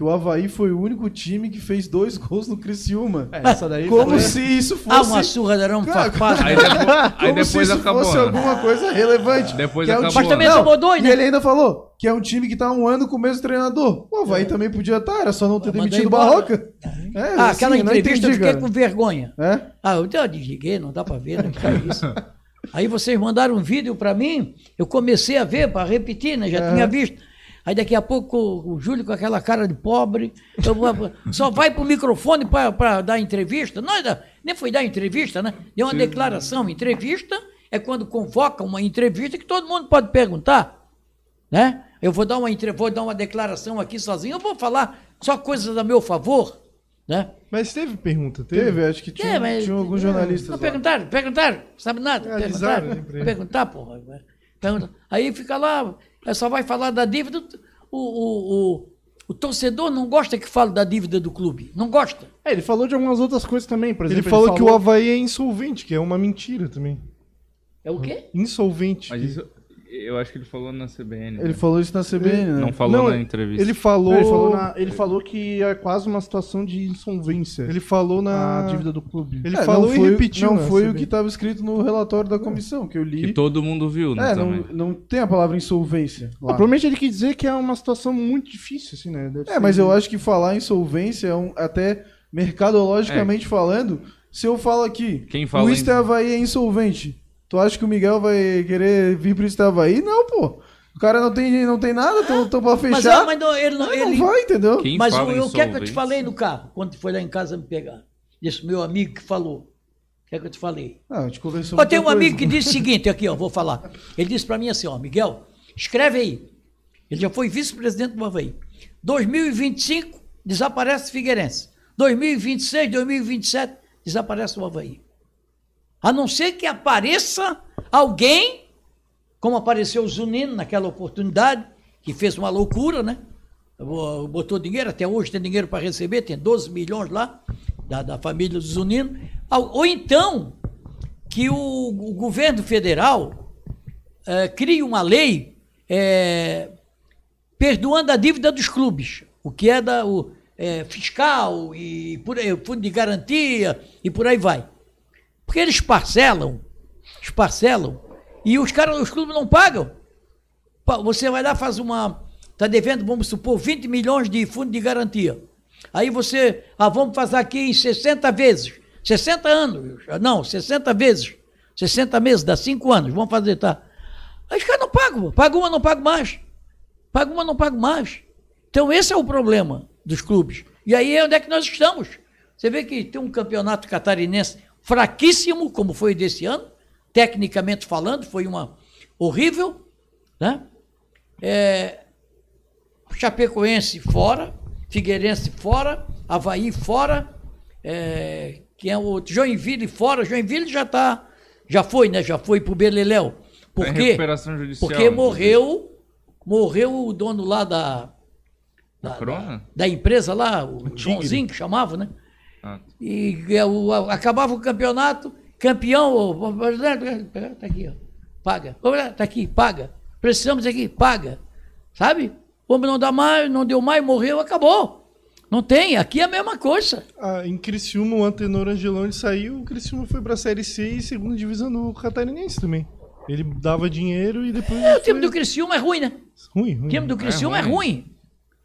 que o Havaí foi o único time que fez dois gols no Criciúma. É, essa daí Como foi- se isso fosse... Ah, uma surra Cara, farpado. Aí, depois, aí como se depois isso acabou. fosse né? alguma coisa relevante. Depois Que é um acabou. time- Mas também Não, tomou dois, E né? ele ainda falou que é um time que tá há um ano com o mesmo treinador. O Havaí também podia estar, era só não ter demitido o. Barroca. É, Ah, aquela assim, não entrevista eu fiquei cara. com vergonha. É? Ah, eu já desliguei, não dá pra ver, né? Que é isso. Aí vocês mandaram um vídeo pra mim, eu comecei a ver, pra repetir, né? Já tinha visto. Aí daqui a pouco o Júlio com aquela cara de pobre, eu vou- só vai pro microfone pra, pra dar entrevista. Não, nem foi dar entrevista, né? Deu uma declaração. Entrevista é quando convoca uma entrevista que todo mundo pode perguntar, né? Eu vou dar uma, entre- vou dar uma declaração aqui sozinho, eu vou falar só coisas a meu favor, né? Mas teve pergunta, teve? Teve, acho que tinha, É, mas- tinha alguns jornalistas Não, lá. perguntaram, perguntaram, sabe nada. É, perguntaram, perguntar, porra. Pergunta. Aí fica lá, só vai falar da dívida. O, o, o, o torcedor não gosta que fale da dívida do clube. Não gosta. É, ele falou de algumas outras coisas também, por Ele exemplo. falou que o Havaí é insolvente, que é uma mentira também. É o quê? Insolvente. Mas isso, eu acho que ele falou na CBN. Ele né? falou isso na CBN, né? Não falou Não, na entrevista. Ele falou. Ele falou, na- ele falou que é quase uma situação de insolvência. Ele falou na. a dívida do clube. Ele É, falou e repetiu. Não foi o CBN. que estava escrito no relatório da comissão, que eu li. Que todo mundo viu, né? É, não, não tem a palavra insolvência. Ah, Lá. provavelmente ele quis dizer que é uma situação muito difícil, assim, né? Deve É, mas eu acho que falar insolvência é um, até mercadologicamente falando. Se eu falo aqui, Quem fala o em- Inter Havaí é insolvente. Tu acha que o Miguel vai querer vir pro Inter Havaí? Não, pô. O cara não tem, não tem nada, tão, tão pra Mas, fechar. ah, mas não, ele não. não Ele, vai, entendeu? Quem mas fala o, que é que eu te falei no carro, quando foi lá em casa me pegar? Desse meu amigo que falou. O que é que eu te falei? Ah, a gente conversou Ó, tem um muita amigo que coisa. disse o seguinte, aqui, ó, vou falar. Ele disse pra mim assim, ó, Miguel, escreve aí. Ele já foi vice-presidente do Havaí. 2025, desaparece o Figueirense. 2026, 2027, desaparece o Havaí. A não ser que apareça alguém, como apareceu o Zunino naquela oportunidade, que fez uma loucura, né? Botou dinheiro, até hoje tem dinheiro para receber, tem 12 milhões lá, da, da família do Zunino. Ou, então, que o, o governo federal eh, crie uma lei eh, perdoando a dívida dos clubes, o que é da o, eh, fiscal e por aí, fundo de garantia e por aí vai. Porque eles parcelam, eles parcelam e os caras, os clubes não pagam. Pa- Você vai lá faz uma está devendo, vamos supor, 20 milhões de fundo de garantia. Aí você, ah, vamos fazer aqui em 60 vezes, 60 anos, não, 60 vezes, 60 meses, dá 5 anos, vamos fazer, tá? Aí os caras não pagam, paga uma, não paga mais. Paga uma, não paga mais. Então esse é o problema dos clubes. E aí é onde é que nós estamos. Você vê que tem um campeonato catarinense fraquíssimo, como foi desse ano, tecnicamente falando, foi uma horrível, né? É, Chapecoense fora, Figueirense fora, Havaí fora, é, que é o Joinville fora. Joinville já tá, já foi, né? Já foi pro Beleléu. Por Tá judicial. Porque morreu, morreu o dono lá da, Da Corona? da empresa lá, o Joãozinho que chamava, né? Ah, E é, o- a- acabava o campeonato, campeão, o- tá aqui, ó, paga. Tá aqui, paga. Precisamos aqui, paga. Sabe? Como não dá mais, não deu mais, morreu, acabou. Não tem, aqui é a mesma coisa. Ah, em Criciúma, o Antenor Angeloni saiu, o Criciúma foi pra Série C e segunda divisão no Catarinense também. Ele dava dinheiro e depois. É, o time foi- do Criciúma é ruim, né? Ruim, ruim. O time do Criciúma é ruim. ruim.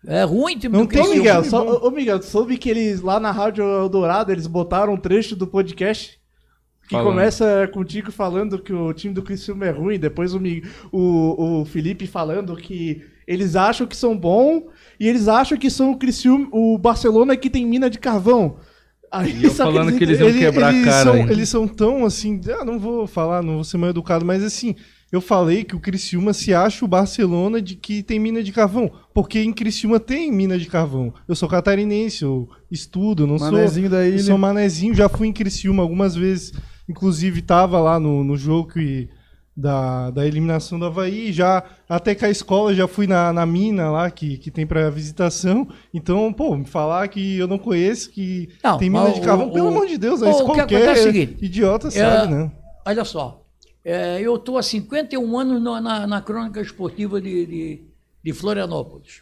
É ruim o time Não do tem. Miguel, Sim, só, ô, Miguel, tu soube que eles lá na Rádio Eldorado eles botaram um trecho do podcast que Falando. começa contigo falando que o time do Criciúma é ruim, depois o, o, o Felipe falando que eles acham que são bom e eles acham que são o Criciúma, o Barcelona que tem mina de carvão. Aí, E eu falando eles que eles iam quebrar a eles cara São, eles são tão assim. Ah, não vou falar, não vou ser mal educado, mas assim, eu falei que o Criciúma se acha o Barcelona de que tem mina de carvão. Porque em Criciúma tem mina de carvão. Eu sou catarinense, eu estudo, não Manezinho sou. da ilha. Eu sou manezinho, já fui em Criciúma algumas vezes. Inclusive, tava lá no, no jogo que- da, da eliminação do Havaí. Já, até que a escola já fui na, na mina lá que, que tem pra visitação. Então, pô, me falar que eu não conheço, que Não, tem mina de o- carvão, pelo o- amor de Deus, o isso que qualquer é o seguinte, idiota É, sabe, né? Olha só, é, eu estou há 51 anos na, na, na crônica esportiva de, de, de Florianópolis.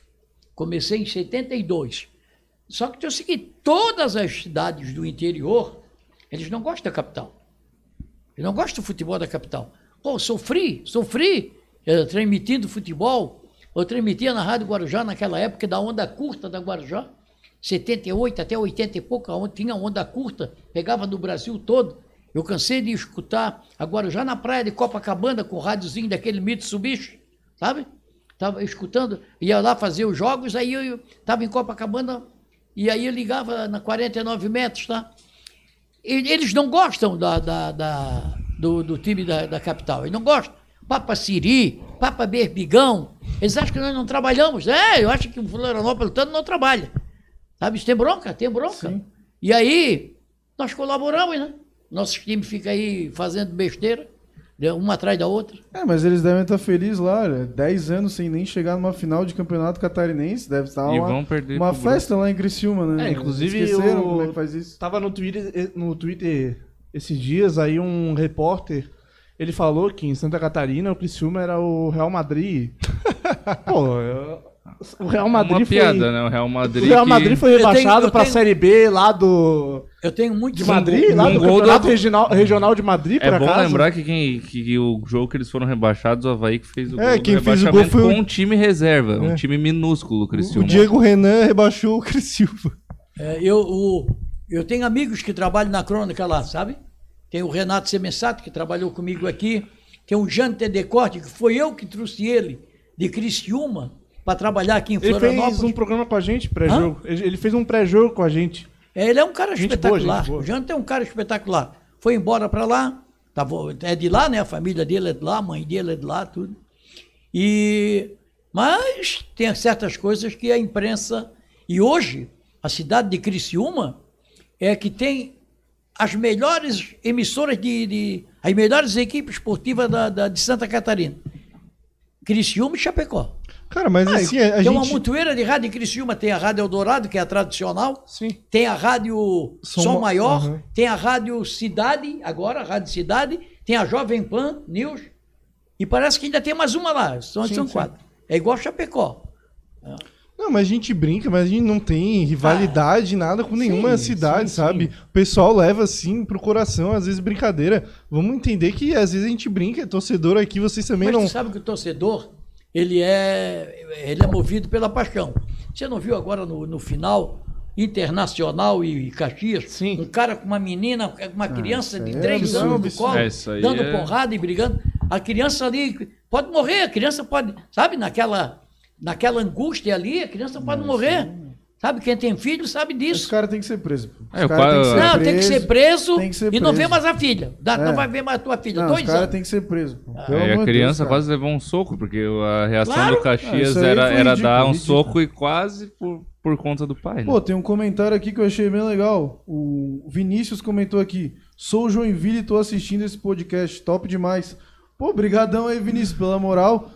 Comecei em 72. Só que tem o seguinte, todas as cidades do interior, eles não gostam da capital. Eles não gostam do futebol da capital. Pô, sofri, sofri eh, transmitindo futebol. Eu transmitia na Rádio Guarujá naquela época da onda curta da Guarujá. 78 até 80 e pouco, tinha onda curta, pegava no Brasil todo. Eu cansei de escutar a Guarujá na praia de Copacabana com o rádiozinho daquele Mitsubishi, sabe? Tava escutando, ia lá fazer os jogos, aí eu estava em Copacabana e aí eu ligava na 49 metros, tá? E- Eles não gostam da, da- da- do, do time da, da capital, eles não gostam. Papa Siri, Papa Berbigão, eles acham que nós não trabalhamos. É, eu acho que o Florianópolis não trabalha. Sabe, isso tem bronca, tem bronca. Sim. E aí, nós colaboramos, né? Nosso time fica aí fazendo besteira, né, uma atrás da outra. É, mas eles devem estar felizes lá, olha. 10 anos sem nem chegar numa final de campeonato catarinense. Deve estar E uma, vão perder uma festa lá em Criciúma, né? É, inclusive Esqueceram o- como é que faz isso. Tava no Twitter, no Twitter esses dias aí um repórter ele falou que em Santa Catarina o Criciúma era o Real Madrid. Pô, eu- o Real Madrid Uma foi... piada, né? O Real O Madrid. Real que- Madrid foi Eu tenho- rebaixado eu pra tenho- Série B lá do... Eu tenho muito De Madrid? um Lá do gol Campeonato do- Regional, Regional de Madrid, por É bom acaso? lembrar que, quem, que o jogo que eles foram rebaixados, o Havaí que fez o É, gol do quem fez o gol foi o- com um time reserva, um É. time minúsculo, O Criciúma. Diego Renan rebaixou o Criciúma. É, eu, o- eu tenho amigos que trabalham na crônica lá, sabe? Tem o Renato Semensato, que trabalhou comigo aqui. Tem o Jante Decorte, que foi eu que trouxe ele de Criciúma para trabalhar aqui em Ele Florianópolis. fez um programa com a gente, pré-jogo. Ele ele fez um pré-jogo com a gente. É, Ele é um cara Gente espetacular. boa, boa. O Jante é um cara espetacular. Foi embora para lá, tava, é de lá, né? A família dele é de lá, a mãe dele é de lá, tudo. E mas tem certas coisas que a imprensa e hoje a cidade de Criciúma é que tem as melhores emissoras de, de- as melhores equipes esportivas da, da- de Santa Catarina. Criciúma e Chapecó. Cara, mas assim, a, tem uma gente. montoeira de rádio em Criciúma, tem a Rádio Eldorado, que é a tradicional. Sim. Tem a Rádio Som Som, Ma- Maior, Aham. tem a Rádio Cidade, agora a Rádio Cidade, tem a Jovem Pan News, e parece que ainda tem mais uma lá, são, Sim, são sim. quatro. É igual Chapecó. Não, mas a gente brinca, mas a gente não tem rivalidade, nada com nenhuma sim, cidade, sim, sabe? O pessoal leva assim pro coração, às vezes brincadeira. Vamos entender que às vezes a gente brinca, é torcedor aqui, vocês também Mas não. tu sabe que o torcedor, ele é, ele é movido pela paixão. Você não viu agora no, no final, Internacional e Caxias? Sim. Um cara com uma menina, com uma criança isso de é três absurdo. anos no colo, É, dando é- porrada e brigando. A criança ali pode morrer, a criança pode, sabe, naquela, naquela angústia ali, a criança pode morrer. Sabe, quem tem filho sabe Esse disso. cara tem que ser preso. pô. Os É, o cara Não, tem que ser preso, tem que ser e não vê preso. mais a filha. Dá- É. Não vai ver mais a tua filha. Não, dois os caras tem que ser preso. pô. Pelo É, a criança Deus, quase levou um soco, porque a reação Claro. do Ah, Caxias aí era, era ridículo, dar um ridículo. soco e quase por, por conta do pai. Né? Pô, tem um comentário aqui que eu achei bem legal. O Vinícius comentou aqui: Sou o Joinville e tô assistindo esse podcast. Top demais. Pô, brigadão aí, Vinícius, pela moral.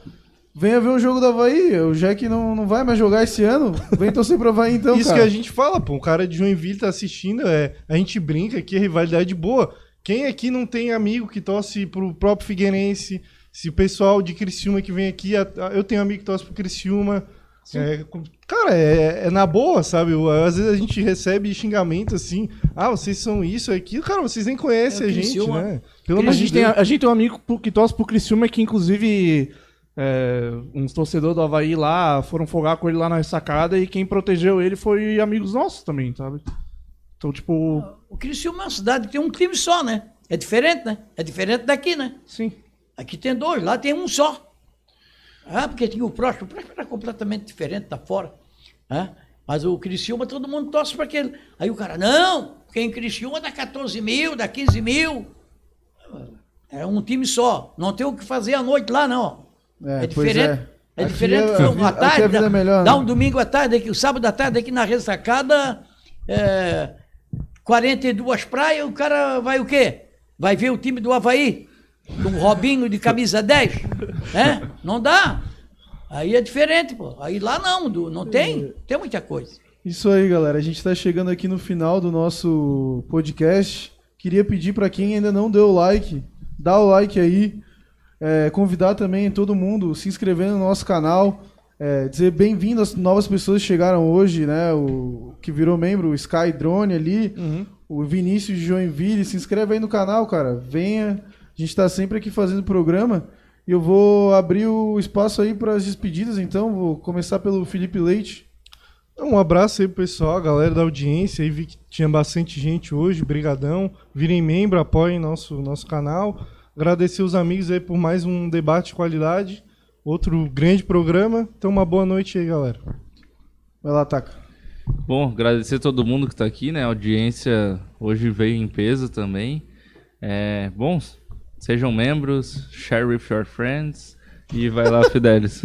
Venha ver o jogo da Havaí. O Jack não, não vai mais jogar esse ano. Vem torcer pro Havaí então, Isso cara. que a gente fala, pô. O cara de Joinville tá assistindo, é, a gente brinca aqui, é rivalidade boa. Quem aqui não tem amigo que torce pro próprio Figueirense? Se o pessoal de Criciúma que vem aqui, eu tenho amigo que torce pro Criciúma. É, cara, é, é na boa, sabe? Às vezes a gente recebe xingamento assim, ah, vocês são isso, aquilo. Cara, vocês nem conhecem É, a gente, né? Pelo A gente, tem, a gente tem um amigo que torce pro Criciúma que, inclusive, é, uns torcedores do Havaí lá foram folgar com ele lá na ressacada e quem protegeu ele foi amigos nossos também, sabe? Então, tipo, O Criciúma é uma cidade que tem um time só, né? É diferente, né? É diferente daqui, né? sim. Aqui tem dois, lá tem um só. Ah, porque tinha o próximo. O próximo era completamente diferente, tá fora. Ah, mas o Criciúma, todo mundo torce para aquele. Aí o cara, não, porque em Criciúma dá 14 mil, dá 15 mil. É um time só. Não tem o que fazer à noite lá, não. É, É, diferente. é. É, diferente. é- que uma vida- aqui tarde, dá, é melhor, dá né? um domingo à tarde, aqui, o sábado à tarde, aqui na ressacada, é, 42 praias, o cara vai o quê? Vai ver o time do Havaí, o Robinho de camisa 10? É? Não dá. Aí é diferente, pô. Aí lá não, do- não tem, tem muita coisa. Isso aí, galera. A gente está chegando aqui no final do nosso podcast. Queria pedir para quem ainda não deu o like, dá o like aí. É, convidar também todo mundo se inscrever no nosso canal. É, dizer bem-vindo às novas pessoas que chegaram hoje, né? O que virou membro, o Sky Drone ali, o Vinícius de Joinville. Se inscreve aí no canal, cara. Venha. A gente está sempre aqui fazendo programa. E eu vou abrir o espaço aí para as despedidas, então. Vou começar pelo Felipe Leite. Um abraço aí pro pessoal, galera da audiência. Aí vi que tinha bastante gente hoje, brigadão. Virem membro, apoiem nosso, nosso canal. Agradecer os amigos aí por mais um debate de qualidade. Outro grande programa. Então, uma boa noite aí, galera. Vai lá, Taca. Bom, agradecer a todo mundo que está aqui, né? A audiência hoje veio em peso também. É, bom, sejam membros, share with your friends e vai lá, Fidelis.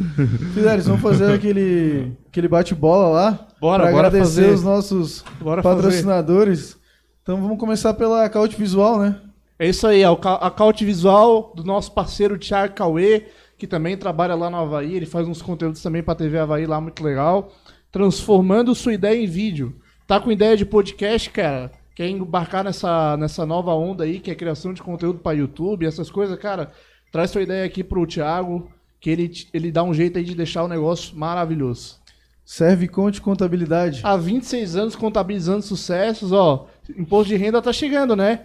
Fidelis, vamos fazer aquele, aquele bate-bola lá. Bora, pra bora agradecer fazer. os nossos Bora patrocinadores. Então vamos começar pela Caute Visual, né? É isso aí, a ca- a Caute Visual do nosso parceiro Thiago Cauê, que também trabalha lá no Havaí, ele faz uns conteúdos também pra TV Havaí lá, muito legal. Transformando sua ideia em vídeo. Tá com ideia de podcast, cara? quer embarcar nessa, nessa nova onda aí, que é criação de conteúdo para YouTube, essas coisas, cara, traz sua ideia aqui pro Thiago, que ele, ele dá um jeito aí de deixar o negócio maravilhoso. Serve Conte Contabilidade. Há 26 anos contabilizando sucessos, ó. Imposto de renda tá chegando, né?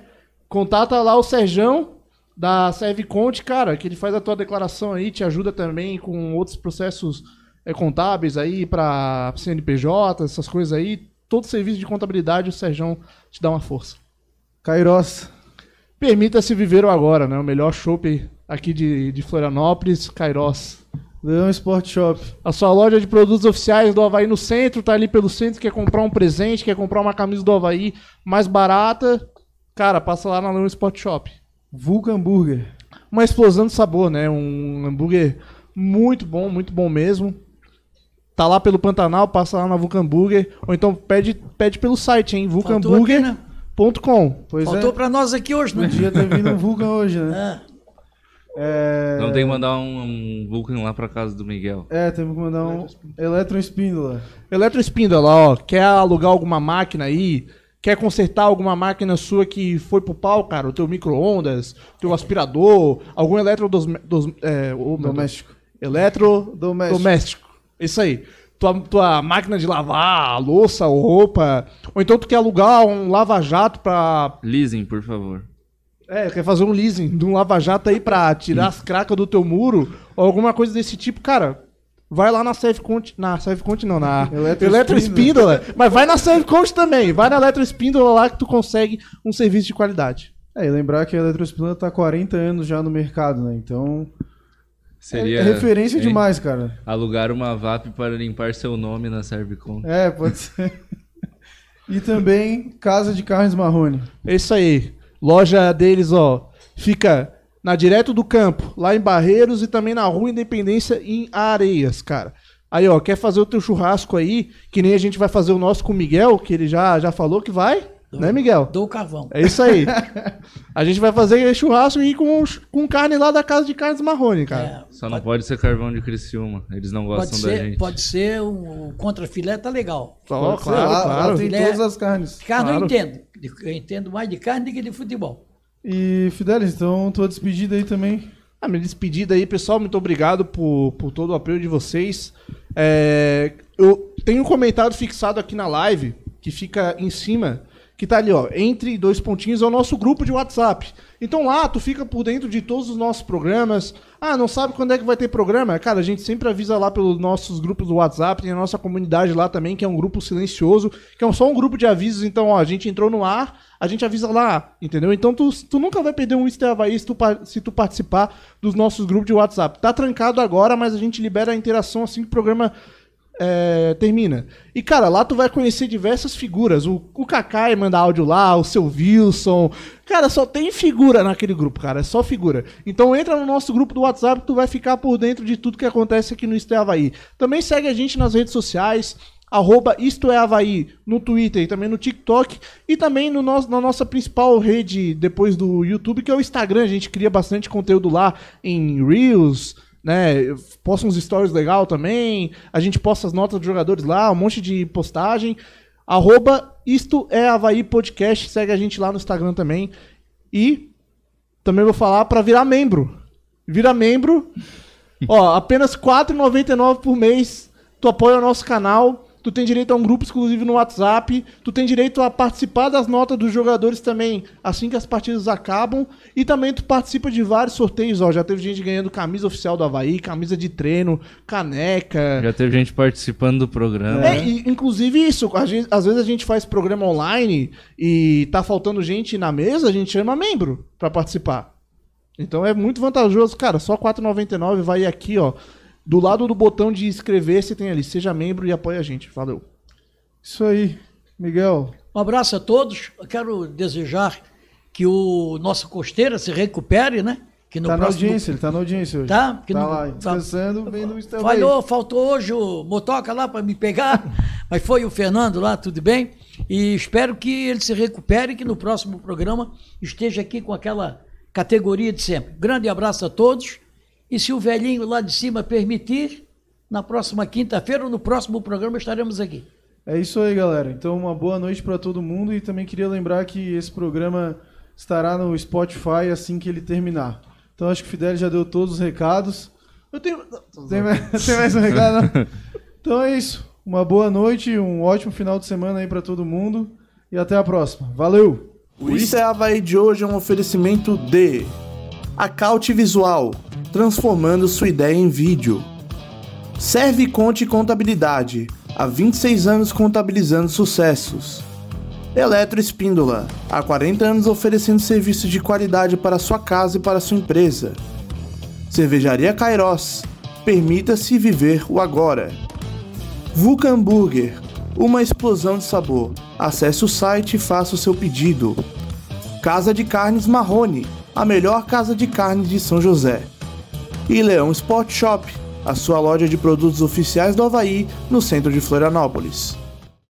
Contata lá o Serjão da Serviconte, cara, que ele faz a tua declaração aí, te ajuda também com outros processos é, contábeis aí para CNPJ, essas coisas aí. Todo serviço de contabilidade o Serjão te dá uma força. Kairos. Permita-se viver o agora, né? O melhor shopping aqui de, de Florianópolis, Kairos. Leão Sport Shop. A sua loja de produtos oficiais do Havaí no centro, tá ali pelo centro, quer comprar um presente, quer comprar uma camisa do Havaí mais barata, cara, passa lá na Leão Sport Shop. Vulcan Burger. Uma explosão de sabor, né? Um hambúrguer muito bom, muito bom mesmo. Tá lá pelo Pantanal, passa lá na Vulcan Burger, ou então pede, pede pelo site, hein? Vulcanburger.com. né? Pois Faltou é. pra nós aqui hoje, né? Podia ter vindo um Vulcan hoje, né? É. É... Não tem que mandar um, um Vulcan lá pra casa do Miguel. É, temos que mandar um Eletroespíndola. Eletroespíndola, ó, quer alugar alguma máquina aí? Quer consertar alguma máquina sua que foi pro pau, cara? O teu micro-ondas, teu aspirador, algum eletro dos, dos, é, Deus. Doméstico. Eletro Doméstico. doméstico. Isso aí. Tua, tua máquina de lavar, louça ou roupa. Ou então tu quer alugar um lava-jato pra. Leasing, por favor. É, quer fazer um leasing de um lava-jato aí pra tirar as cracas do teu muro ou alguma coisa desse tipo, cara. Vai lá na Servconte, na Servconte não, na Eletroespíndola. Eletroespíndola, mas vai na Servconte também, vai na Eletroespíndola lá que tu consegue um serviço de qualidade. É, e lembrar que a Eletroespíndola tá há 40 anos já no mercado, né? Então, Seria é referência hein? demais, cara. Alugar uma VAP para limpar seu nome na Servicom. É, pode ser. e também Casa de Carnes Marrone. É isso aí. Loja deles, ó, fica na Direto do Campo, lá em Barreiros e também na Rua Independência em Areias, cara. Aí, ó, quer fazer o teu churrasco aí, que nem a gente vai fazer o nosso com o Miguel, que ele já, já falou que vai, né, Miguel? Dou o carvão. É isso aí. a gente vai fazer churrasco e com, com carne lá da Casa de Carnes Marrone, cara. É, Só não pode ser carvão de Criciúma. Eles não pode, gostam da ser, gente. pode ser um, um contrafilé, tá legal. Ó, Pode ser, claro, claro. tem Filé. todas as carnes. Carne eu Claro. entendo. Eu entendo mais de carne do que de futebol. E, Fidelis, então, tua despedida aí também. Ah, minha despedida aí, pessoal. Muito obrigado por, por todo o apoio de vocês. É, eu tenho um comentário fixado aqui na live, que fica em cima, que tá ali, ó. Entre dois pontinhos é o nosso grupo de WhatsApp. Então lá, tu fica por dentro de todos os nossos programas. Ah, não sabe quando é que vai ter programa? Cara, a gente sempre avisa lá pelos nossos grupos do WhatsApp. Tem a nossa comunidade lá também, que é um grupo silencioso, que é só um grupo de avisos. Então, ó, a gente entrou no ar, a gente avisa lá, entendeu? Então tu, tu nunca vai perder um Easter Havaí se tu, se tu participar dos nossos grupos de WhatsApp. Tá trancado agora, mas a gente libera a interação assim que o programa é, termina. E, cara, lá tu vai conhecer diversas figuras. O, o Kakai manda áudio lá, o seu Wilson. Cara, só tem figura naquele grupo, cara. É só figura. Então entra no nosso grupo do WhatsApp tu vai ficar por dentro de tudo que acontece aqui no Isto é Havaí. Também segue a gente nas redes sociais. Arroba Isto é Havaí no Twitter e também no TikTok. E também no nosso, na nossa principal rede depois do YouTube, que é o Instagram. A gente cria bastante conteúdo lá em Reels, né? Posta uns stories legal também. A gente posta as notas dos jogadores lá, um monte de postagem. Arroba Isto é Havaí Podcast. Segue a gente lá no Instagram também. E também vou falar para virar membro. Vira membro. Ó, apenas R$ 4,99 por mês. Tu apoia o nosso canal. Tu tem direito a um grupo exclusivo no WhatsApp. Tu tem direito a participar das notas dos jogadores também assim que as partidas acabam. E também tu participa de vários sorteios. Ó, já teve gente ganhando camisa oficial do Havaí, camisa de treino, caneca. Já teve gente participando do programa. É, e, inclusive isso, gente- às vezes a gente faz programa online e tá faltando gente na mesa, a gente chama membro pra participar. Então é muito vantajoso, cara, só R$ 4,99 vai aqui, ó, do lado do botão de inscrever, você tem ali, seja membro e apoia a gente. Valeu. Isso aí. Miguel, Um abraço a todos. Eu quero desejar que o nosso costeira se recupere, né? Que no tá na próximo- audiência, ele tá na audiência hoje. Tá? Que tá no- lá, tá. descansando, vendo o Estel Falhou, faltou hoje o motoca lá para me pegar, mas foi o Fernando lá, tudo bem. E espero que ele se recupere e que no próximo programa esteja aqui com aquela categoria de sempre. Grande abraço a todos. E se o velhinho lá de cima permitir, na próxima quinta-feira ou no próximo programa estaremos aqui. É isso aí, galera. Então, uma boa noite para todo mundo e também queria lembrar que esse programa estará no Spotify assim que ele terminar. Então, acho que o Fidel já deu todos os recados. Eu tenho. Tem mais, tem mais um recado? não? Então é isso. Uma boa noite, um ótimo final de semana aí para todo mundo e até a próxima. Valeu! O Isso é Havaí de hoje é um oferecimento de Acaute Visual, transformando sua ideia em vídeo. Serve Conte Contabilidade, há 26 anos contabilizando sucessos. Eletro Espíndola, há 40 anos oferecendo serviços de qualidade para sua casa e para sua empresa. Cervejaria Kairos, permita-se viver o agora. Vulcan Burger, uma explosão de sabor. Acesse o site e faça o seu pedido. Casa de Carnes Marrone, a melhor casa de carnes de São José. E Leão Sport Shop, a sua loja de produtos oficiais do Havaí no centro de Florianópolis.